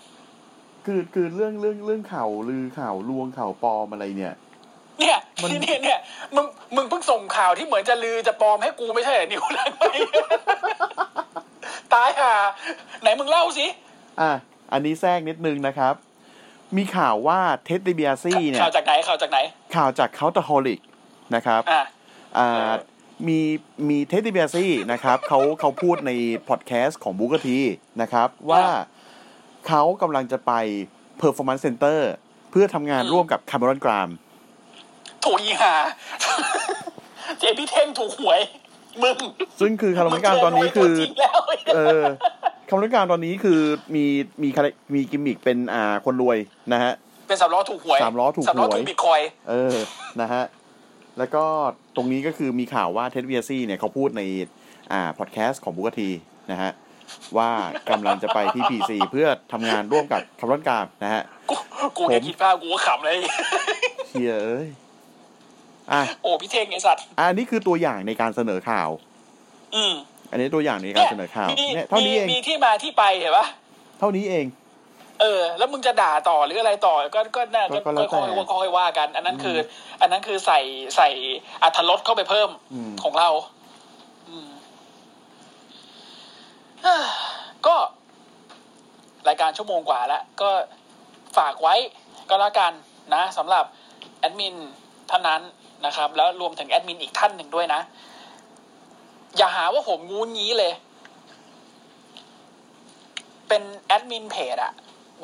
คือคือเรื่องเรื่องเรื่องข่าวลือข่าวลวงข่าวปลอมอะไรเนี่ย เนี่ยมันเนี่ยเนี่ยมึงมึงเพิ่งส่งข่าวที่เหมือนจะลือจะปลอมให้กูไม่ใช่เหรอนิวเลยไหมตายห่าไหนมึงเล่าสิอะอันนี้แทรกนิดนึงนะครับ มีข่าวว่า Ted DiBiase เนี่ยข่าวจากไหนข่าวจากไหน ข่าวจากเคาน์เตอร์ฮอลิกนะครับอะอ่ามีมี Ted DiBiase นะครับเขาเขาพูดในพอดแคสต์ของ Booker T นะครับ ว่าเขากำลังจะไป Performance Center เพื่อทำงานร่วมกับ Cameron Grimes ถูกอีห่าเจพี่เท่งถูกหวย มึง ซึ่งคือ Cameron Grimes ตอนนี้คือ เออCameron Grimes ตอนนี้คือมีมีคารมีกิมมิกเป็นอ่าคนรวยนะฮะ เป็นสามล้อถูกหวยสามล้อถูกสามล้อหวยถูกบิตคอย เออ นะฮะ แล้วก็ตรงนี้ก็คือมีข่าวว่า Ted DiBiase เนี่ยเขาพูดในอ่าพอดแคสต์ของ Booker T นะฮะว่ากำลังจะไปที่ PC เพื่อทำงานร่วมกับ Cameron Grimes นะฮะ กูกูแค่คิดภาพกูก็ขำเลยเชียเอ้ย อะโอ้พี่เท่งไอสัตว์อันนี้คือตัวอย่างในการเสนอข่าว อืมอันนี้ตัวอย่างในการเสนอข่าวมีเนี่ยเท่านี้เองมีที่มาที่ไปเห็นปะเท่านี้เอง เออ แล้วมึงจะด่าต่อหรืออะไรต่อ ก็ก็น่าก็ก็ก็แล้วแต่ค่อยๆค่อยๆว่ากัน อันนั้นคือ อันนั้นคือใส่ใส่อัธรสเข้าไปเพิ่มอืมของเราอืมเอ้อก็รายการชั่วโมงกว่าแล้ว ก็ฝากไว้ก็แล้วกันนะสำหรับแอดมินท่านนั้น นะครับ แล้วรวมถึงแอดมินอีกท่านหนึ่งด้วยนะ อย่าหาว่าผมงูงี้เลยไปเป็นแอดมินเพจอะ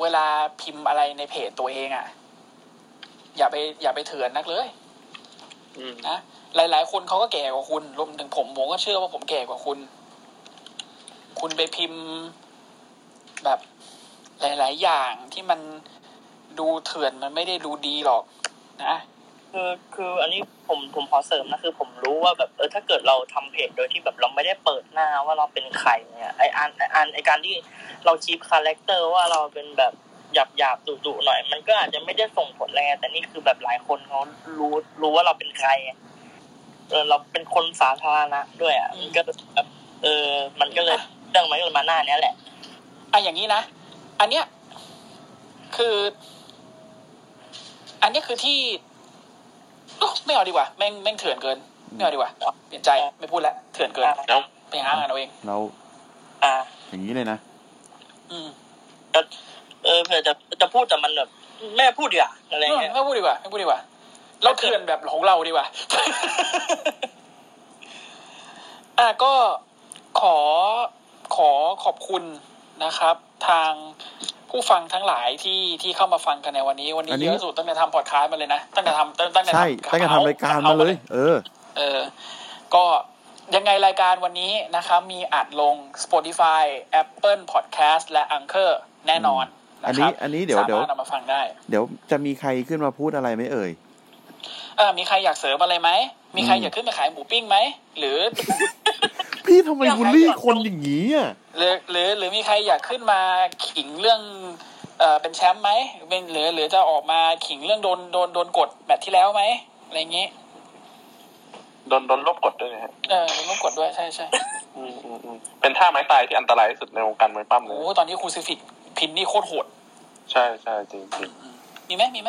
เวลาพิมพ์อะไรในเพจตัวเองอะอย่าไป อย่าไปเถื่อนนักเลยอืมนะหลาย ๆ คนเขาก็แก่กว่าคุณรวมถึงผมผมก็เชื่อว่าผมแก่กว่าคุณ คุณไปพิมพ์แบบหลาย ๆ อย่างที่มันดูเถื่อนมันไม่ได้ดูดีหรอก นะ คือคืออันนี้ผมผมขอเสริมนะคือผมรู้ว่าแบบเออถ้าเกิดเราทำเพจโดยที่แบบเราไม่ได้เปิดหน้าว่าเราเป็นใครเนี่ยไออันไออันไอการที่เรา keep character ว่าเราเป็นแบบหยาบหยาบดุดุหน่อย มันก็อาจจะไม่ได้ส่งผลแรงแต่นี่คือแบบหลายคนเขารู้รู้ว่าเราเป็นใครเออเราเป็นคนสาธารณะด้วยอะมันก็แบบเออ มันก็เลยเรื่องมันก็เลยมาหน้าเนี้ยแหละอะอย่างนี้นะอันเนี้ยคือ อันเนี้ยคือที่ ไม่เอาดีกว่าแม่งแม่งเถื่อนเกินไม่เอาดีกว่าเปลี่ยนใจไม่พูดแล้วเถื่อนเกินอะแล้วไปหาอ่านเอาเองเราอ่า อย่างนี้เลยนะ อืมเออเผื่อจะจะพูดแต่มันแบบแม่พูดดีกว่าอะไรเออเงี้ยไม่พูดดีกว่าไม่พูดดีกว่า เราเถื่อนแบบของเราดีกว่า อะก็ขอขอขอบคุณนะครับ ทาง ผู้ฟังทั้งหลายที่ที่เข้ามาฟังกันในวันนี้วันนี้อันนี้เยอะสุดตั้งแต่ทำพอดคาสต์มาเลยนะตั้งแต่ทำตั้งตั้งแต่ใช่ทำตั้งแต่ทำรายการมาเลย เออ เออ ก็ยังไงรายการวันนี้นะครับมีอัดลง Spotify Apple Podcast และ Anchor แน่นอนนะอันคนี้รับอันนี้เดี๋ยวสาเดี๋ยวมารถนำมาฟังได้ เดี๋ยวจะมีใครขึ้นมาพูดอะไรไหมเอ่ยเออมีใครอยากเสริมอะไรไหม มีใครอืมอยากขึ้นไปขายหมูปิ้งไหม หรือ พี่ทำไมบูลลี่คนอย่างนี้อะหรือหรือหรือมีใครอยากขึ้นมาขิงเรื่องเออเป็นแชมป์ไหมเป็นหรือหรือจะออกมาขิงเรื่องโดนโดนโดนกดแบบที่แล้วไหมอะไรอย่างงี้โดนโดนลบกดด้วยนะฮะเออต้องกดด้วยใช่ใช่อืมอืมอืมเป็นท่าไม้ตายที่อันตรายที่สุดในวงการมวยปล้ำเลยโอ้โหตอนนี้ crucifix pin นี่โคตรโหด ใช่ใช่จริงจริงมีไหมมีไหม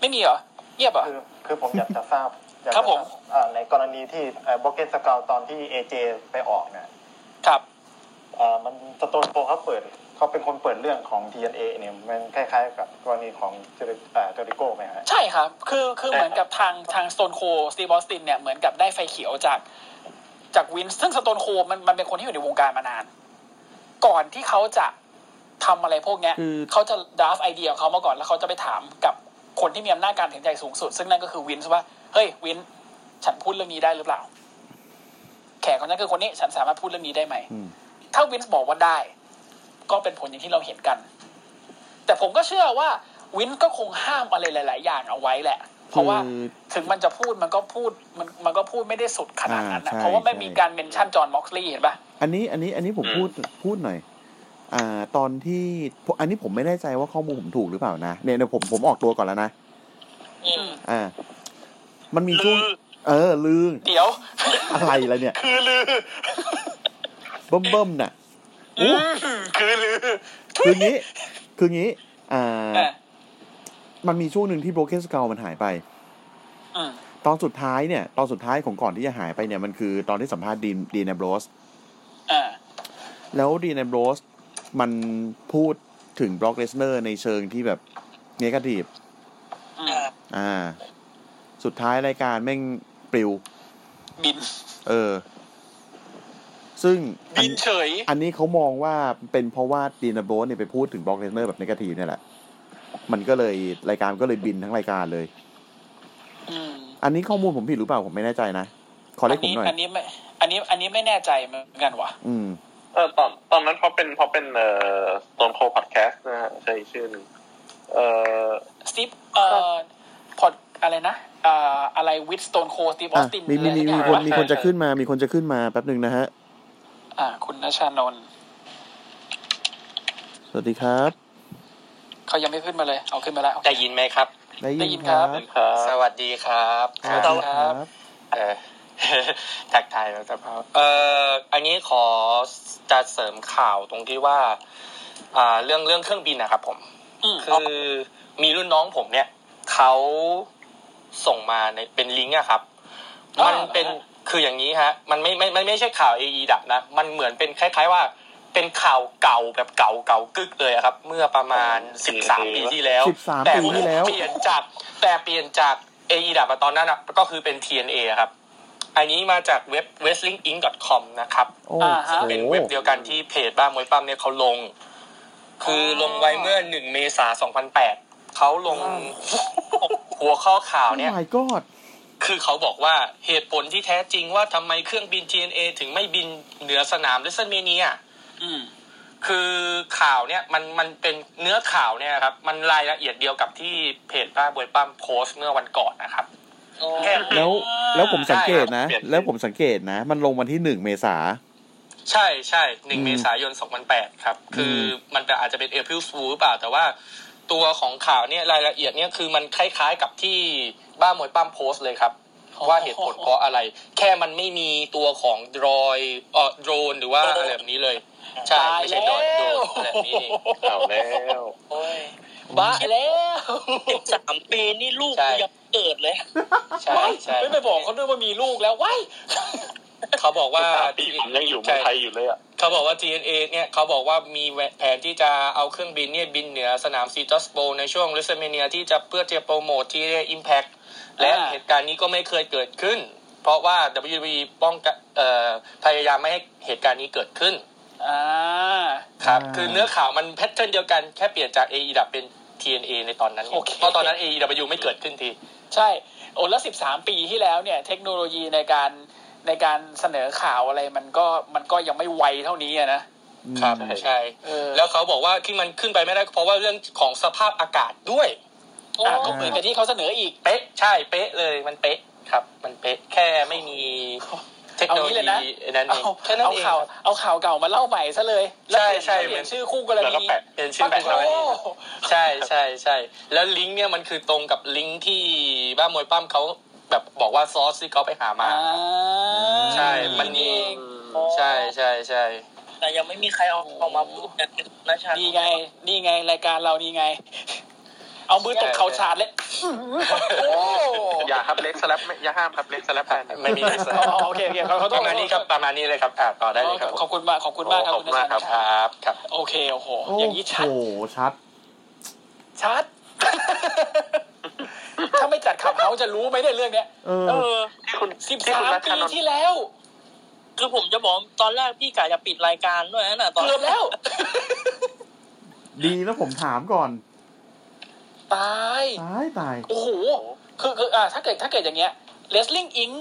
ไม่มีเหรอเงียบเหรอคือคือผมอยากจะทราบ อยากครับจะผมทราบอ่าในกรณีที่ Broken Skull ตอนที่ AJ ไปออกเนี่ยครับอ่ามัน Stone Cold เขาเปิดเขาเป็นคนเปิดเรื่องของ TNA เนี่ยมันคล้ายๆ กับกรณีของเจริอ่าเจริโก้ไหมฮะใช่ครับ คือคือเหมือนกับทางทาง Stone Cold Steve Austin เนี่ยเหมือนกับได้ไฟเขียวจากจากวินซึ่ง Stone Cold มันมันเป็นคนที่อยู่ในวงการมานาน ก่อนที่เขาจะทำอะไรพวกเนี้ยคือเขาจะ draft ไอเดียของเขามาก่อนแล้วเขาจะไปถามกับคนที่มีอำนาจการตัดสินใจสูงสุด ซึ่งนั่นก็คือ Vince ว่า เฮ้ยวิน ฉันพูดเรื่องนี้ได้หรือเปล่า แขกคนนั้นคือคนนี้ ฉันสามารถพูดเรื่องนี้ได้ไหมอืมถ้า Vince บอกว่าได้ ก็เป็นผลอย่างที่เราเห็นกัน แต่ผมก็เชื่อว่า Vince ก็คงห้ามอะไรหลาย ๆ อย่างเอาไว้แหละ เพราะว่าคือถึงมันจะพูดมันก็พูดมันมันก็พูดไม่ได้สุดขนาดนั้นนะอ่าใช่เพราะว่าไม่ใช่มีการเมนชั่นจอห์นม็อกซ์ลีย์เห็นปะอันนี้อันนี้อันนี้ผมพูดพูดหน่อยอ่าตอนที่อันนี้ผมไม่แน่ใจว่าข้อมูลผมถูกหรือเปล่านะเนี่ยเดี๋ยวผมผมออกตัวก่อนแล้วนะอืมอ่า มันมีช่วงลือเออ ลือเดี๋ยว อะไรล่ะเนี่ย คือลือเบิ่มเบิ่มน่ะอืมคือลือ คืองี้ คืองี้ อ่าอะมันมีช่วงหนึ่งที่ Broken Skull มันหายไปอืมตอนสุดท้ายเนี่ย ตอนสุดท้ายของก่อนที่จะหายไปเนี่ยมันคือตอนที่สัมภาษณ์ Dean Dean Ambrose อ่าแล้ว Dean Ambrose มันพูดถึง Brock Lesnar ในเชิงที่แบบ negative อืมอ่าอ่า สุดท้ายรายการแม่งปลิว บิน เออ ซึ่งอับินนเฉย อันนี้เขามองว่าเป็นเพราะว่า Dean Ambrose เนี่ยไปพูดถึง Brock Lesnar แบบ negative เนี่ยแหละ มันก็เลยรายการก็เลยบินทั้งรายการเลยอืมอันนี้ข้อมูลผมผิดหรือเปล่าผมไม่แน่ใจนะ ขออัได้นผมนี้หน่อย อันนี้ไม่ อันนี้ อันนี้ไม่แน่ใจเหมือนกันว่ะอืม เออตอนตอนนั้นเพราะเป็นเพราะเป็นเอ่อตอนโคพอดแคสต์นะฮะใช่อีกชื่อหนึ่งเอ่อสตีฟเอ่อพอดอะไรนะ อ่าอะไรวิดสโตนโคสตีฟอออะสตินมีมีมีมีคนมีคนจะขึ้นมา มีคนจะขึ้นมาแป๊บหนึ่งนะฮะ อ่า คุณนชานนท์สวัสดีครับ เขายังไม่ขึ้นมาเลย เอาขึ้นมาแล้วโอเคได้ยินไหมครับ ได้ได้ยิยินนคครัรับบครับ สวัสดีครับสวัสดีครับเออทักทายแล้วแต่พาเอ่ออันนี้ขอจะเสริมข่าวตรงที่ว่า อ่า เรื่องเรื่องเครื่องบินนะครับผมอืมคือมีรุ่นน้องผมเนี่ยเขา ส่งมาในเป็นลิงก์อะครับ มันเป็นคืออย่างนี้ฮะ มันไม่ไม่ไม่ไม่ใช่ข่าว AE ดับนะ มันเหมือนเป็นคล้าย ๆว่าเป็นข่าวเก่าแบบเก่าเก่ากึกเลยอะครับ เมื่อประมาณสิบสามปีที่แล้วสิบสามแต่ปีที่แล้วเปลี่ยนจากแต่เปลี่ยนจาก AE ดับตอนนั้นอะก็คือเป็น TNA อะครับอันนี้มาจากเว็บ wrestlinginc.com นะครับโอ้อ่าฮะโหเป็นเว็บเดียวกันที่เพจบ้ามวยปั้มเนี่ยเขาลง คือลงไว้เมื่อหนึ่งเมษาสองพันแปดเขาลง หัวข้อข่าวเนี่ย my god คือเขาบอกว่าเหตุผลที่แท้จริงว่าทำไมเครื่องบิน TNA ถึงไม่บินเหนือสนาม WrestleMania อืมคือข่าวเนี่ยมันมันเป็นเนื้อข่าวเนี่ยครับ มันรายละเอียดเดียวกับที่เพจบ้ามวยปล้ำโพสต์เมื่อวันก่อนนะครับแค่แล้วแล้วผมสังเกตนะเปลี่ยนแล้วผมสังเกตนะ มันลงวันที่หนึ่งเมษา ใช่ใช่หนึ่อืงมเมษายน2008ครับ คืออมมันจะอาจจะเป็น April Fool หรือเปล่าแต่ว่า ตัวของข่าวเนี่ยรายละเอียดเนี่ยคือมันคล้ายๆกับที่บ้ามวยปล้ำโพสต์เลยครับ ว่าเหตุผลเพราะอะไร แค่มันไม่มีตัวของดรอยเอ่อโดรนหรือว่าอะไรแบบนี้เลย ใช่ตายไม่ใช่แล้โดรนโดรวนแบบนี้เองเอาแล้วโอ้ยบ้าแล้วสิบสามปีนี่ลูกใช่กูยังเกิดเลยใช่ใช่ไม่ไปบอกเขาด้วยว่ามีลูกแล้วว้าย เขาบอกว่าสามปีผมยังอยู่เมืองไทยอยู่เลยอะเขาบอกว่า TNA เนี่ยเขาบอกว่ามีแผนที่จะเอาเครื่องบินเนี่ยบินเหนือสนามซีตัสโบในช่วง w r e s t l e m a n i a ที่จะเพื่อจะโปรโมท TNA Impact และเหตุการณ์นี้ก็ไม่เคยเกิดขึ้น เพราะว่า WWE ป้องกันเอ่อพยายามไม่ให้เหตุการณ์นี้เกิดขึ้นอ่าครับอ่าคือเนื้อข่าวมันแพทเทิร์นเดียวกันแค่เปลี่ยนจาก AEW เป็น TNA ในตอนนั้นไงโอเคเพราะตอนนั้น AEW ไม่เกิดขึ้นที ใช่ โอ้แล้วสิบสามปีที่แล้วเนี่ย เทคโนโลยีในการ ในการเสนอข่าวอะไรมันก็มันก็ยังไม่ไวเท่านี้อะนะครับอืมใช่เออแล้วเขาบอกว่าที่มันขึ้นไปไม่ได้เพราะว่าเรื่องของสภาพอากาศด้วยอะก็เหมือนกับที่เขาเสนออีกเป๊ะใช่เป๊ะเลยมันเป๊ะครับ มันเป๊ะแค่ไม่มีเทคโนโลเอางี้เลยนะยีนั่นเอเอางแค่นั้นเอาเองข่าวเอาข่าวเก่ามาเล่าใหม่ซะเลยแล้วใช่เปลี่ยนใช่เปลี่ยนชื่อคู่กรแล้วก็ณีแปะเป็นชื่อแบบโอ้โหใช่ใช่ใช่แล้วลิงก์เนี่ยมันคือตรงกับลิงก์ที่บ้ามวยปั้มเขา แบบบอกว่าซอสที่เขาไปหามาอ่าใช่ มันมีเองใช่ใช่ใช่แต่ยังไม่มีใครเอาออกมาพูดกันนะชานี่ไง นี่ไง รายการเรานี่ไง เอามือตบเข่าฉาดเลยโอ้อย่าครับเล็กสลับไม่อย่าห้ามครับเล็กสลับแฟนไม่มีเลยอ๋อโอเคโอเคขอขอโทปษระมาณนี้ครับประมาณนี้เลยครับอ่าต่อได้เลยครับ ขอบคุณมากขอบคุณมากครับขอบคุณมากครับณคชาญรับครับ โอเคโอ้โหโอ้อย่างนี้ชัดโหชัด ชัด ถ้าไม่จัดขับเขาจะรู้ไหมเนี่ยเรื่องเนี้ยเออเออที่คุณสิบที่สาคุณมนัชปีชานนท์ที่แล้ว คือผมจะบอกตอนแรกพี่กะจะปิดรายการด้วยนะน่ะตอนเกือบแล้ว ดีแล้วผมถามก่อน ตายตายตายโอ้โหคือคืออ่าถ้าเกิดถ้าเกิดอย่างเงี้ย Wrestling Inc.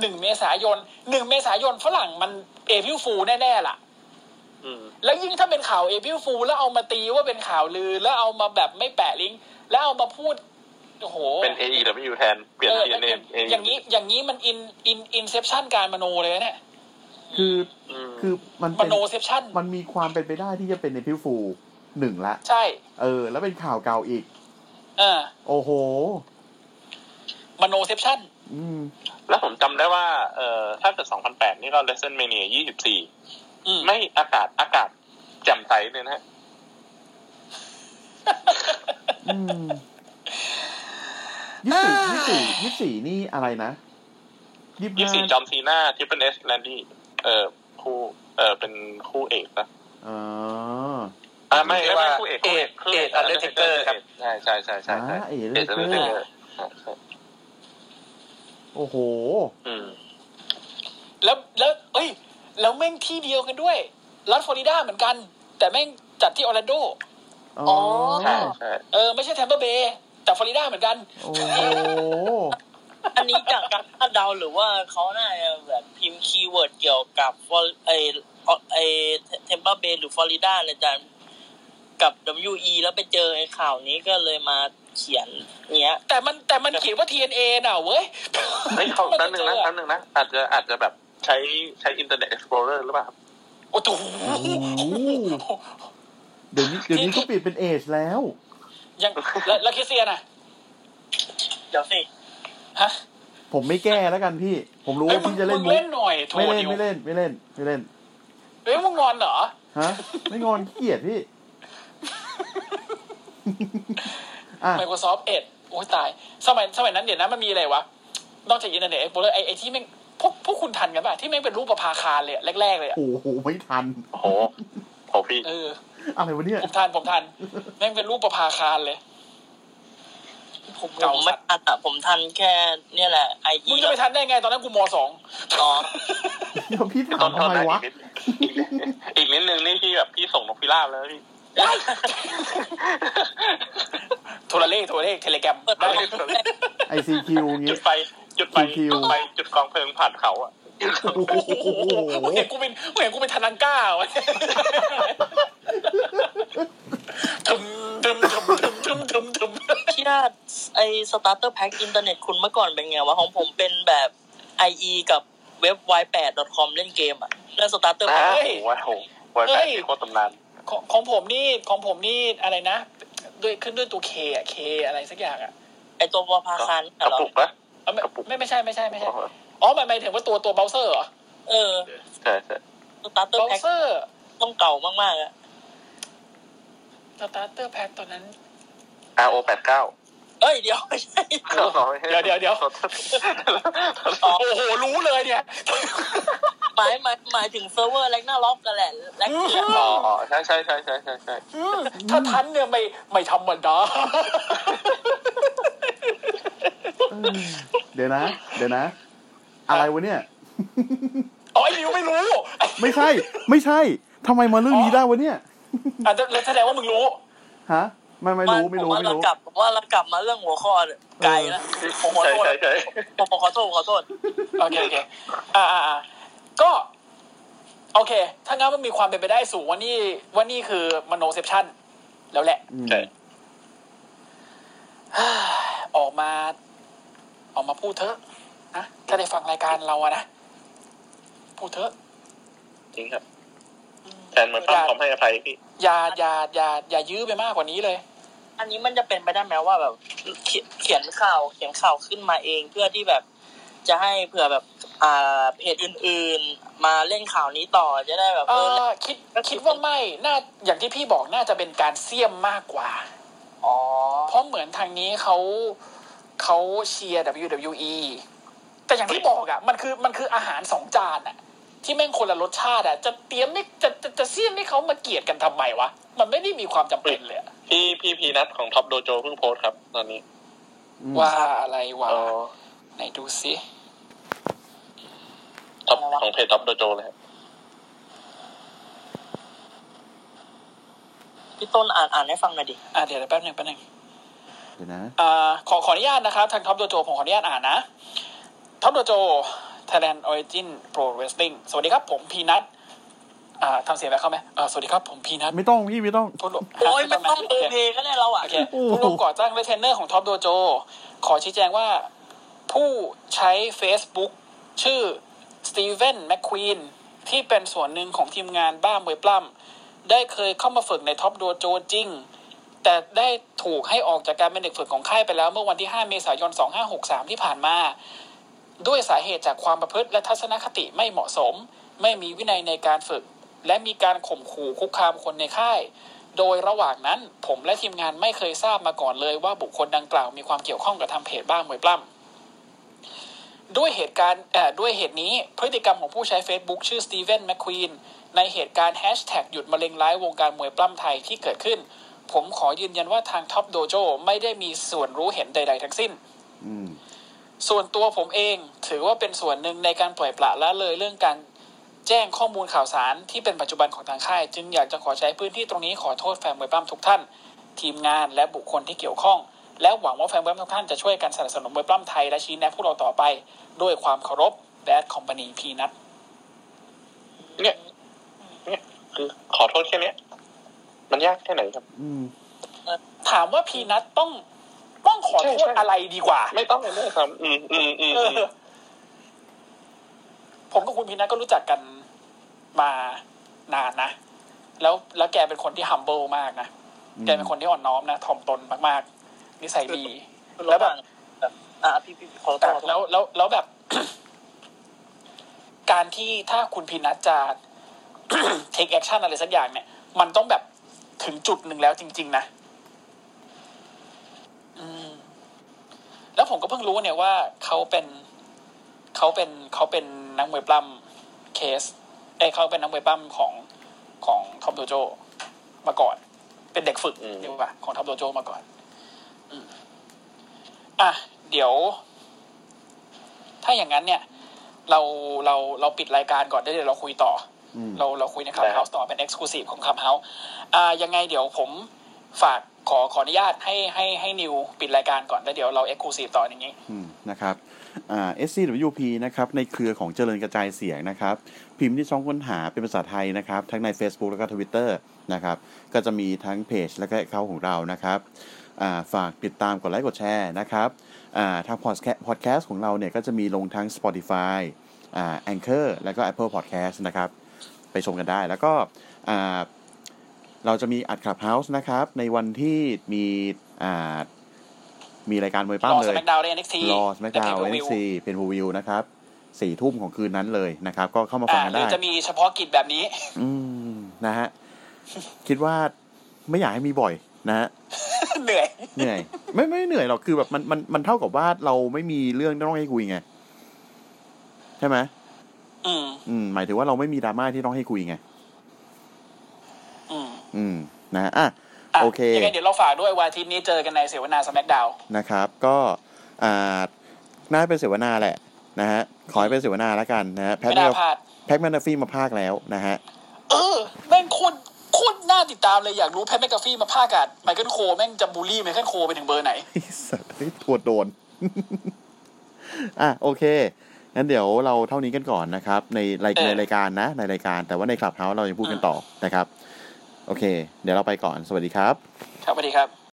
หนึ่งเมษายนหนึ่งเมษายนฝรั่งมัน April Fool แน่ๆล่ะอืมแล้วยิ่งถ้าเป็นข่าว April Fool แล้วเอามาตีว่าเป็นข่าวลือ แล้วเอามาแบบไม่แปะลิงก์แล้วเอามาพูด โอ้โหเป็น AEW แทนเปลี่ยนเออ TNA อย่างอย่างนี้อย่างนี้มันอินอินอินเซปชันการมโนเลยนะเนี่ยคืออืมคือมันมเป็นโนเซปชันมันมีความเป็นไปได้ที่จะเป็นในพิวฟูหนึ่งละใช่ เออ แล้วเป็นข่าวเก่าอีกเออโอ้โหมโนเซปชันอืมแล้วผมจำได้ว่า เอ่อถ้าเกิด2008นี่ก็ WrestleMania 24อืมไม่อากาศอากาศแจ่มใสเลยนะฮะอืม ยี่สี่ยี่สี่ยี่สี่นี่อะไรนะยี่ยี่ห้าสี่ John Cena Triple H Randy เอ่อคู่เอ่อเป็นคู่เอกนะอ๋ออ่าไม่เรียกไม่ว่าคู่เอกเอกคู่เอก Undertaker ครับใช่ใช่ใช่ใช่ใช่อ่าเอกเอก Undertaker เอกใช่โอ้โห อืม แล้วแล้วเอ้ย แล้วแม่งที่เดียวกันด้วยรัฐฟลอริดาเหมือนกัน แต่แม่งจัดที่ออร์แลนโดอ๋อใช่ใช่เออ ไม่ใช่แทมเปอร์เบย์ แต่ฟลอริดาเหมือนกัน โอ้อันนี้จากการคาดเดาหรือว่าเขาน่าจะแบบพิมพ์ keyword เกี่ยวกับฟอไอไอ Tampa Bay หรือฟลอริดาเนี่ยอาจารย์กับ WE แล้วไปเจอไอ้ข่าวนี้ก็เลยมาเขียนเนี้ย แต่มันแต่มันเขียนว่า TNA น่ะเว้ยไม่เขาแป๊บนึงนะแป๊บนึงนะ อาจจะอาจจะแบบใช้ใช้อินเทอร์เน็ต Explorer หรือเปล่าครับโอ้โหโอ้โหเดี๋ยวนี้เดี๋ยวนี้เขาเปลี่ยนเป็นเอชแล้ว ยังแล้วแล้วคริสเตียนอะ เดี๋ยวสิฮะผมไม่แก้แล้วกันพี่ ผมรู้เฮ้ยว่ามึงพี่จะเล่นมึงมุกเล่นหน่อยโถไม่เล่นดิวไม่เล่นไม่เล่นไม่เล่นเฮ้ยมึงงอนเหรอฮะไม่งอนขี้เกียดพี่ อะ Microsoft Edge โอ้ยตาย สมัยสมัยนั้นเดี๋ยวนะมันมีอะไรวะ นอกจากอินเทอร์เน็ตเอ็กโพลไอไอที่แม่งพวกพวกคุณทันกันป่ะ ที่แม่งเป็นรูปประภาคารเลยอะแรก ๆ เลยอะโอ้โหไม่ทัน โอ้โหโหพี่ เออ อะไรวะเนี่ยผมทันผมทันแม่งเป็นรูปประภาคารเลย ผมเก่าผมสัไม่ตว์ทันอะผมทันแค่เนี่ยแหละไอมึจีงจะไปทันได้ไงตอนนั้นกูมสองอ๋อเดี๋ยวพี่ถาต้มนทำต้นไมนะวะอีกนิดอีกนิดนึงนี่ที่แบบพี่ส่งนกพิราบแล้วพี่ว้ายโทรเลขโทรเลข Telegram ได้ ICQ งี้จุดไฟจุดไฟคิวจุดไฟจุดกองเพลิงผ่านเขาอะโอ้โหมึงเห็นกูเป็นมึงเห็นกูเป็นธนังก้าวะ ทึมทึมทึมทึมทึมทึมทึมพี่นาไอ starter pack อินเทอร์เน็ตคุณเมื่อก่อนเป็นไงวะของผมเป็นแบบ IE กับเว็บ y8.com เล่นเกมอะเล่นสตาร์เตอร์แพ็กโอ้โหโอ้โหวันแปดที่โคตรตำนานของผมนี่ของผมนี่อะไรนะ ด้วยขึ้นด้วยตัวเคอะเคอะไรสักอย่างอะไอตัววาพาคันกระปุกปะไม่ไม่ใช่ไม่ใช่ไม่ใช่อ๋อหมายหมายถึงว่าตัวตัวเบราว์เซอร์เหรอเออใช่ใช่สตาร์เตอร์เบราแพ็กว์เซอร์ต้องเก่ามากๆอะ สตาร์เตอร์แพ็คตอนนั้นอาร์โอแปดเก้าเอ้ยเดี๋ยวไม่ใช่ เดี๋ยวเดี๋ยวเดี๋ยวโอ้โหรู้เลยเนี่ย หมายหมายหมายถึงเซิร์ฟเวอร์แลกหน้าล็อกกันแหละแลกเกียร์อ๋ออ๋อใช่ใช่ใช่ใช่ใช่ใช่อืมถ้าทันเนี่ยไม่ไม่ธรรมดาเดี๋ยวนะ เดี๋ยวนะ อะไรวะเนี่ยอ๋อไอ้นิวไม่รู้ ไม่ใช่ ไม่ใช่ทำไมมาเรื่องนี้ได้วะเนี่ย อะแล้วแสดงว่ามึงรู้ ฮะ ไม่ไม่รู้ไม่รู้ผว่าไม่เรารู้กลับผมว่าเรากลับมาเรื่องหัวข้อเนี่ยไกลแล้วผมขอใช่โทษใช่ใช่ผมขอโทษผมขอโทษโอเคโอเคอ่าอ่าอ่าก็ โอเค ถ้างั้นมันมีความเป็นไปได้สูงว่านี่ว่านี่คือมโนเซปชันแล้วแหละอืมใช่ออกมา ออกมาพูดเถอะนะถ้าได้ฟังรายการเราอะนะ พูดเถอะจริงครับ แทนเหมือนปั้มพร้อมให้อภัยพี่อย่าอย่าอย่าอย่ายื้อไปมากกว่านี้เลย อันนี้มันจะเป็นไปได้ไหมว่าแบบเขียนเขียนข่าว เขียนข่าวขึ้นมาเองเพื่อที่แบบจะให้เผื่อแบบอ่าเพจอื่นๆ มาเล่นข่าวนี้ต่อจะได้แบบเอเอออคิดคิดว่าไม่น่าอย่างที่พี่บอกน่าจะเป็นการเสี่ยมมากกว่าอ๋อเพราะเหมือนทางนี้เขาเขาเชียร์ WWE แต่อย่างที่บอกอะมันคือมันคืออาหารสองจานอะ ที่แม่งคนละรสชาติอะจะเตรียมไม่จะจะจะเสี่ยมให้เขามาเกลียดกันทำไมวะมันไม่ได้มีความจำเป็นเลยอะพี่พี่พีนัทของท็อปโดโจเพิ่งโพสต์ครับ ตอนนี้อืมว่าอะไรวะอ๋อไหนดูซิท็อปของเพจท็อปโดโจเลยครับพี่ต้นอ่านอ่านให้ฟังหน่อยดิอะเดี๋ยวแป๊บหนึงแป๊บหนึงเดี๋ยวนะอ่าขอขออนุญาตนะครับ ทางท็อปโดโจผมขออนุญาตอ่านนะท็อปโดโจ Thailand Origin Pro Wrestling สวัสดีครับผมพีนัทอ่าทำเสียงแบบเข้าไหมอ่าสวัสดีครับผมพีนัทไม่ต้องพี่ไม่ต้องผู้ร่วมโอ้ยไม่ต้องโอเออเคเพลงก็ได้เราอะโอเคผู้ร่วมก่อตั้งและเทรนเนอร์ของท็อปโดโจขอชี้แจงว่า ผู้ใช้ Facebook ชื่อสตีเวนแมคควีนที่เป็นส่วนหนึ่งของทีมงานบ้ามวยปล้ำได้เคยเข้ามาฝึกในท็อปโดโจจริง แต่ได้ถูกให้ออกจากการเป็นเด็กฝึกของค่ายไปแล้ว เมื่อวันที่ 5 เมษายน 2563 ที่ผ่านมา ด้วยสาเหตุจากความประพฤติและทัศนคติไม่เหมาะสม ไม่มีวินัยในการฝึก และมีการข่มขู่คุกคามคนในค่าย โดยระหว่างนั้นผมและทีมงานไม่เคยทราบมาก่อนเลยว่าบุคคลดังกล่าวมีความเกี่ยวข้องกับทำเพจบ้ามวยปล้ำด้วยเหตุการณ์ด้วยเหตุนี้พฤติกรรมของผู้ใช้ Facebook ชื่อสตีเวนแมคควีนในเหตุการณ์แฮชแท็กหยุดมะเร็งร้ายวงการมวยปล้ำไทยที่เกิดขึ้น ผมขอยืนยันว่าทางท็อปโดโจไม่ได้มีส่วนรู้เห็นใด ๆ ทั้งสิ้น ส่วนตัวผมเองถือว่าเป็นส่วนหนึ่งในการปล่อยปละละเลยเรื่องการแจ้งข้อมูลข่าวสารที่เป็นปัจจุบันของทางค่าย จึงอยากจะขอใช้พื้นที่ตรงนี้ขอโทษแฟนมวยปั้มทุกท่าน ทีมงานและบุคคลที่เกี่ยวข้อง และหวังว่าแฟนมวยปั้มทุกท่านจะช่วยกันสนับสนุนมวยปั้มไทยและชี้แนะพวกเราต่อไป ด้วยความเคารพแบดคอมพานีพีนัทเนี่ยเนี่ยคือขอโทษแค่เนี้ยมันยากแค่ไหนครับอืมถามว่าพีนัทต้อง ต้องขอโทษใช่ใช่อะไรดีกว่า ไม่ต้องเลยครับ อืมอืมอืมเออือมผมกับคุณพีนัทก็รู้จักกันมานานนะ แล้วแล้วแกเป็นคนที่ humble มากนะ แกเป็นคนที่อ่อนน้อมนะถ่อมตนมากๆ นิสัยดี แล้วแบบแบบอ่าพี่พี่ขอโทแต่ษแล้วแล้วแล้วแบบ การที่ถ้าคุณพีนัทจะ take action อะไรสักอย่างเนี่ย มันต้องแบบถึงจุดหนึ่งแล้วจริง ๆ นะ อืม แล้วผมก็เพิ่งรู้เนี่ยว่าเขาเป็นเขาเป็นเขาเป็นนักมวยปล้ำเคส เอ้ยเขาเป็นนักมวยปล้ำของของท็อปโดโจมาก่อน เป็นเด็กฝึกอืมเรียกว่าของท็อปโดโจมาก่อนอืมอะเดี๋ยว ถ้าอย่างนั้นเนี่ย เราเราเราปิดรายการก่อนได้เดี๋ยวเราคุยต่ออืมเราเราคุยใน Clubhouse ต่อเป็น Exclusive ของ Clubhouse อ่ายังไงเดี๋ยวผมฝาก ขอขออนุญาตให้ให้ให้นิวปิดรายการก่อนแล้วเดี๋ยวเรา Exclusive ต่ออย่างนี้นะครับอ่า SCWP นะครับในเครือของเจริญกระจายเสียงนะครับ พิมพ์ที่ช่องค้นหาเป็นภาษาไทยนะครับ ทั้งใน Facebook แล้วก็ Twitter นะครับก็จะมีทั้งเพจและก็เขาของเรานะครับอ่าฝากติดตามกดไลค์กดแชร์นะครับอ่าทางพอดแคสต์พอดแคสต์ของเราเนี่ยก็จะมีลงทั้ง Spotify อ่า Anchor แล้วก็ Apple Podcast นะครับ ไปชมกันได้แล้วก็อ่า เราจะมีอัด Clubhouse นะครับ ในวันที่มีอ่ามีรายการมวยปั้รมอเลย SmackDown ได้ NXT รอสแมกดาวและเอ็ Pay-per-view ซีเป็นวูวิวนะครับสี่ทุ่มของคืนนั้นเลยนะครับ ก็เข้ามาฟัอ่างกันหรืได้อจะมีเฉพาะกิจแบบนี้ อืมนะฮะคิดว่าไม่อยากให้มีบ่อยนะฮะเหนื่อยเหนื่อย ไม่ไม่เหนื่อยหรอกคือแบบมันมันมันเท่ากับว่าเราไม่มีเรื่องที่ต้องให้คุยไงใช่ไหมอืมอืมหมายถึงว่าเราไม่มีดราม่าที่ต้องให้คุยไง อืมอืมนะฮะอะอะโอเคยังไงเดี๋ยวเราฝากด้วยวันอาทิตย์นี้เจอกันในเสวนา SmackDown นะครับ ก็อ่าน่าเป็นเสวนาแหละนะฮะขอให้เป็นเสวนาแล้วกันนะฮะแพทไม่น่าพลาด Pat McAfee มาพากย์แล้วนะฮะเออแม่งโคตรโคตรน่าติดตามเลยอยากรู้ Pat McAfee มาพากย์กับ Michael Cole แม่งจะบูลลี่ Michael Cole ไปถึงเบอร์ไหนไอ้สัตว์ไอ้ทวดโดน อะโอเคงั้นเดี๋ยวเราเท่านี้กันก่อนนะครับ ในรายเออในรายการนะ ในรายการแต่ว่าใน Clubhouse เรายังพูดกันต่อนะครับ โอเค เดี๋ยวเราไปก่อน สวัสดีครับ ครับสวัสดีครับ